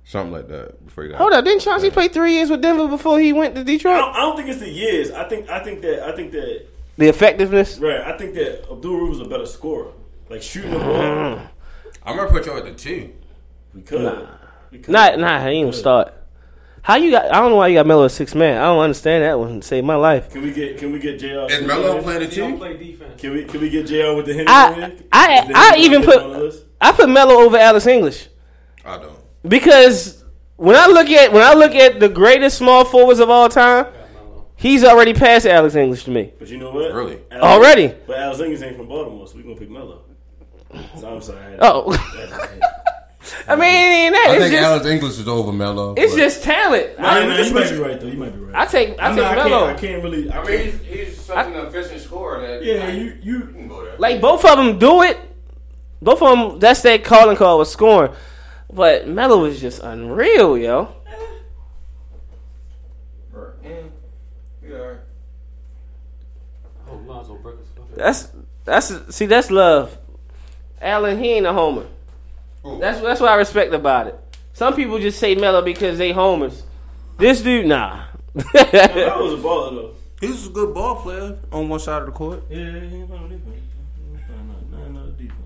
Something like that before he got. Hold up, didn't Chauncey play three years with Denver before he went to I Detroit? don't, I don't think it's the years. I think. I think that. I think that. The effectiveness. Right. I think that Abdul-Rauf was a better scorer. Like shooting the ball. I'm gonna put you at the two. We could. We could. Nah, nah, he ain't gonna start. How you got? I don't know why you got Melo at six man. I don't understand that one. Save my life. Can we get? Can we get J.R. Is Melo playing the He don't play defense. Can we? Can we get J.R. with the Henry? I- win? I- I even put- on the list? I put Melo over Alex English I don't. because when I look at when I look at the greatest small forwards of all time, he's already past Alex English to me. But you know what? Really? Alex- Already. But Alex English ain't from Baltimore, so we gonna pick Melo. So I'm sorry. Oh. I mean, that, I it's think just Alex English is over Melo. it's but- just talent. Nah, I, nah, you might be right though. You might be right. I take I I'm take not- I can't, I can't really. I, I mean, he's, he's such an efficient scorer that yeah, you you. you can go there. Like both of them do it. Both of them. That's that calling call with scoring. But Melo is just unreal, yo. Yeah. Eh, oh, Lonzo Burgers. fuck it. That's that's see that's love. Allen, he ain't a homer. Who? That's that's what I respect about it. Some people just say Melo because they homers. This dude, nah. That was a baller though. He's a good ball player on one side of the court. Yeah, he ain't playing no defense.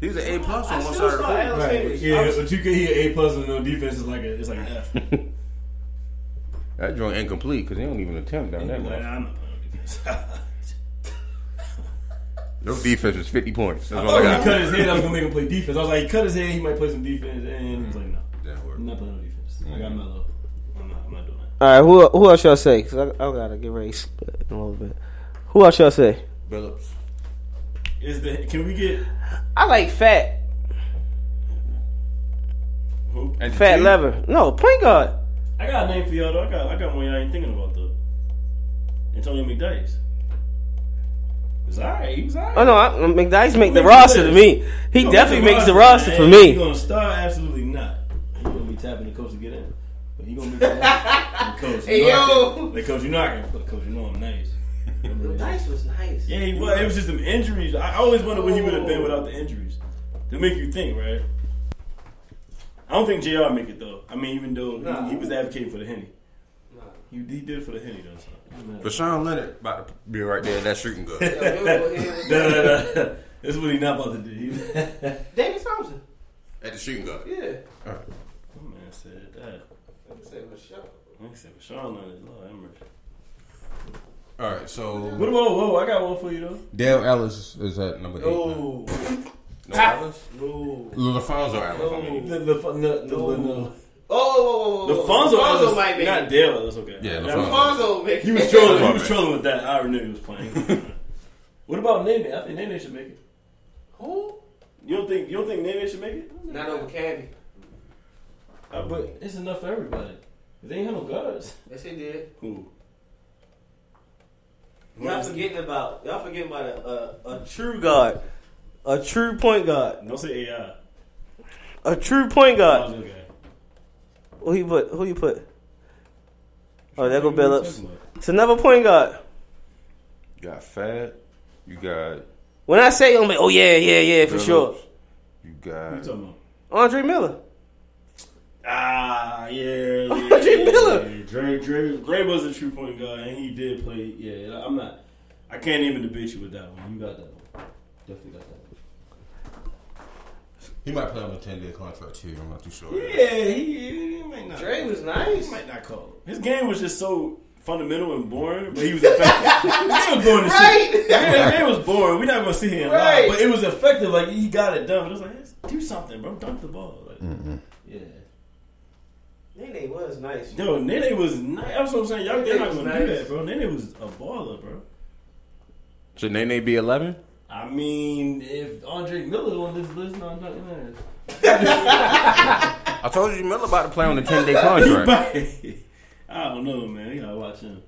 He's an A plus on I one side of the court. Right. English. Yeah, but you can hear A plus and no defense is like a it's like an F. That joint incomplete because he don't even attempt down Like, that nah, much. I'm not playing defense. Your defense is 50 points. That's all Oh, I he got. cut his head. I was gonna make him play defense. I was like, he cut his head. He might play some defense, and he was like, no, That worked. I'm not playing no defense. I got mm. Melo. I'm not. I'm not doing that. All right, who who else y'all say? Cause I, I gotta get ready a little bit. Who else y'all say? Billups. Is the can we get I like Fat who? At the Fat two? Lever. No, point guard. I got a name for y'all though. I got I got one y'all ain't thinking about though. Antonio McDyess. He's alright. He was alright. Oh no, I, McDyess make the roster to me. He gonna definitely make makes the roster man. for He me. gonna start? Absolutely not. He gonna be tapping the coach to get in. But he gonna make the coach, Hey, you know I yo. can- Like coach, you know I can play. Coach, you know I'm nice. McDyess was nice. Yeah, he was. It was just some injuries. I I always wonder what he would have been oh. without the injuries. To make you think, right? I don't think J.R. make it though. I mean, even though he- Nah. he, was advocating for the henny, he, he did it for the henny though. So. But Sean Leonard about to be right there. At that shooting good. No, no, no. This is what he not about to do. He, David Thompson. At the shooting guard. Yeah. my man said that. Like I said, Sean Leonard, Lord have mercy. All right, so whoa, about? Whoa, I got one for you though. Dale Ellis is at number eight. Oh, no Ellis. no. LaFonso Ellis. I mean. The, the, the, the, the, no. Oh, The Fonzo, Fonzo Ellis- might be. not Dale. That's okay. Yeah, That LaFonso. was- Fonzo make He was trolling. He was bad. trolling with that. I already knew he was playing. what about Nene? I think Nene should make it. Who? You don't think? You don't think Nene should make it? Not over Camby. Uh, but it's enough for everybody. They ain't have no guards. Yes, he did. Who? Y'all forgetting about y'all forgetting about a, a, a true guard, a true point guard, Don't say AI. a true point I guard. Was okay. Who you put? Who you put? Oh, there go What are you Billups. talking about? It's another point guard. You got Fat. You got. When I say, I'm like, oh yeah, yeah, yeah, for Billups. sure. You What got. you talking about? Andre Miller. Ah, yeah, yeah, Andre yeah, Miller. yeah. Dre, Dre, Dre was a true point guard, and he did play. Yeah, I'm not. I can't even debate you with that one. You got that one. Definitely got that one. He might play on a ten day contract too. I'm not too sure. Yeah, he, he might not. Dre was nice. He might not call him. His game was just so fundamental and boring, but he was effective. His game was boring as Right. shit. Yeah, His was boring. We're not gonna see him Right. lie, but it was effective. Like he got it done. But It was like, "Let's do something, bro. Dunk the ball. Like, yeah. Nene was nice. Yo, Nene was nice. That's what I'm saying. Y'all, they're not was gonna do that, bro. Nene was a baller, bro. Should Nene be 11? I mean, if Andre Miller on this list, no, I'm not gonna I told you Miller about to play on a 10 day contract. I don't know, man. You gotta watch him.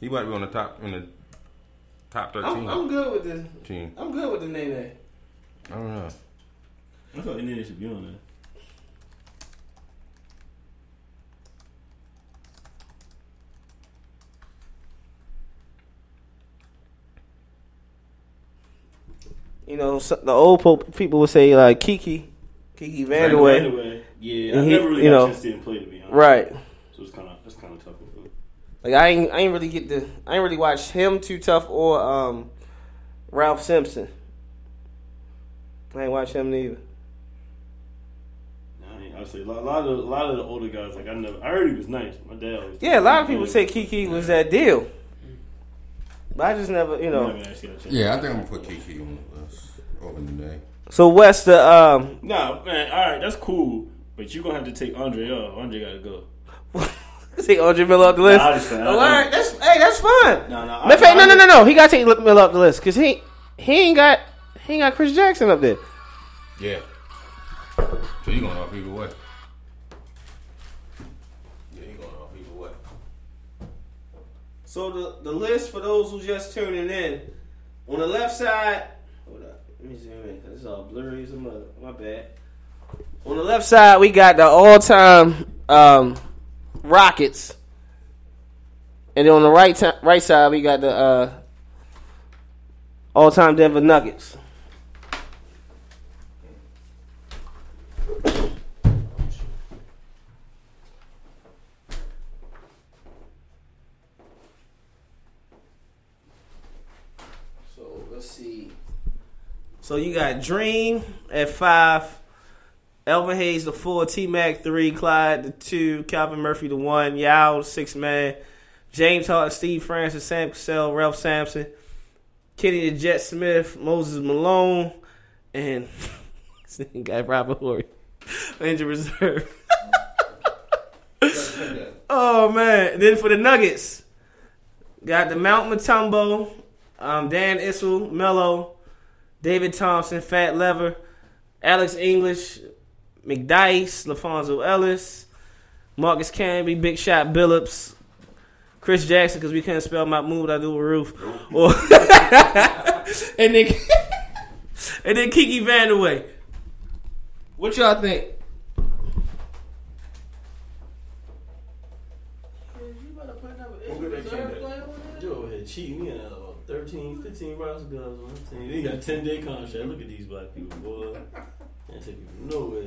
he might be on the top in the top 13 I'm, I'm good with this. team. I'm good with the Nene. I don't know. I thought Nene should be on there. You know, the old po- people would say like Kiki, Kiki Vandeweghe. Anyway, yeah, I he- never really you got know, to see him play to be honest. Right. So it's kind of that's kind of tough. Like I ain't, I ain't really get the, I ain't really watch him too tough or um, Ralph Simpson. I ain't watch him neither. I ain't- say a lot, a lot of a lot of the older guys like I never. I heard he was nice. My dad always. Yeah, a lot of people say Kiki was that deal, but I just never, you know. Never actually got a chance. Yeah, I think I'm gonna put Kiki on the list day. So what's the um? Nah, man. All right, that's cool. But you are gonna have to take Andre off. Andre gotta go. Take Andre Miller off the list. Nah, just- Oh, all right, that's hey, that's fine. No, no, Matter of fact, no, no, no, no. He got to take Miller off the list because he he ain't got he ain't got Chris Jackson up there. Yeah. So you going off either way? Yeah, you going off either way. So the the list for those who just tuning in, on the left side, hold up, let me zoom in it's all blurry as a. My bad. On the left side, we got the all time um, Rockets, and then on the right ti- right side, we got the uh, all time Denver Nuggets. So let's see. So you got Dream at five, Elvin Hayes the four, T Mac three, Clyde the two, Calvin Murphy the one, Yao six man, James Harden, Steve Francis, Sam Cassell, Ralph Sampson, Kenny the Jet Smith, Moses Malone, and got Robert Horry, injured reserve. oh man! Then for the Nuggets, got the Mount Mutombo, um, Dan Issel, Melo, David Thompson, Fat Lever, Alex English, McDyess, LaFonso Ellis, Marcus Camby, Big Shot Billups, Chris Jackson because we couldn't spell Mahmoud Abdul-Rauf, or and then and then Kiki Vandeweghe. What y'all think? You over here cheating. He had uh, 13, 15 guns on his team. He got a 10 day contract. Look at these black people, boy. Can't take you nowhere.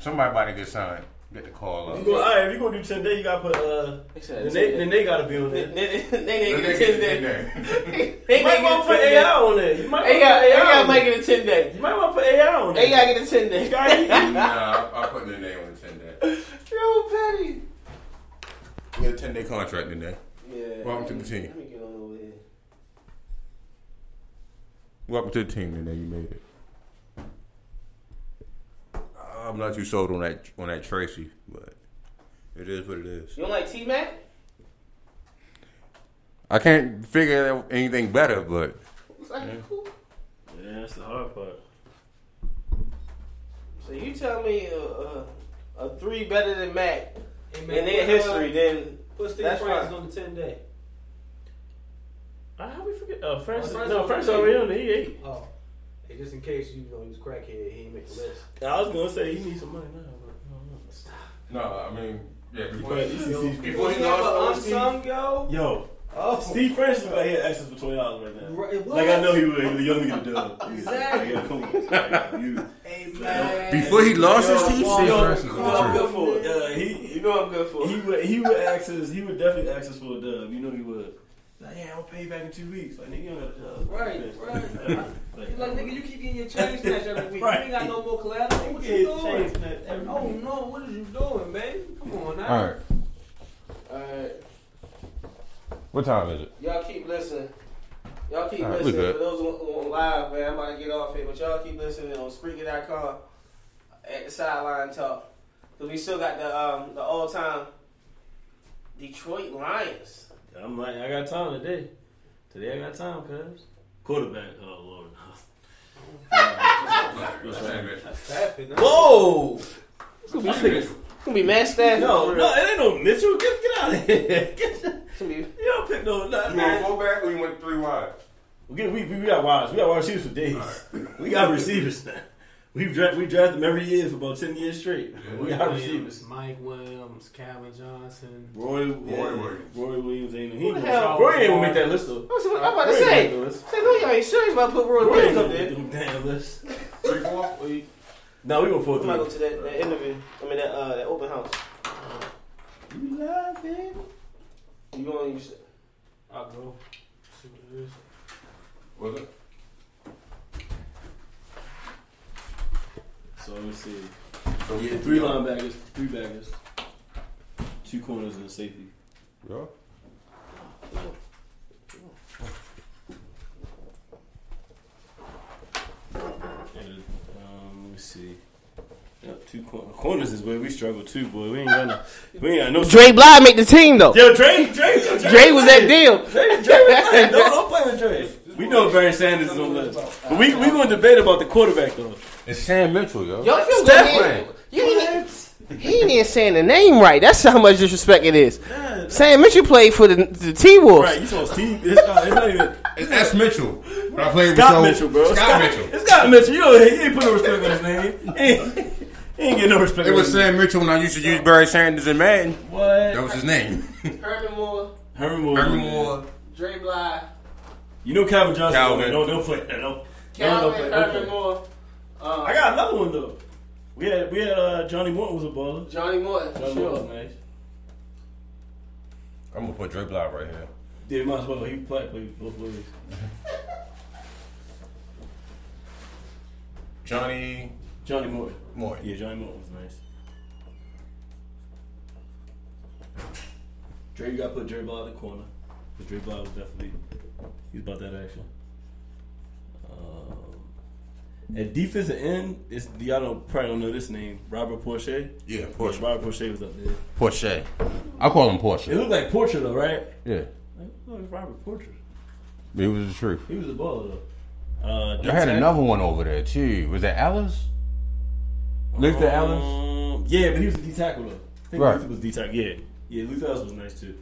Somebody about to get signed. Get the call If up. you go, all right, if you gonna do 10 day, you gotta put, uh, then they, then they gotta be on there. They Let get a 10 day. in there. You might want to put AI on there. You might They want got, to they put AI got on make there. it a 10 day. You might want to put AI on there. They gotta get a 10 day. Nah, I'll, I'll put their name on the 10 day. Yo, Petty. We got a 10 day contract in there. Yeah. Welcome to the team. Let me get on over here. Welcome to the team, and then you made it. I'm not too sold on that on that Tracy, but it is what it is. You don't like T Mac? I can't figure out anything better, but Looks like he cool. Yeah, that's the hard part. So you tell me a, a, a three better than Mac Hey, in man, their history, uh, then Put Steve That's Francis on the 10 day. Uh, how we forget? Uh, Francis, Oh, Francis no, already Francis eight. already on there. He ate. Oh. Hey, just in case you know he was crackhead, he ain't make the list. I was gonna say he needs some money now, but I don't no, I mean, yeah. Before, But this is- before he Yeah, but lost, unsung, yo. Yo, Oh. Steve Francis like he had access for twenty dollars right now. Right, Like I know he would. He was a young nigga dub. Exactly. Yeah, come on. Like, you- Hey, man. before he lost his teeth, Steve yo, Francis you know I'm good for it. Yeah, he, you know I'm good for. he would he would access he would definitely access for a dub. You know he would. Like, yeah, I'll pay you back in two weeks. Like, nigga, you don't got a job. Right, right. He's like, nigga, you keep getting your change snatched every week. Right. You ain't got no more collateral. What you doing? change snatched Oh week. no, are you doing, man? Come on now. All right, Alright. what time is it? Y'all keep listening. Y'all keep All right, we listening. For those who on live, man, I'm about to get off here, but y'all keep listening on Spreaker.com at the sideline talk. Because we still got the um, the all time Detroit Lions. I'm like, I got time today. Today I got time, cuz. Quarterback. Oh lord. Whoa! It's gonna be, it's gonna be Matt Stafford. No, no, it ain't no Mitchell. Get, get out of here. Get, It's gonna be- you don't pick no. Nah, You man. went fullback or you went three wide? We, get, we, we, we got wide. We got wide receivers for days. We got receivers now. We've dra- we drafted them every year for about ten years straight. we got receivers. Williams, Mike Williams, Calvin Johnson. Roy, Roy yeah, Williams. Roy Williams ain't he Who the ain't hell- Roy ain't gonna make that list though. I was I'm about to Roy ain't say. gonna make. Say, no, y'all ain't serious about putting Roy Roy Williams up there. make them damn list. Three, four? Or you- No, we gonna four We might go three. to that, that interview. I mean, that uh, that open house. You laughing? You going? You said, I'll go. See what it is. Was it? So let me see. Yeah, three linebackers, three backers, two corners and a safety. Yeah. And um, let me see. Yep, two cor- corners is where we struggle too, boy. We ain't got no. We ain't got no. Dre Bly make the team though. Yo, Dre, Dre, Dre, Dre was that deal. Dre, Dre, Dre, don't, don't play with Dre. We know Barry Sanders is on the list, but we we gonna debate about the quarterback though. It's Sam Mitchell, yo. Y'all feel Steph good. playing. He, you ain't, he ain't even saying the name right. That's how much disrespect it is. Sam Mitchell played for the, the T Wolves. Right, you saw Steve. It's not, it's not even It's S. Mitchell. But I played Scott with Mitchell, bro. Scott, Mitchell. It's Scott Mitchell. You know, he ain't put no respect on his name. He ain't, he ain't get no respect. It was his name. Sam Mitchell when I used to use Barry Sanders and Madden. What? That was his name. Herman Moore, Herman Moore. Herman Moore. Dre Bly, You know Calvin Johnson. Calvin. Don't, don't play. Don't, don't, Calvin, don't play. Herman. Moore, uh, I got another one though. We had we had uh, Johnny Morton was a baller. Johnny Morton. For Johnny Morton was sure. nice. I'm gonna put Dre Bly right here. Yeah, might as well. He played played both ways. Johnny Johnny Morton. Morton. Yeah, Johnny Morton was nice. Dre, you got to put Dre Bly in the corner. Because Dre Bly was definitely, he's about that action. Um, at defensive end, it's, y'all don't, probably don't know this name, Robert Porcher. Yeah, Porsche. Robert Porcher was up there. Porsche. I call him Porsche. It looked like Portrait though, right? Yeah. It like Robert Portrait. It was the truth. He was a baller though. Uh, I had another one over there too. Was that Alice? Luther Elliss? Um, yeah, but he was a D tackle though. I think Right. Luther was D tackle. Yeah, yeah. Luther Elliss was nice too.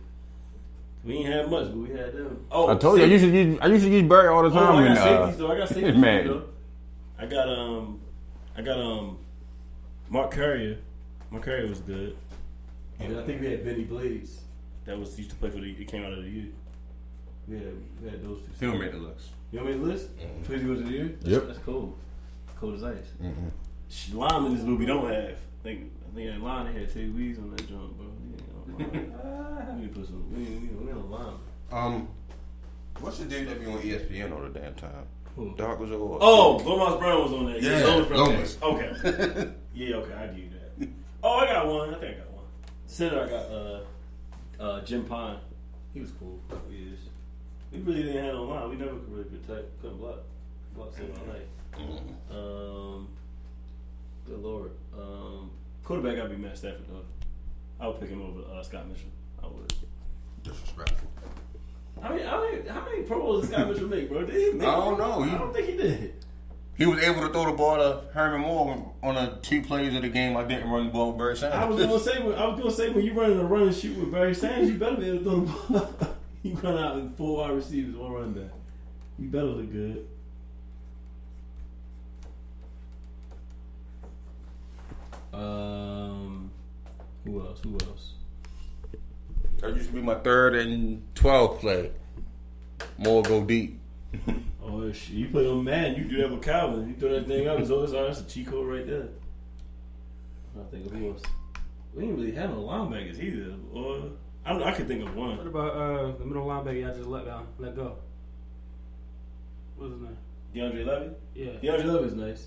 We ain't had much, but we had them. Oh, I told you I used to use I used to use Barry all the Oh, time. I in, got uh, safeties though. I got safeties man. though. I got um, I got um, Mark Carrier. Mark Carrier was good. And I think we had Bennie Blades. That was used to play for the. It came out of the U. Yeah, had we had those two. He don't make the list. You want me to list? Please go to the U. That's, Yep. That's cool. Cold as ice. Mm-hmm. Lime in this movie don't have. I think I think that line they had two weeds on that joint, bro. We ain't we need to put some. We need, we need, a lime. Um, what's the dude that be on ESPN all the damn time? Who? Doc was over. Oh, Lomas Brown was on that. Yeah, Lomas Brown. Lomas. Okay. yeah, okay, I give you that. Oh, I got one. I think I got one. Center, I got uh, uh, Jim Pine. He was cool. a couple years. We really didn't have no line. We never could really protect. Couldn't block. Block night. Mm-hmm. Um, good lord. Um, quarterback got to be Matt Stafford though. I would pick him over uh, Scott Mitchell. I would. Disrespectful. How many, how many, how many Pro Bowls did Scott Mitchell make, bro? Did he make? I don't know. I don't think he did. He was able to throw the ball to Herman Moore on the two plays of the game. I didn't run the ball with Barry Sanders. I was gonna say, when, I was gonna say when you running a run and shoot with Barry Sanders, you better be able to throw the ball. you run out in four wide receivers, one running back. You better look good. Um, who else? Who else? That used to be my third and twelve play. More go deep. Oh shit! You play on man. you do that with Calvin. You throw that thing up, it's always oh, that's a cheat code right there. I think of who else. We ain't really have no linebackers either. Or I, don't, I could think of one. What about uh, the middle linebacker y'all just let go? Let go. What's his name? DeAndre Levy. Yeah. DeAndre Levy's nice.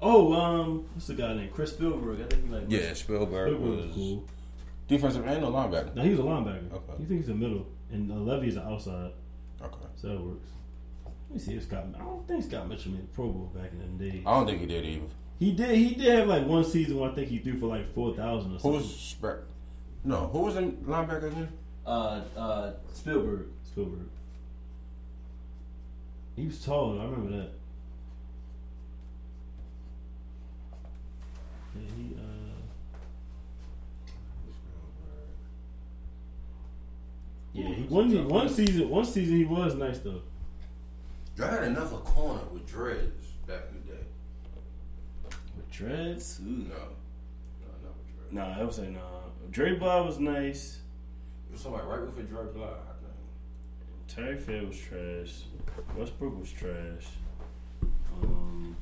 Oh, um, what's the guy named Chris Spielman? I think he like Yeah, Spielberg Spielberg was was cool. Defensive end or linebacker. No, he's a linebacker. Okay. You think he's a middle, and uh, Levy's an outside, Okay. so that works. Let me see if Scott. I don't think Scott Mitchell made Pro Bowl back in them day. I don't think he did either. He did. He did have like one season where I think he threw for like four thousand or something. Who something. was Spec? No, who was in linebacker again? Uh, uh, Spielberg. Spielberg. He was tall. I remember that. Yeah, he. Uh, yeah, he one one season. One season he was nice though. I had another corner with dreads back in the day. With dreads? Ooh. No. No, no. Dre. Nah, I would say nah. Dre Bly was nice. It was somebody right before Dre Bly, I think. Terry Fair was trash. Westbrook was trash. Um,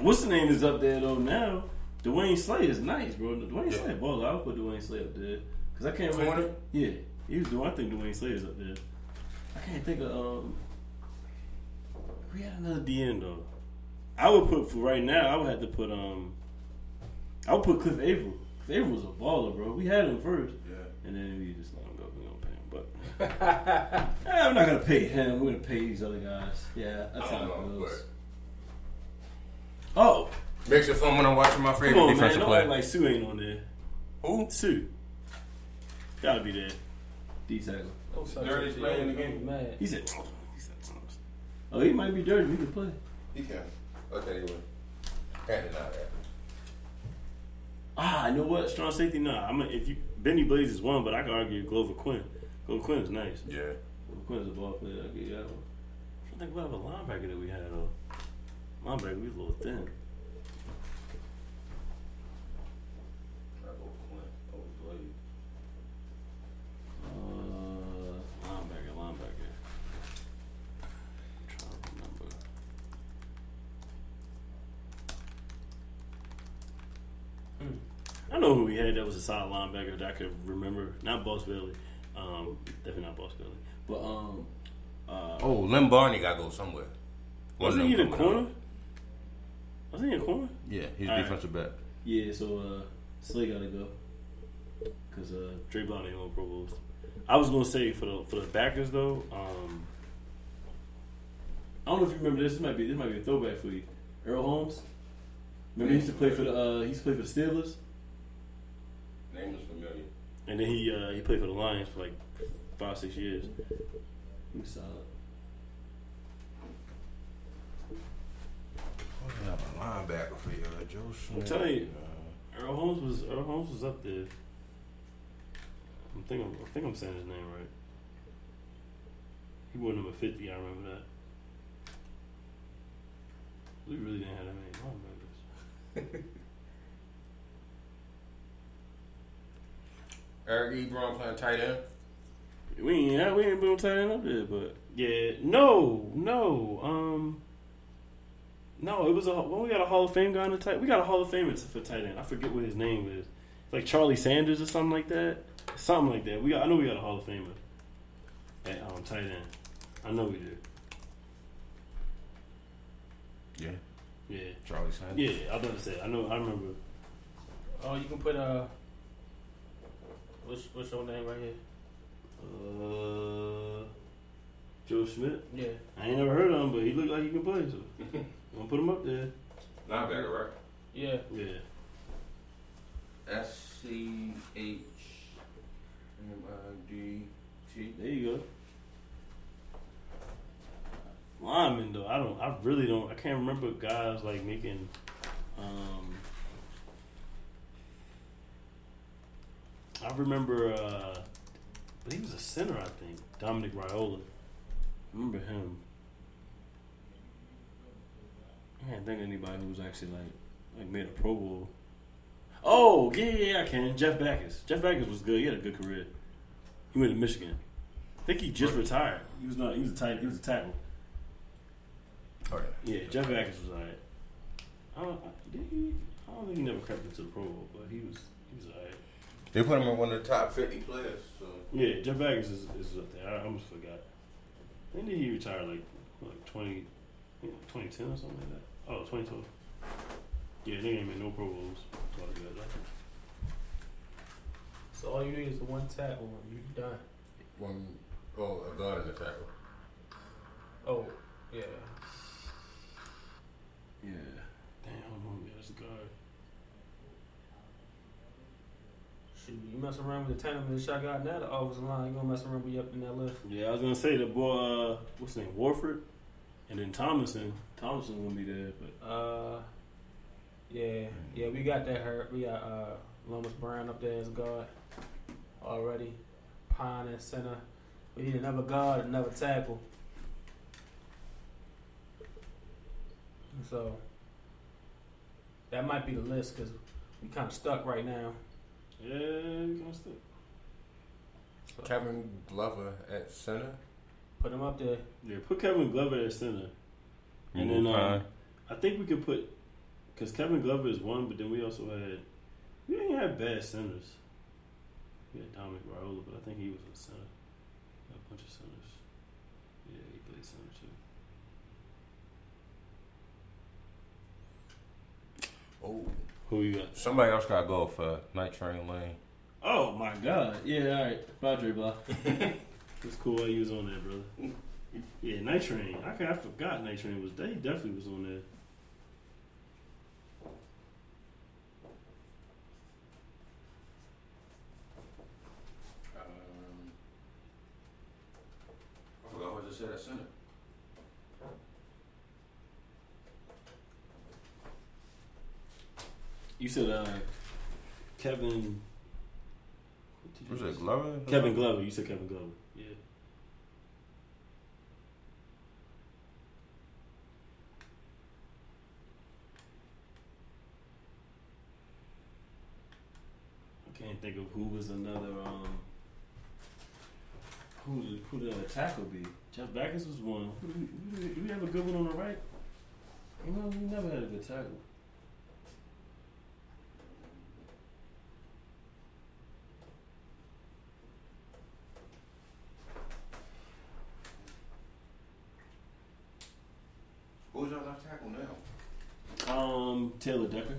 what's the name is up there though now? Dwayne Slay is nice, bro. Dwayne Yeah. Slay, ball. I would put Dwayne Slay up there because I can't Corner? remember. Yeah, he was doing. I think Dwayne Slay is up there. I can't think of. um We had another DN though. I would put for right now. I would have to put um. I would put Cliff Avril. Cliff Avril was a baller, bro. We had him first, Yeah. and then we just let him go. We don't pay him, but. Eh, I'm not gonna pay him. We're gonna pay these other guys. Yeah, that's I how don't it know, goes. Oh, Makes it fun when I'm watching my come favorite on, man! defensive Don't player. act like Suh ain't on there. Who? Suh, gotta be there. D tackle. Don't suck Dirtiest shit, player in the game. Mad. He said. He said. Oh, he might be dirty. He can play. He can. Okay, anyway. Can't deny that. Ah, you know what? Strong safety. Nah, I'm. A, if you Bennie Blades is one, but I can argue Glover Quin. Glover Quin is nice. Yeah. Glover Quin is a ball player. I give you that one. I think what other linebacker that we had though. Linebacker, we was a little thin. I know who we had that was a solid linebacker that I could remember. Not Boss Bailey. Um, definitely not Boss Bailey. But um, uh, Oh, Lem Barney got to go somewhere. One wasn't he in the corner? Wasn't he in the corner? Yeah, he's All right. defensive back. Yeah, so uh, Slay got to go because uh, Dre ain't on Pro Bowls. I was gonna say for the for the backers though. Um, I don't know if you remember this. This might be this might be a throwback for you. Earl Holmes. Remember he used to play for the uh, he used to play for the Steelers, Name is familiar. and then he uh, he played for the Lions for like five six years. He was solid. I have a linebacker for you, uh, Joe Smith. I'm telling you, Earl Holmes was Earl Holmes was up there. I'm thinking I think I'm saying his name right. He wore number fifty. I remember that. We really didn't have that many linebackers. Eric Ebron playing tight end. We ain't we ain't been tight end up there, but yeah, no, no, um, no. It was a well, we got a Hall of Fame guy in the tight. We got a Hall of Famer for tight end. I forget what his name is. It's like Charlie Sanders or something like that. Something like that. We got. I know we got a Hall of Famer at um, tight end. I know we do. Yeah, Yeah, Charlie Sanders. yeah. I was about to say. I know. I remember. Oh, you can put uh. What's what's your name right here? Uh, Joe Schmidt. Yeah. I ain't never heard of him, but he looked like he can play. So I'm gonna put him up there. Linebacker, right? Yeah. Yeah. S C H M I D T. There you go. Lineman though, I don't. I really don't. I can't remember guys like making. Um, I remember, uh, but he was a center. I think Dominic Raiola. Remember him? I can't think of anybody who was actually like like made a Pro Bowl. Oh yeah, yeah, I can. Jeff Backus. Jeff Backus was good. He had a good career. He went to Michigan. I think he just retired. He was not. He was a tight. He was a tackle. Oh yeah. Yeah, Jeff Backus was alright. I don't. I, he? I don't think he never crept into the Pro Bowl, but he was. He was alright. They put him in one of the top fifty players. So Yeah, Jeff Backus is, is up there. I almost forgot. When did he retire? Like like 20, 2010 or something like that. Oh, 2012. Yeah, they ain't made no Pro Bowls. All good. So all you need is the one tackle and you done. one oh a guard in the tackle. Oh, yeah. Yeah. Damn, I don't know. Yeah, that's a guard. Shoot, you mess around with the Tanneman that I got now, the offensive line, you gonna mess around with you up in that list. Yeah, I was gonna say the boy. Uh, what's his name? Warford, and then Thomason. Thomason gonna be there, but Uh, yeah, yeah, we got that hurt. We got uh, Lomas Brown up there as guard already. Pine at center. We need another guard, another tackle. So that might be the list because we kind of stuck right now. Yeah, we kind of stuck. Kevin Glover at center. Put him up there. Yeah, put Kevin Glover at center, and then Move uh, I think we could put because Kevin Glover is one, but then we also had we didn't have bad centers. We had Dominic Raiola, but I think he was a center. A bunch of centers. Yeah, he played center too. Oh, Who you got? somebody else got to go for Night Train Lane. Oh my God! Yeah, all right, Padre Blah. it's cool how you was on there, brother. Yeah, Night Train. I, ca- I forgot Night Train was there. He definitely was on there. Um, I forgot what I just said at center. You said uh, Kevin. what did you Was it Glover? Kevin Glover. You said Kevin Glover. Yeah. I can't think of who was another. Um, who did who did a tackle be? Jeff Backus was one. Who do, we, who do, we, do we have a good one on the right? You know, we never had a good tackle. Who's your left tackle now? Um, Taylor Decker.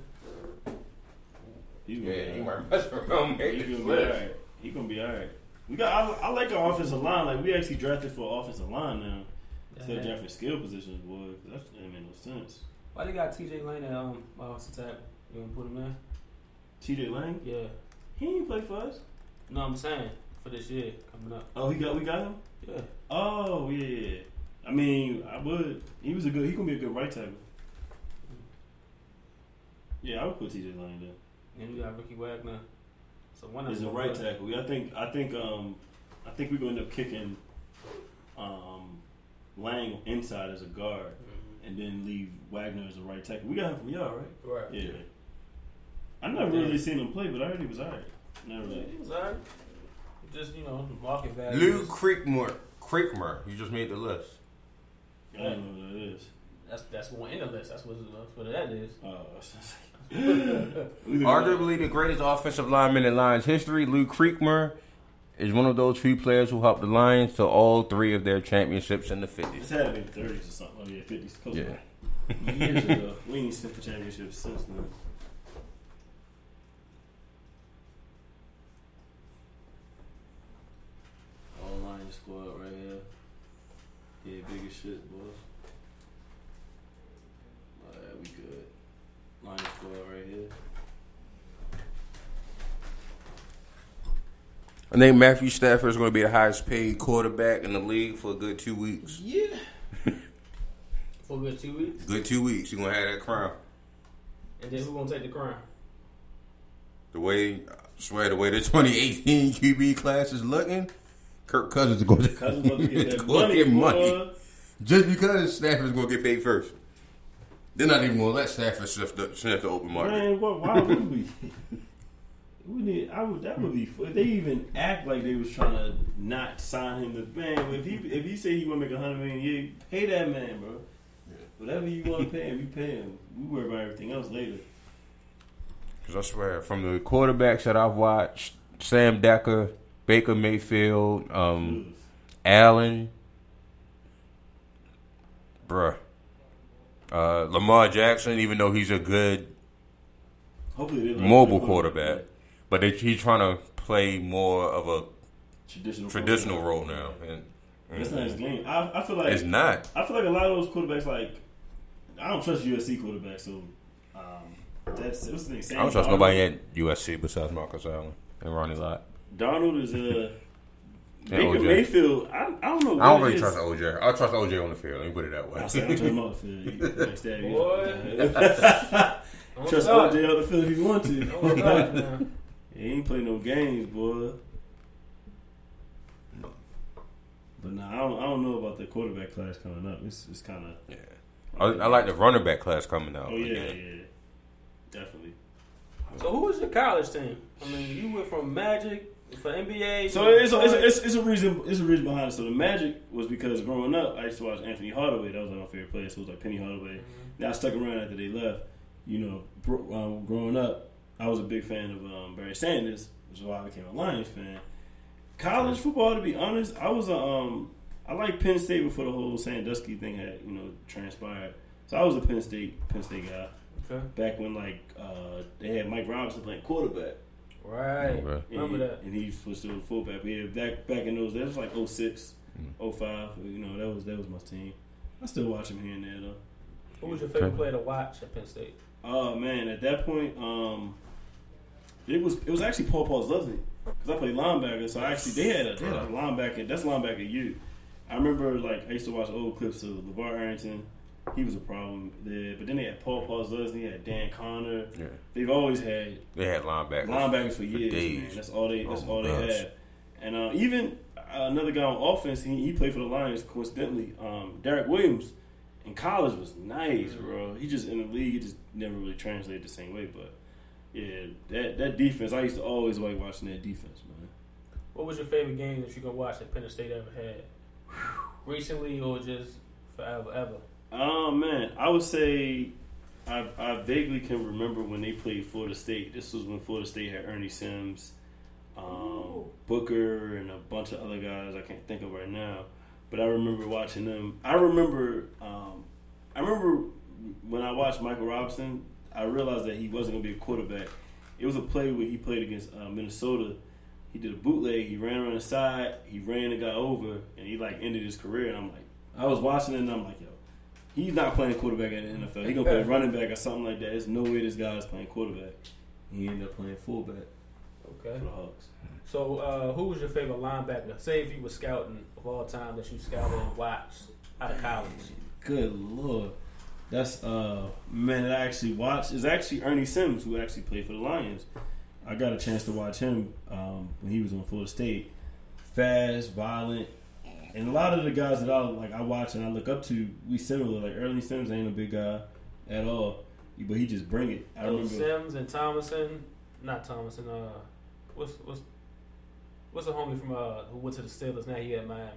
He's gonna Yeah, be he all right. might mess around, make He gonna be alright. He gonna be alright. We got. I, I like our offensive line. Like we actually drafted for offensive line now instead of drafting skill positions. Boy, that didn't make no sense. Why they got TJ Lang at um offensive tackle? You want to put him there? T.J. Lang? Yeah. He ain't play for us. No, I'm saying for this year coming up. Oh, he got. We got him. Yeah. Oh yeah. yeah. I mean, I would. He was a good. He gonna be a good right tackle. Yeah, I would put T.J. Lang there. And we got Ricky Wagner. So one of He's a them right tackle. I think. I think. Um, I think we're gonna end up kicking, um, Lang inside as a guard, Mhm. and then leave Wagner as a right tackle. We got him from y'all, right? Right. Yeah. I never really seen him play, but I heard he was alright. Never Yeah, really. he was alright. Just you know, the market value. Lou Creekmur. Creekmur. You just made the list. I don't know who that is. That's that's one in the list. That's what that's what that is. Uh, Arguably the greatest offensive lineman in Lions history, Lou Creekmur is one of those few players who helped the Lions to all three of their championships in the It's 50s. had to be the thirties or something. Oh yeah, fifties. Close Yeah. Years ago, we ain't sniffed the championship since then. All line squad right here. Yeah, big as shit, boy. Right here. I think Matthew Stafford is going to be the highest paid quarterback in the league for a good two weeks. Yeah. For a good two weeks. Good two weeks. You're going to have that crown. And then who gonna take the crown? The way, I swear, the way the 2018 QB class is looking, Kirk Cousins is going to, Cousins to get money, get money. Just because Stafford's going to get paid first. They're not even going to let Stafford sniff the, sniff the open market. Man, what, why would we? we need. I would. That would be. If they even act like they was trying to not sign him, to man. If he if he say he want to make a hundred million a year, pay that man, bro. Yeah. Whatever you want to pay him, you pay him. We worry about everything else later. Because I swear, from the quarterbacks that I've watched, Sam Decker, Baker Mayfield, um, Allen, bruh, uh, Lamar Jackson, even though he's a good Hopefully, mobile quarterback, but they, he's trying to play more of a Traditional. traditional role now. And, That's not his game. I, I feel like It's not. I feel like a lot of those quarterbacks, like I don't trust USC quarterbacks. So um, that's what's the name? Sam I don't trust Darnold. nobody at USC besides Marcus Allen and Ronnie Lott. Darnold is uh, And Baker OJ. Mayfield. I, I don't know. I don't really it is. trust OJ. I trust OJ on the field. Let me put it that way. I said, I'm talking about the field. Like that, you- Trust oh start. OJ on the field if you want to. Don't start now. he ain't play no games, boy. But nah, I don't, I don't know about the quarterback class coming up. It's, it's kind of Yeah. I, I like the running back class coming out. oh yeah, again. yeah. definitely. So who was your college team? I mean, you went from Magic for NBA. So it's a, it's, a, it's, it's a reason it's a reason behind it. So the magic was because growing up, I used to watch Anfernee Hardaway. That was like my favorite player. So it was like Penny Hardaway. Now I stuck around after they left. You know, bro- um, growing up, I was a big fan of um, Barry Sanders, which is why I became a Lions fan. College football, to be honest, I was a um, I like Penn State before the whole Sandusky thing had you know transpired. So I was a Penn State Penn State guy. Okay. Back when like uh, they had Mike Robinson playing quarterback. Right. Okay. And Remember he, that. And he switched to a fullback. But yeah, back back in those days, it was like 06, Mm. 05. You know, that was that was my team. I still watch him here and there though. Who was your favorite Okay. player to watch at Penn State? Oh man, at that point, um, it was it was actually Paul Paul Posluszny because I played linebacker. So I actually, they had a, they had a linebacker. That's linebacker you. I remember like I used to watch old clips of LaVar Arrington. He was a problem there. But then they had Paul Paul Posluszny, had Dan Connor. Yeah. They've always had They had linebackers. linebackers for years. days. man. That's all they. That's Oh, all they gosh. had. And uh, even uh, another guy on offense, he, he played for the Lions. Coincidentally, um, Derrick Williams in college was nice, bro. He just in the league, he just never really translated the same way. But yeah, that that defense, I used to always like watching that defense, man. What was your favorite game that you can watch that Penn State ever had? Recently or just forever, ever? Oh man, I would say I, I vaguely can remember when they played Florida State. This was when Florida State had Ernie Sims, um, Booker, and a bunch of other guys I can't think of right now. But I remember watching them. I remember, um, I remember when I watched Michael Robinson. I realized that he wasn't going to be a quarterback. It was a play where he played against uh, Minnesota. He did a bootleg. He ran around the side. He ran the guy over, and he like ended his career. And I'm like, I was watching it, and I'm like, yo, he's not playing quarterback in the NFL. He gonna play running back or something like that. There's no way this guy is playing quarterback. He ended up playing fullback Okay. for the Hawks. So, uh, who was your favorite linebacker? Say if you were scouting of all time that you scouted and watched out of college. Good lord, that's uh man that I actually watched is actually Ernie Sims who actually played for the Lions. I got a chance to watch him um, when he was on Florida State. Fast, violent, and a lot of the guys that I like, I watch and I look up to, we similar. Like Ernie Sims ain't a big guy at all, but he just bring it. I remember. Sims and Thomason, not Thomason. Uh, what's what's what's the homie from uh who went to the Steelers? Now he at Miami.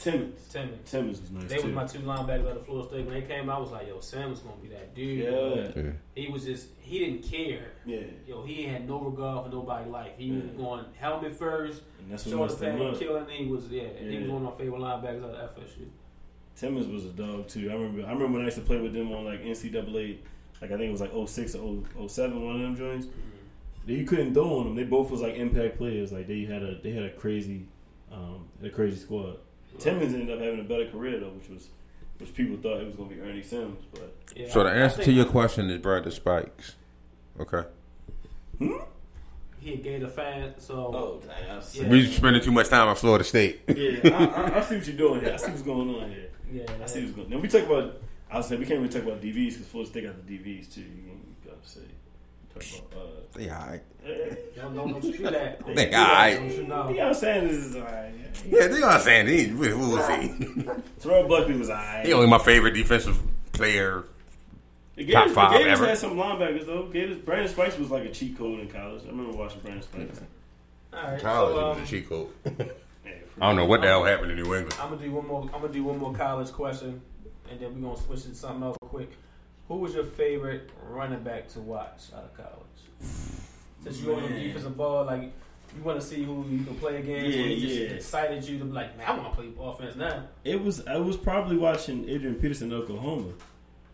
Timmons. Timmons. Timmons was nice They too. was my two linebackers out of Florida State. When they came I was like, "Yo, Sam was gonna be that dude." Yeah. Yeah. He was just he didn't care. yeah, Yo, he had no regard for nobody life. He was going helmet first, and that's what shoulder messed him pad, killing. He was yeah, he was one of my favorite linebackers out of FSU. Timmons was a dog too. I remember. I remember when I used to play with them on like NCAA. Like I think it was like 06 or 0- 07, one of them joints. They you couldn't throw on them. They both was like impact players. Like they had a they had a crazy, um, a crazy squad. Timmons ended up having a better career though, which was which people thought it was going to be Ernie Sims, but Yeah, So the I- I answer to your question is Brother Spikes. Okay. Hmm? he gained a Gator fan, so oh dang, I see. Yeah. We spending too much time at Florida State. yeah, I, I, I see what you're doing here. I see what's going on here. yeah, I see what's going. on. Now we talk about. I was saying we can't really talk about DBs because Florida State got the DBs too. You, you gotta say. Talk about. Uh, alright. Don't, don't, don't you do that. Don't They you alright. Don't you know? Deion Sanders is alright. Yeah, they understand. He, who was he? Terrell Buckley was alright. he only my favorite defensive player. The Top Gators, five the Gators ever. had some linebackers though. Gators, Brandon Spikes was like a cheat code in college. I remember watching Brandon Spikes. All right, College so, was um, a cheat code. Yeah, I don't know what the hell happened in New England. I'm gonna do one more. I'm gonna do one more college question, and then we're gonna switch to something else quick. Who was your favorite running back to watch out of college? Since you're on the defensive ball, like you want to see who you can play against. Yeah, just yeah. excited you to be like, man, I want to play offense now. It was I was probably watching Adrian Peterson Oklahoma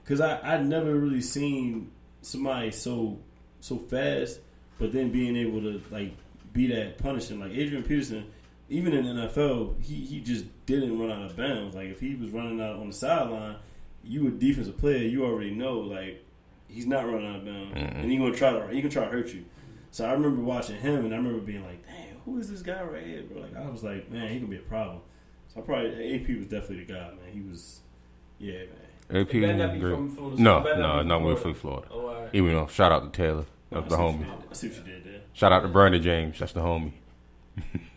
because I I'd never really seen somebody so so fast, but then being able to like be that punishing like Adrian Peterson. Even in the NFL, he, he just didn't run out of bounds. Like if he was running out on the sideline, you a defensive player, you already know like he's not running out of bounds, Mhm. and he gonna try to he can try to hurt you. So I remember watching him, and I remember being like, "Damn, who is this guy right here, bro?" Like I was like, "Man, he gonna be a problem." So I probably AP was definitely the guy, man. He was, yeah, man. AP It not be from Florida. No, It no, be not from with Florida. Florida. Oh, all right. Even though, shout out to Taylor. I That's the see what you homie. did- I see what you did there. Shout out to Brandon James. That's the homie.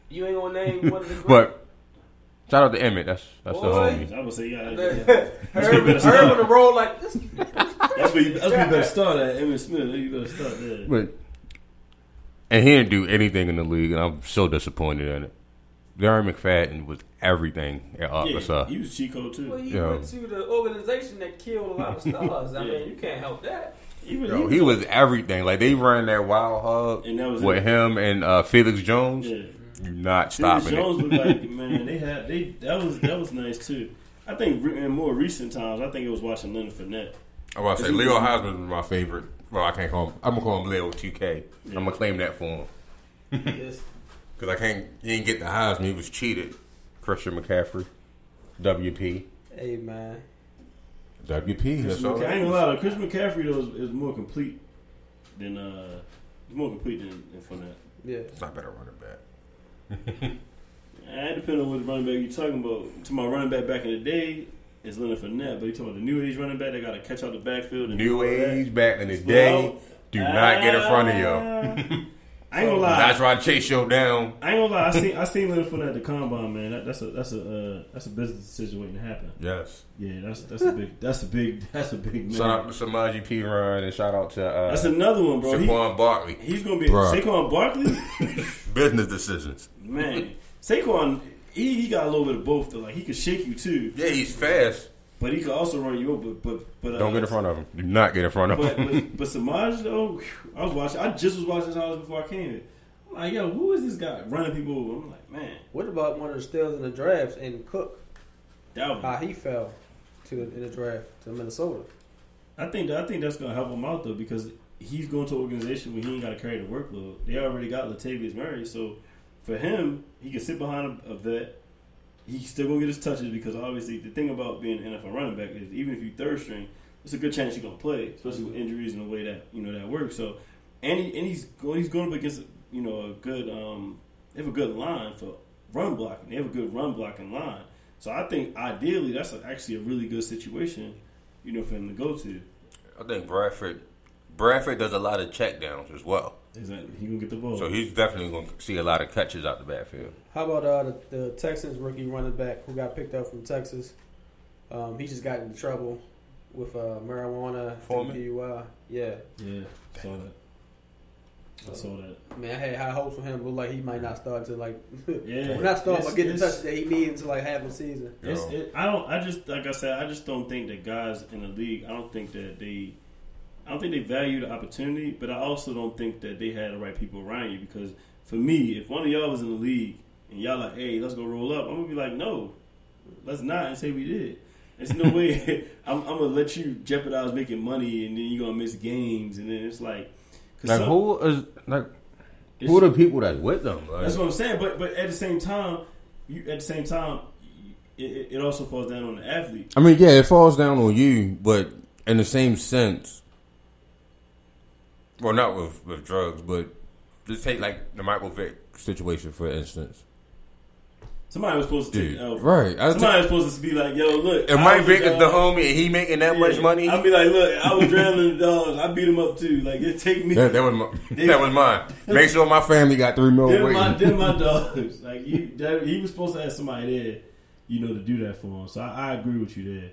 You ain't gonna name one of the great. But shout out to Emmitt. That's that's the Boy. homie. I would say, yeah, Herb, yeah. Herb, Herb on the road like this. That's where you, that's where you better start at. Emmitt Smith. You better start there. But and he didn't do anything in the league, and I'm so disappointed in it. Darren McFadden was everything at yeah, Arkansas. he was Chico too. Well, he Yeah. went to the organization that killed a lot of stars. I mean, you can't help that. He was, Yo, he was everything. Like they ran that wild hog And that was with it. him and uh, Felix Jones. Yeah. You're not Felix stopping Jones it. was like, man, they had they that was that was nice too. I think in more recent times, I think it was watching Leonard Fournette. I was about to say Leo Heisman was my favorite. Well, I can't call him. I'm gonna call him Leo 2K. I'm gonna claim that for him Yes. because I can't. He didn't get the Heisman. He was cheated. Christian McCaffrey, WP, Hey man, WP. That's Chris all. I that ain't is. gonna lie, though, Chris McCaffrey though is, is more complete than uh, he's more complete than, than Fournette. yeah. It's not better running back. Uh, and depending on what running back you're talking about. To my running back back in the day is Leonard Fournette, but you talking about the new age running back that got to catch out the backfield and New age back in the day. Do not get in front of ah. you. I ain't gonna lie. That's why I chase you down. I ain't gonna lie. I seen I seen Leonard Fournette at the combine, man. That, that's a that's a uh, that's a business decision waiting to happen. Yes. Yeah, that's that's a big that's a big that's a big man. Shout out to Samaje Perine and shout out to uh, That's another one, bro. He- Saquon Barkley. He's gonna be Bruh. Saquon Barkley. Business decisions. Man, Saquon, he, he got a little bit of both. Though. Like he could shake you too, Yeah, he's fast. But he could also run you over. But but uh, Don't get in front of him. Do not get in front of But him. but, but Samaje though, I was watching. I just was watching this house before I came here. I'm like, yo, who is this guy running people over? I'm like, man, What about one of the steals in the drafts and Cook? Dalvin. How he fell to the, in the draft to Minnesota. I think that, I think that's gonna help him out though because he's going to an organization where he ain't got to carry the workload. They already got Latavius Murray, so for him, he can sit behind a, a vet. He's still gonna get his touches because obviously the thing about being an NFL running back is even if you third string, it's a good chance you're gonna play, especially with injuries and the way that you know that works. So, and he, and he's going he's going up against you know a good um they have a good line for run blocking. They have a good run blocking line. So I think ideally that's actually a really good situation, you know, for him to go to. I think Bradford Bradford does a lot of check downs as well. Exactly. He gonna get the ball. So he's definitely going to see a lot of catches out the backfield. How about uh, the, the Texans rookie running back who got picked up from Texas? Um, he just got into trouble with uh, marijuana, Foreman? DUI. Yeah, Yeah, saw that. I saw that. man, I had high hopes for him. Looked like he might not start to like, Yeah. well, not start, but get the it's- touch that he needs to like half a season. It's, it, I don't. I just like I said. I just don't think that guys in the league. I don't think that they. I don't think they value the opportunity, but I also don't think that they had the right people around you. Because for me, if one of y'all was in the league and y'all like, "Hey, let's go roll up," I'm gonna be like, "No, let's not," and say we did. There's no way I'm, I'm gonna let you jeopardize making money, and then you're gonna miss games, and then it's like, 'cause Like some- who is like who are the people that's with them? Like, That's what I'm saying. But but at the same time, you at the same time, it, it it also falls down on the athlete. I mean, yeah, it falls down on you, but in the same sense, well, not with, with drugs, but just take like the Michael Vick situation for instance. Somebody was supposed to take Dude, the L. right. I Somebody was supposed to be like, "Yo, look." And I Mike Vick is the homie and he making that much money, I'd be like, "Look, I was drowning the dogs. I beat him up too. Like, it take me." that, that was my, that was mine. Make sure my family got three mil Them my, waiting. my dogs. Like you, that, he was supposed to have somebody there, you know, to do that for him. So I, I agree with you there.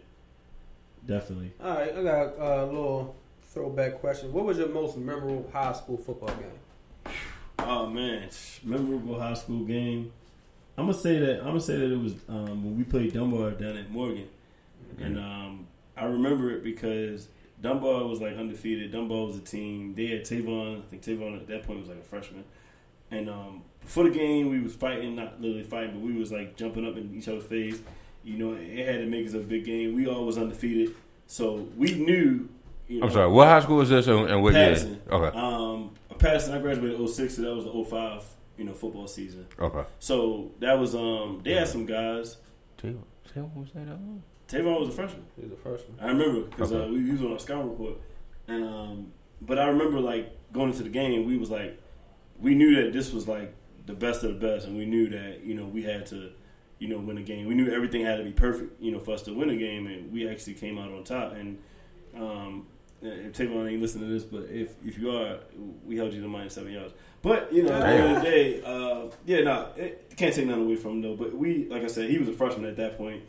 Definitely. All right, I got uh, a little throwback question. What was your most memorable high school football game? Oh man, memorable high school game. I'm gonna say that I'm gonna say that it was um, when we played Dunbar down at Morgan, and um, I remember it because Dunbar was like undefeated. Dunbar was a team. They had Tavon. I think Tavon at that point was like a freshman. And um, before the game, we was fighting, not literally fighting, but we was like jumping up in each other's face. You know, it had to make us a big game. We all was undefeated, so we knew. You know, I'm sorry. What high school is this and, and what year? Patterson. Okay. Um, Patterson. I graduated in 06, so that was the 05, you know, football season. Okay. So that was um. They had some guys. Taylor, Taylor was that? uh, Tavon was a freshman. He was the first one. I remember because uh, Okay. we, he was on our scout report, and um. But I remember like going into the game, we was like, we knew that this was like the best of the best, and we knew that you know we had to, you know, win a game. We knew everything had to be perfect, you know, for us to win a game, and we actually came out on top. And um, if Tavon ain't listening to this, but if if you are, we held you to minus seven yards. But you know, at the end of the day, uh, yeah, nah, it, can't take nothing away from him though. But we, like I said, he was a freshman at that point.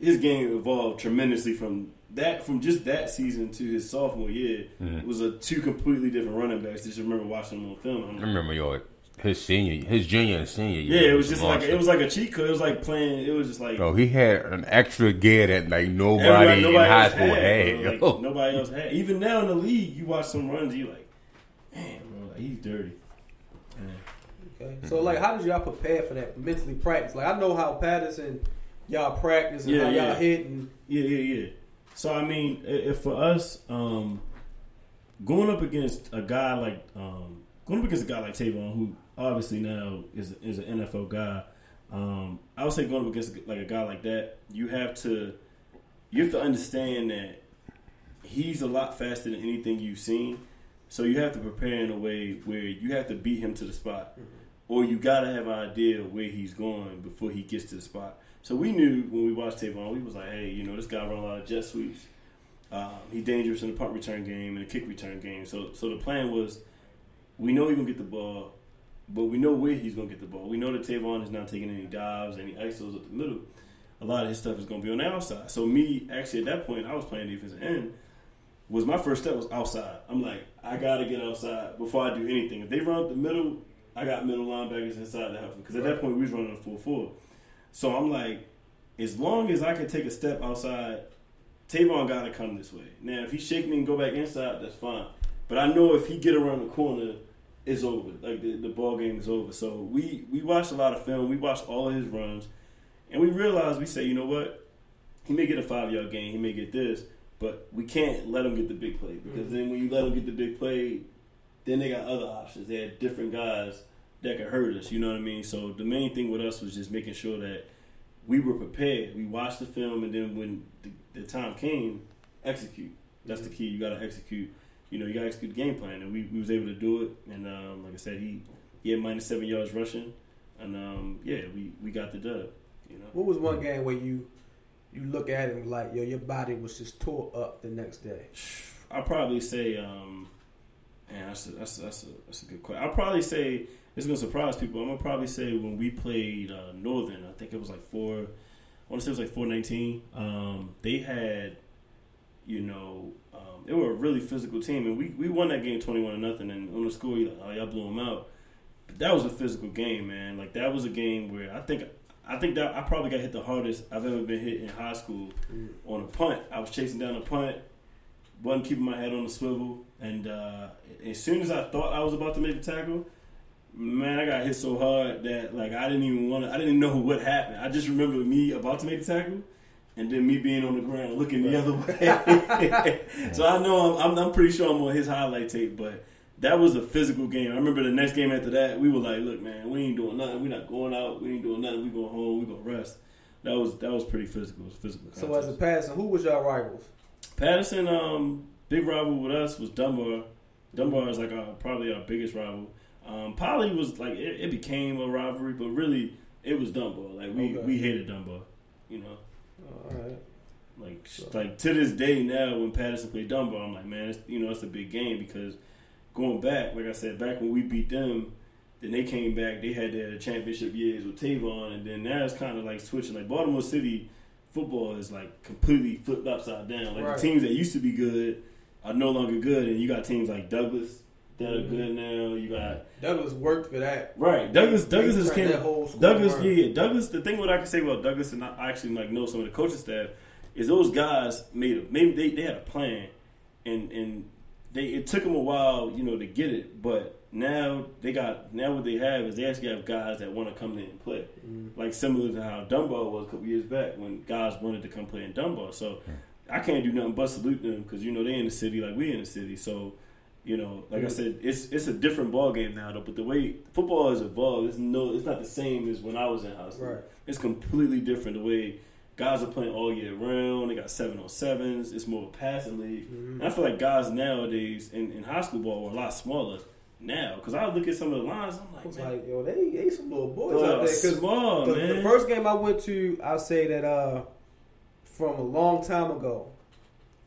his game evolved tremendously from that from just that season to his sophomore year. Mhm. It was a two completely different running backs. Just remember watching them on film. I'm I remember your his senior, his junior and senior year. yeah, it was just like it was like a cheat code. It was like playing. It was just like Bro, he had an extra gear that like nobody, Everybody- in high school had. bro. Like, yo. nobody else had. Even now in the league, you watch some runs, you like, man, bro, like, he's dirty. Okay. So like, how did y'all prepare for that mentally practice? Like, I know how Patterson y'all practice and Yeah, how yeah. y'all hit and Yeah, yeah, yeah. So I mean, if for us, um, going up against a guy like um, going up against a guy like Tavon, who obviously now is is an NFL guy, um, I would say going up against like a guy like that, you have to you have to understand that he's a lot faster than anything you've seen. So you have to prepare in a way where you have to beat him to the spot, or you got to have an idea of where he's going before he gets to the spot. So we knew when we watched Tavon, we was like, hey, you know, this guy run a lot of jet sweeps. Um, he's dangerous in the punt return game and the kick return game. So, so the plan was, we know he's gonna get the ball, but we know where he's gonna get the ball. We know that Tavon is not taking any dives, any isos at the middle. A lot of his stuff is gonna be on the outside. So me, actually, at that point, I was playing defensive end. Was my first step was outside. I'm like, I gotta get outside before I do anything. If they run up the middle, I got middle linebackers inside to help them. Because at that point, we was running a full four. So I'm like, as long as I can take a step outside, Tavon got to come this way. Now, if he shake me and go back inside, that's fine. But I know if he get around the corner, it's over. Like the, the ball game is over. So we we watched a lot of film. We watched all of his runs, and we realized we say, you know what? He may get a five yard gain. He may get this, but we can't let him get the big play because mm-hmm. then when you let him get the big play, then they got other options. They had different guys that could hurt us. You know what I mean? So the main thing with us was just making sure that we were prepared. We watched the film, and then when the, the time came, execute. That's the mm-hmm. key. You got to execute. You know, you got to execute the game plan, and we, we was able to do it. And um, like I said, he he had minus seven yards rushing, and um, yeah, we, we got the dub. You know, what was one game where you you look at him like yo, your body was just tore up the next day. I'll probably say, um, man, that's a, that's a, that's a, that's a good question. I'll probably say it's gonna surprise people. I'm gonna probably say when we played uh, Northern, I think it was like four. I want to say it was like four nineteen. Um, they had, you know, they were a really physical team, and we, we won that game twenty one to nothing. And on the score, you like, oh, y'all blew them out. But that was a physical game, man. Like that was a game where I think. I think that I probably got hit the hardest I've ever been hit in high school on a punt. I was chasing down a punt, wasn't keeping my head on the swivel, and uh, as soon as I thought I was about to make a tackle, man, I got hit so hard that like I didn't even want to. I didn't know what happened. I just remember me about to make a tackle, and then me being on the ground looking the other way. so I know I'm, I'm, I'm pretty sure I'm on his highlight tape, but. That was a physical game. I remember the next game after that, we were like, "Look, man, we ain't doing nothing. We're not going out. We ain't doing nothing. We going home. We gonna rest." That was that was pretty physical. Was physical. So as a Patterson, who was y'all rivals? Patterson, um, big rival with us was Dunbar. Dunbar is like our probably our biggest rival. Um, Poly was like it, it became a rivalry, but really it was Dunbar. Like we, Okay. we hated Dunbar, you know. All right. Like like to this day now, when Patterson played Dunbar, I'm like, man, it's, you know, it's a big game because going back, like I said, back when we beat them, then they came back. They had their championship years with Tavon, and then now it's kind of like switching. Like Baltimore City football is like completely flipped upside down. Like Right. the teams that used to be good are no longer good, and you got teams like Douglas that are good now. You got Douglas worked for that. Right, Douglas. Douglas is came. that whole school Douglas, around. yeah, yeah. Douglas. The thing what I can say about Douglas, and I actually like know some of the coaching staff, is those guys made a maybe they, they had a plan, and and they it took them a while, you know, to get it, but now they got now what they have is they actually have guys that want to come in and play, mm-hmm. like similar to how Dunbar was a couple years back when guys wanted to come play in Dunbar. So I can't do nothing but salute them because you know they in the city like we in the city. So you know, like I said, it's it's a different ball game now though. But the way football has evolved, it's no, it's not the same as when I was in high school. Right. It's completely different. The way guys are playing all year round. They got seven on sevens. It's more of a passing league. And I feel like guys nowadays in, in high school ball are a lot smaller now. Because I look at some of the lines, I'm like, man, like, yo, they, they some little boys out there. 'Cause small, the, man. the first game I went to, I'll say that uh, from a long time ago,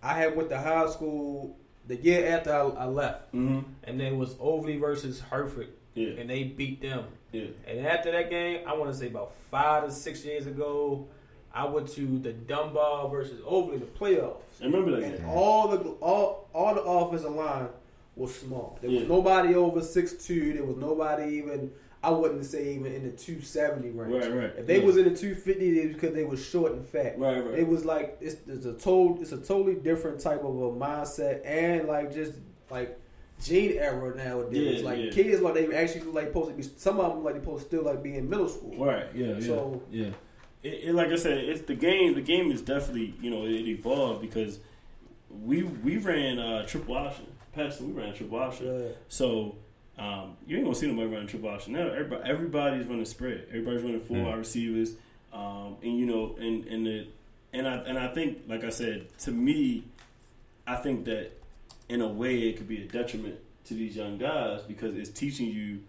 I had went to high school the year after I, I left, mm-hmm. and then it was Overlea versus Hereford, yeah, and they beat them. yeah. And after that game, I want to say about five to six years ago, I went to the Dunbar versus Overlea the playoffs. I remember that And game. all the all all the offensive line was small. There was Yeah. nobody over six two. There was nobody even. I wouldn't say even in the two seventy range. Right, right. If they Yeah. was in the two fifty, it was because they was short and fat. Right, right. It was like it's, it's a total it's a totally different type of a mindset and like just like gene era nowadays. Yeah, like yeah. kids like they actually like supposed to be some of them like they supposed to still like be in middle school. Right. Yeah. So- yeah. It, it, like I said, it's the game. The game is definitely you know it evolved because we we ran uh, triple option. Pastor, we ran triple option. So um, you ain't gonna see nobody running triple option now. Everybody, everybody's running spread. Everybody's running four wide receivers, um, and you know, and and the and I and I think, like I said, to me, I think that in a way it could be a detriment to these young guys because it's teaching you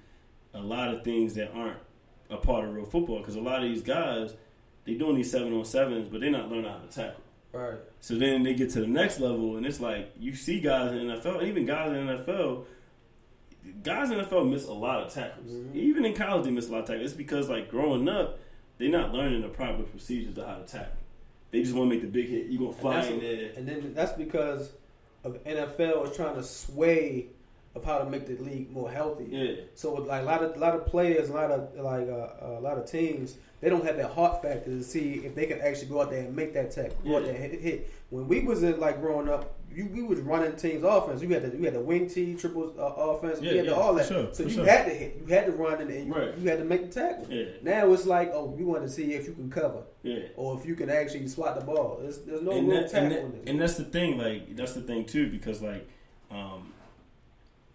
a lot of things that aren't a part of real football. Because a lot of these guys, they doing these seven on sevens, but they're not learning how to tackle. Right. So then they get to the next level, and it's like you see guys in the NFL, and even guys in the NFL, guys in the NFL miss a lot of tackles. Even in college, they miss a lot of tackles. It's because like growing up, they're not learning the proper procedures of how to tackle. They just want to make the big hit. You're gonna fly in there. and then that's because of NFL is trying to sway of how to make the league more healthy. Yeah. So like a lot of a lot of players, a lot of like uh, a lot of teams, they don't have that heart factor to see if they can actually go out there and make that tackle, go out there and hit, hit. When we was in like growing up, you, we was running teams offense. You had the you had the wing T, triple uh, offense. Yeah, you had yeah, all that. sure, so you sure. had to hit, you had to run, and, and you, Right. you had to make the tackle. Yeah. Now it's like, oh, we want to see if you can cover, Yeah. or if you can actually swat the ball. There's, there's no and, real that, tackle and, that- this. and that's the thing. Like that's the thing too, because like, um,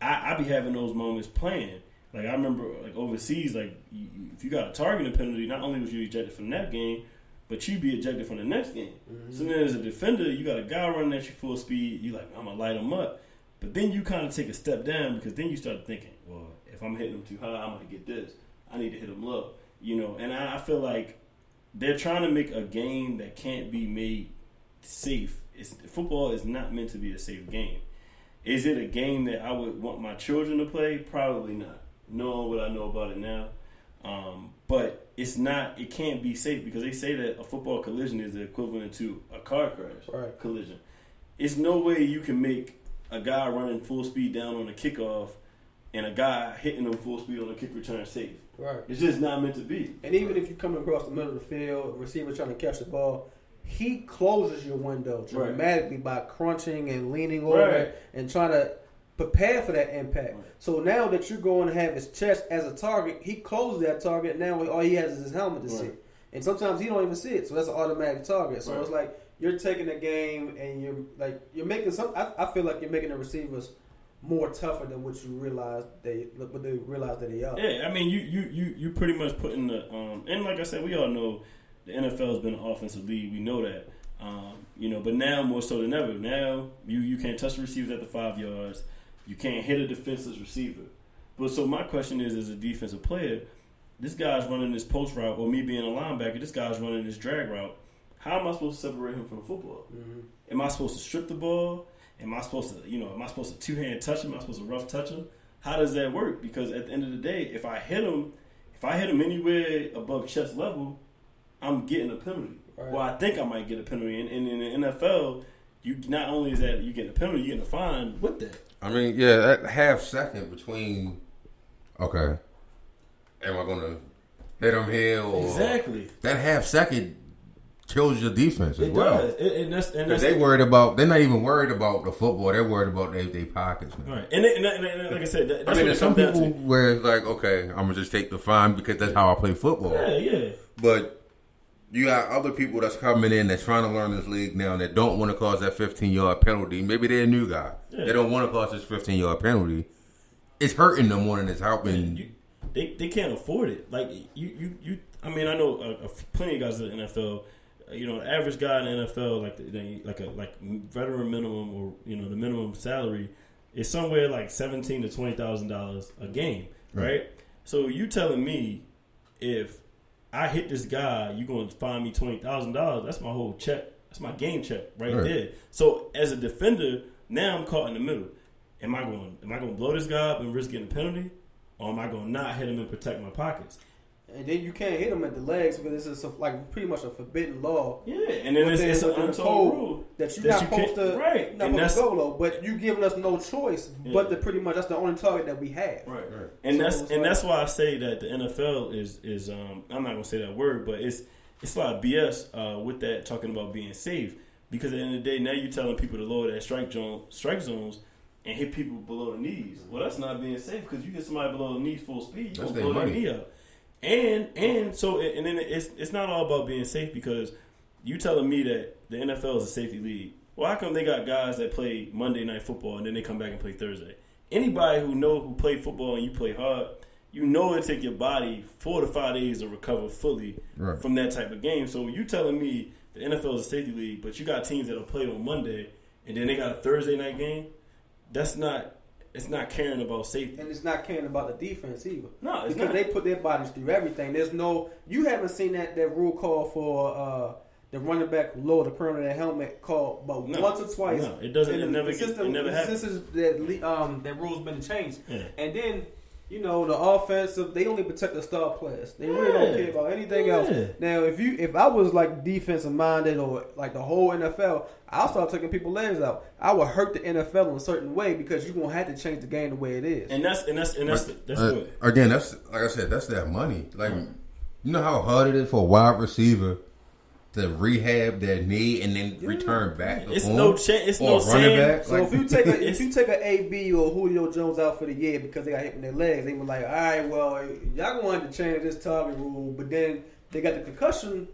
I, I be having those moments playing. Like I remember, like overseas, like you, you- if you got a targeting penalty, not only was you ejected from that game, but you be ejected from the next game. So then, as a defender, you got a guy running at you full speed. You like, I'm gonna light him up, but then you kind of take a step down because then you start thinking, well, if I'm hitting him too high, I'm gonna get this. I need to hit him low, you know. And I, I feel like they're trying to make a game that can't be made safe. It's, football is not meant to be a safe game. Is it a game that I would want my children to play? Probably not. Knowing what I know about it now, um, but it's not. It can't be safe because they say that a football collision is the equivalent to a car crash Right. collision. It's no way you can make a guy running full speed down on a kickoff and a guy hitting them full speed on a kick return safe. Right. It's just not meant to be. And even if you come across the middle of the field, a receiver trying to catch the ball, he closes your window Right. dramatically by crunching and leaning over Right. and trying to prepare for that impact. So now that you're going to have his chest as a target, he closes that target. Now all he has is his helmet to see. Right. And sometimes he don't even see it, so that's an automatic target. So Right. it's like you're taking the game and you're like you're making some. I, I feel like you're making the receivers more tougher than what you realize they what they realize that they are. Yeah, I mean, you you you you pretty much putting the um, and like I said, we all know the NFL has been an offensive league. We know that, um, you know, but now more so than ever. Now you you can't touch the receivers at the five yards. You can't hit a defenseless receiver. But so my question is, as a defensive player, this guy's running this post route, or me being a linebacker, this guy's running this drag route. How am I supposed to separate him from football? Mm-hmm. Am I supposed to strip the ball? Am I supposed to, you know, am I supposed to two hand touch him? Am I supposed to rough touch him? How does that work? Because at the end of the day, if I hit him, if I hit him anywhere above chest level, I'm getting a penalty. Right. Well, I think I might get a penalty. And, and in the NFL, you not only is that you getting a penalty, you getting a fine with that. I mean, yeah, that half second between. Okay, am I gonna hit him here or Exactly. That half second kills your defense as It well. does. It- and that's and Because that's they worried about. They're not even worried about the football. They're worried about their, their pockets. Man. right. And, it, and, and, and like I said, that, I mean, what there's some people where it's like, okay, I'm gonna just take the fine because that's how I play football. Yeah, yeah. But you got other people that's coming in that's trying to learn this league now that don't want to cause that 15 yard penalty. Maybe they're a new guy. Yeah. They don't want to cause this 15 yard penalty. It's hurting them more than it's helping. you, they they can't afford it. Like you you you. I mean, I know uh, plenty of guys in the NFL. uh, You know, the average guy in the NFL, like the, like a like veteran minimum or you know the minimum salary is somewhere like seventeen to twenty thousand dollars a game, right? Right. So you telling me if I hit this guy, you're going to find me twenty thousand dollars? That's my whole check. That's my game check right, Right. there. So as a defender, now I'm caught in the middle. Am I going? Am I going to blow this guy up and risk getting a penalty, or am I going to not hit him and protect my pockets? And then you can't hit them at the legs because this is like pretty much a forbidden law. Yeah, and then it's, Within- it's an within the untold rule that you're that not you supposed can't- to right, not and supposed to go low, but you giving us no choice but to pretty much that's the only target that we have. Right. right. And So that's and like- that's why I say that the NFL is is um I'm not gonna say that word, but it's it's a lot of BS uh, with that talking about being safe because at the end of the day now you're telling people to lower that strike zone strike zones and hit people below the knees. Well, that's not being safe because you hit somebody below the knees full speed, you That's gonna their blow their money. knee out. And and so and then it's it's not all about being safe because you telling me that the NFL is a safety league. Well, how come they got guys that play Monday night football and then they come back and play Thursday? Anybody who know who play football and you play hard, you know it take your body four to five days to recover fully Right. from that type of game. So you telling me the NFL is a safety league, but you got teams that'll play on Monday and then they got a Thursday night game. That's not. It's not caring about safety. And it's not caring about the defense either. No, it's because not. they put their bodies through everything. There's no you haven't seen that that rule call for uh, the running back lower the crown of their helmet called but No. once or twice. No, it doesn't- And it the- never the system, it never the happens. system that um that rules been changed. Yeah. And then you know the offensive, they only protect the star players. They really don't care about anything Yeah. else. Now, if you if I was like defensive minded or like the whole NFL, I'll start taking people's legs out. I would hurt the NFL in a certain way because you're gonna have to change the game the way it is. And that's and that's and that's that's Uh, good. Again, that's like I said, that's their money. Like, you know how hard it is for a wide receiver to rehab their knee and then return back. It's form? no cha- it's no a running back. So like, if you take a if you take a AB or Julio Jones out for the year because they got hit in their legs, they were like, all right, well, y'all going to change this target rule, but then they got the concussion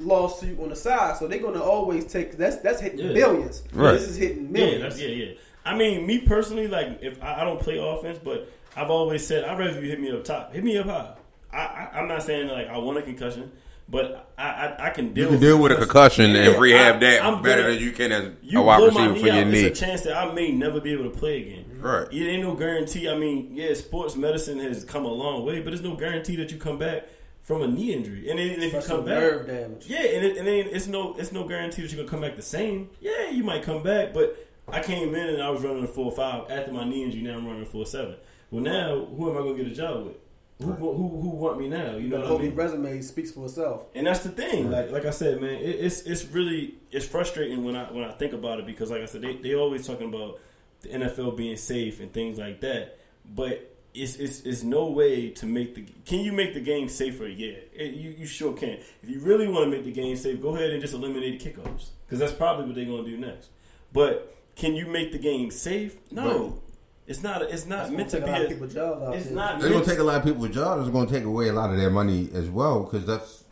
lawsuit on the side, so they're going to always take that's that's hitting Yeah. billions. Right. This is hitting Yeah, millions. that's, yeah, yeah. I mean, me personally, like if I, I don't play offense, but I've always said I'd rather you hit me up top, hit me up high. I, I, I'm not saying like I want a concussion, but I I, I can deal. You can deal with a concussion and rehab I- that I'm better gonna- than you can as You a wide receiver for knee your out, knee. It's a chance that I may never be able to play again. Right. It ain't no guarantee. I mean, yeah, sports medicine has come a long way, but there's no guarantee that you come back from a knee injury. And then if you come back, nerve damage. yeah, and, it, and then it's no it's no guarantee that you're gonna come back the same. Yeah, you might come back, but I came in and I was running a four five after my knee injury. Now I'm running a four seven. Well, now who am I gonna get a job with? Who, who, who want me now? You know The what I whole mean? resume speaks for itself. And that's the thing. Like like I said, man, it, it's it's really it's frustrating when I when I think about it because like I said, they they always talking about the NFL being safe and things like that, but. It's, it's, it's no way to make the can you make the game safer? Yeah, It- you, you sure can. If you really want to make the game safe, go ahead and just eliminate kickoffs because that's probably what they're going to do next. But can you make the game safe? No, it's not. It's not meant gonna to be. a lot of A, people's jobs out it's there. not. It's gonna take a lot of people's jobs. It's gonna take away a lot of their money as well because that's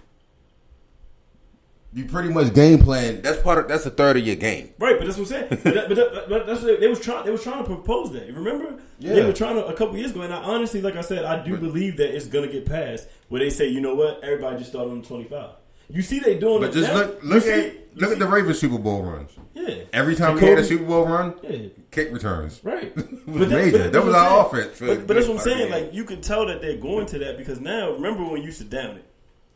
you pretty much game plan. That's part of that's a third of your game. Right, but that's what I'm saying. but, that, but, that, but that's what they, they was trying. They was trying to propose that. Remember, they were trying to a couple years ago. And I honestly, like I said, I do believe that it's gonna get passed. Where they say, you know what, everybody just start on the 25. You see, they doing But it But just now. look look see- at you look at the Ravens Super Bowl runs. Yeah, Every time we had a Super Bowl run, Yeah, kick returns. right. was But major. but That was our saying. offense But, but that's what I'm saying. Like you can tell that they're going to that because now, remember when you used to down it,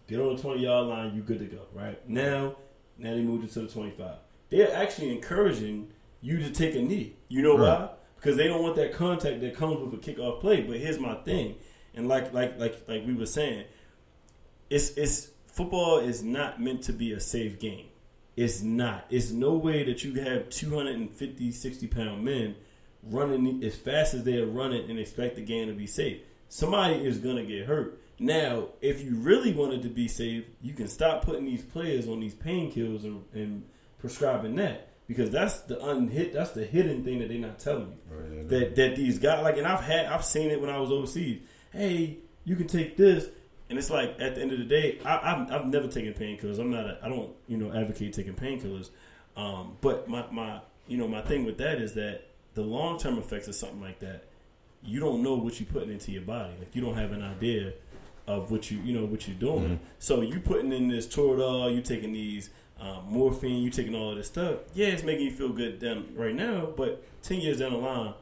get on the 20 yard line, you good to go. Right now, now they moved it to the 25. They're actually encouraging you to take a knee. You know Right. why? Because they don't want that contact that comes with a kickoff play. But here's my thing, and like like like like we were saying, it's it's football is not meant to be a safe game. It's not. It's no way that you have 250, 60 pound men running as fast as they are running and expect the game to be safe. Somebody is going to get hurt. Now, if you really wanted to be safe, you can stop putting these players on these painkillers and, and prescribing that because that's the unhit. That's the hidden thing that they're not telling you. Oh, that that these guys like, and I've had I've seen it when I was overseas. Hey, you can take this, and it's like at the end of the day, I, I've I've never taken painkillers. I'm not. A, I don't you know advocate taking painkillers. Um, but my my you know my thing with that is that the long term effects of something like that, you don't know what you're putting into your body. Like you don't have an idea of what you you know what you're doing. So you're putting in this Toradol, you're taking these um, morphine, you're taking all of this stuff. Yeah, it's making you feel good down right now, but ten years down the line,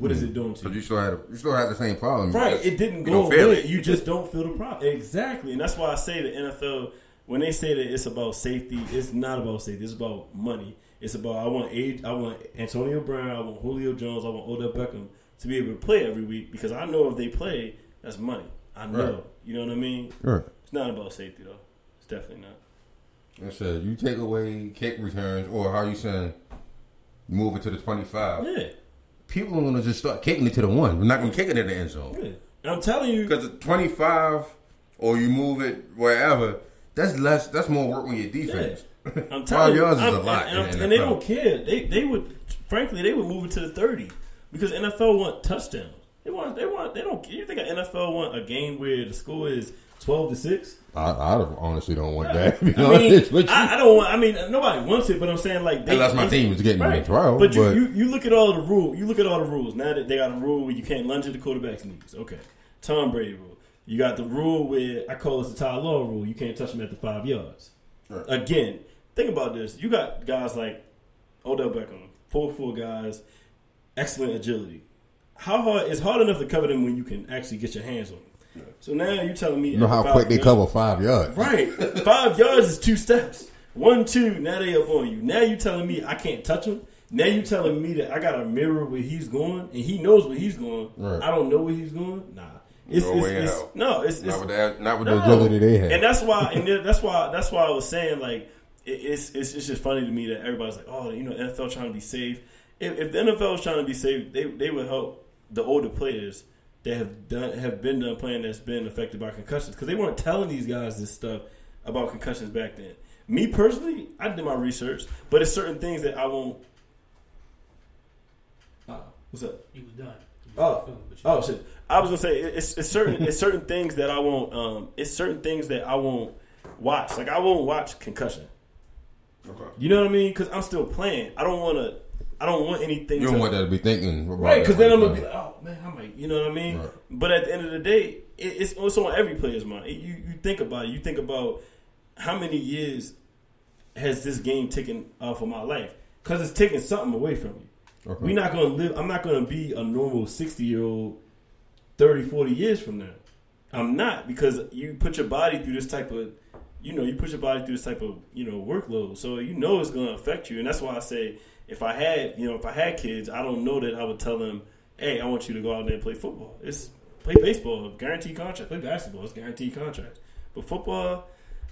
what is it mm. doing to But you? you still had you still had the same problem. Right, it didn't go away. You just don't feel the problem. Exactly, and that's why I say the NFL when they say that it's about safety, it's not about safety. It's about money. It's about I want age. I want Antonio Brown. I want Julio Jones. I want Odell Beckham to be able to play every week because I know if they play, that's money. I know. Right. You know what I mean? Right. It's not about safety though. It's definitely not. I said you take away kick returns, or how are you saying, move it to the twenty-five. Yeah. People are gonna just start kicking it to the one. We're not gonna kick it in the end zone. Yeah. I'm telling you, Because the 25 or you move it wherever, that's less. That's more work on your defense. I'm telling you, yards is I'm- a lot. and, and- the and they don't care. They they would, frankly, they would move it to the thirty because NFL want touchdowns. They want they want they don't. You think an NFL want a game where the score is twelve to six? I, I honestly don't want that. I mean, honest with you. I, I don't want. I mean, nobody wants it, but I'm saying like they, Unless my they- team is getting right. in 12, But you, but- you you look at all the rule. You look at all the rules. Now that they got a rule where you can't lunge at the quarterback's knees. Okay, Tom Brady rule. You got the rule where I call this the Ty Law rule. You can't touch him at the five yards. Again, think about this. You got guys like Odell Beckham, four four guys, excellent agility. How hard? It's hard enough to cover them when you can actually get your hands on them. So now you're telling me You know how quick they yards- cover five yards. Right. Five yards is two steps. One, two, now they up on you. Now you telling me I can't touch him. Now you telling me that I got a mirror where he's going and he knows where he's going. Right. I don't know where he's going. Nah. It's, No it's, way in it's- hell. no, it's, Not it's with that- not with the agility they have. And that's why, and that's why, that's why I was saying like it, it's, it's it's just funny to me that everybody's like, oh, you know, NFL trying to be safe. If, if the NFL is trying to be safe, they they would help the older players that have done have been done playing that's been affected by concussions because they weren't telling these guys this stuff about concussions back then. Me personally, I did my research, but it's certain things that I won't. Uh, what's up? He was done. Oh, oh shit! I was gonna say it's, it's certain it's certain things that I won't. Um, it's certain things that I won't watch. Like I won't watch concussion. Okay. You know what I mean? Because I'm still playing. I don't want to. I don't want anything. You don't want that to be thinking right? Because then I'm gonna be like, oh man, I might. You know what I mean? Right. But at the end of the day, it, it's also on every player's mind. It- you you think about it. You think about how many years has this game taken off of my life? Because it's taking something away from you. Okay. We're not going to live. I'm not going to be a normal 60 year old 30, 40 years from now. I'm not because you put your body through this type of, you know, you put your body through this type of, you know, workload. So you know it's going to affect you, and that's why I say if I had, you know, if I had kids, I don't know that I would tell them, hey, I want you to go out there and play football. It's play baseball, guaranteed contract. Play basketball, it's guaranteed contract. But football,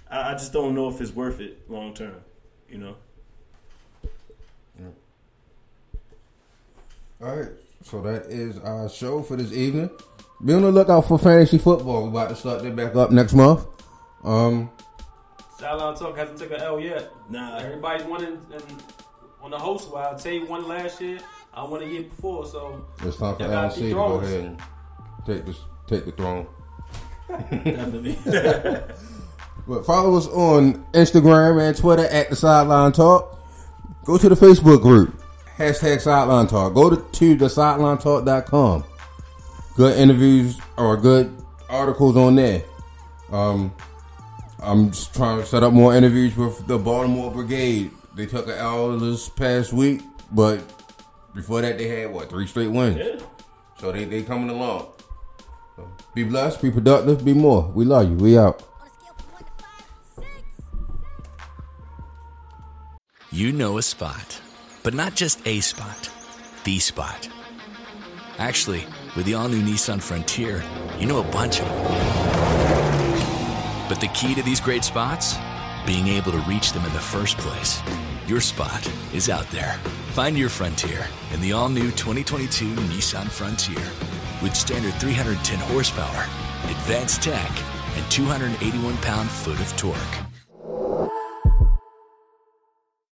I, I just don't know if it's worth it long term. You know. All right, so that is our show for this evening. Be on the lookout for fantasy football. We're about to start that back up next month. Um, Sideline Talk hasn't took an L yet. Nah. Everybody's winning and on the host while Tay won last year. I won a year before, so it's time for y'all gotta LC to go ahead and take this, take the throne. Definitely. But follow us on Instagram and Twitter at the Sideline Talk. Go to the Facebook group, hashtag Sideline Talk. Go to, to the sidelinetalk.com. Good interviews or good articles on there. Um, I'm just trying to set up more interviews with the Baltimore Brigade. They took an L this past week, but before that they had what three straight wins. Yeah. So they they coming along. So be blessed, be productive, be more. We love you. We out. You know a spot, but not just a spot, the spot. Actually, with the all new Nissan Frontier, you know a bunch of them. But the key to these great spots? Being able to reach them in the first place. Your spot is out there. Find your frontier in the all new 2022 Nissan Frontier. With standard 310 horsepower, advanced tech, and 281 pound foot of torque.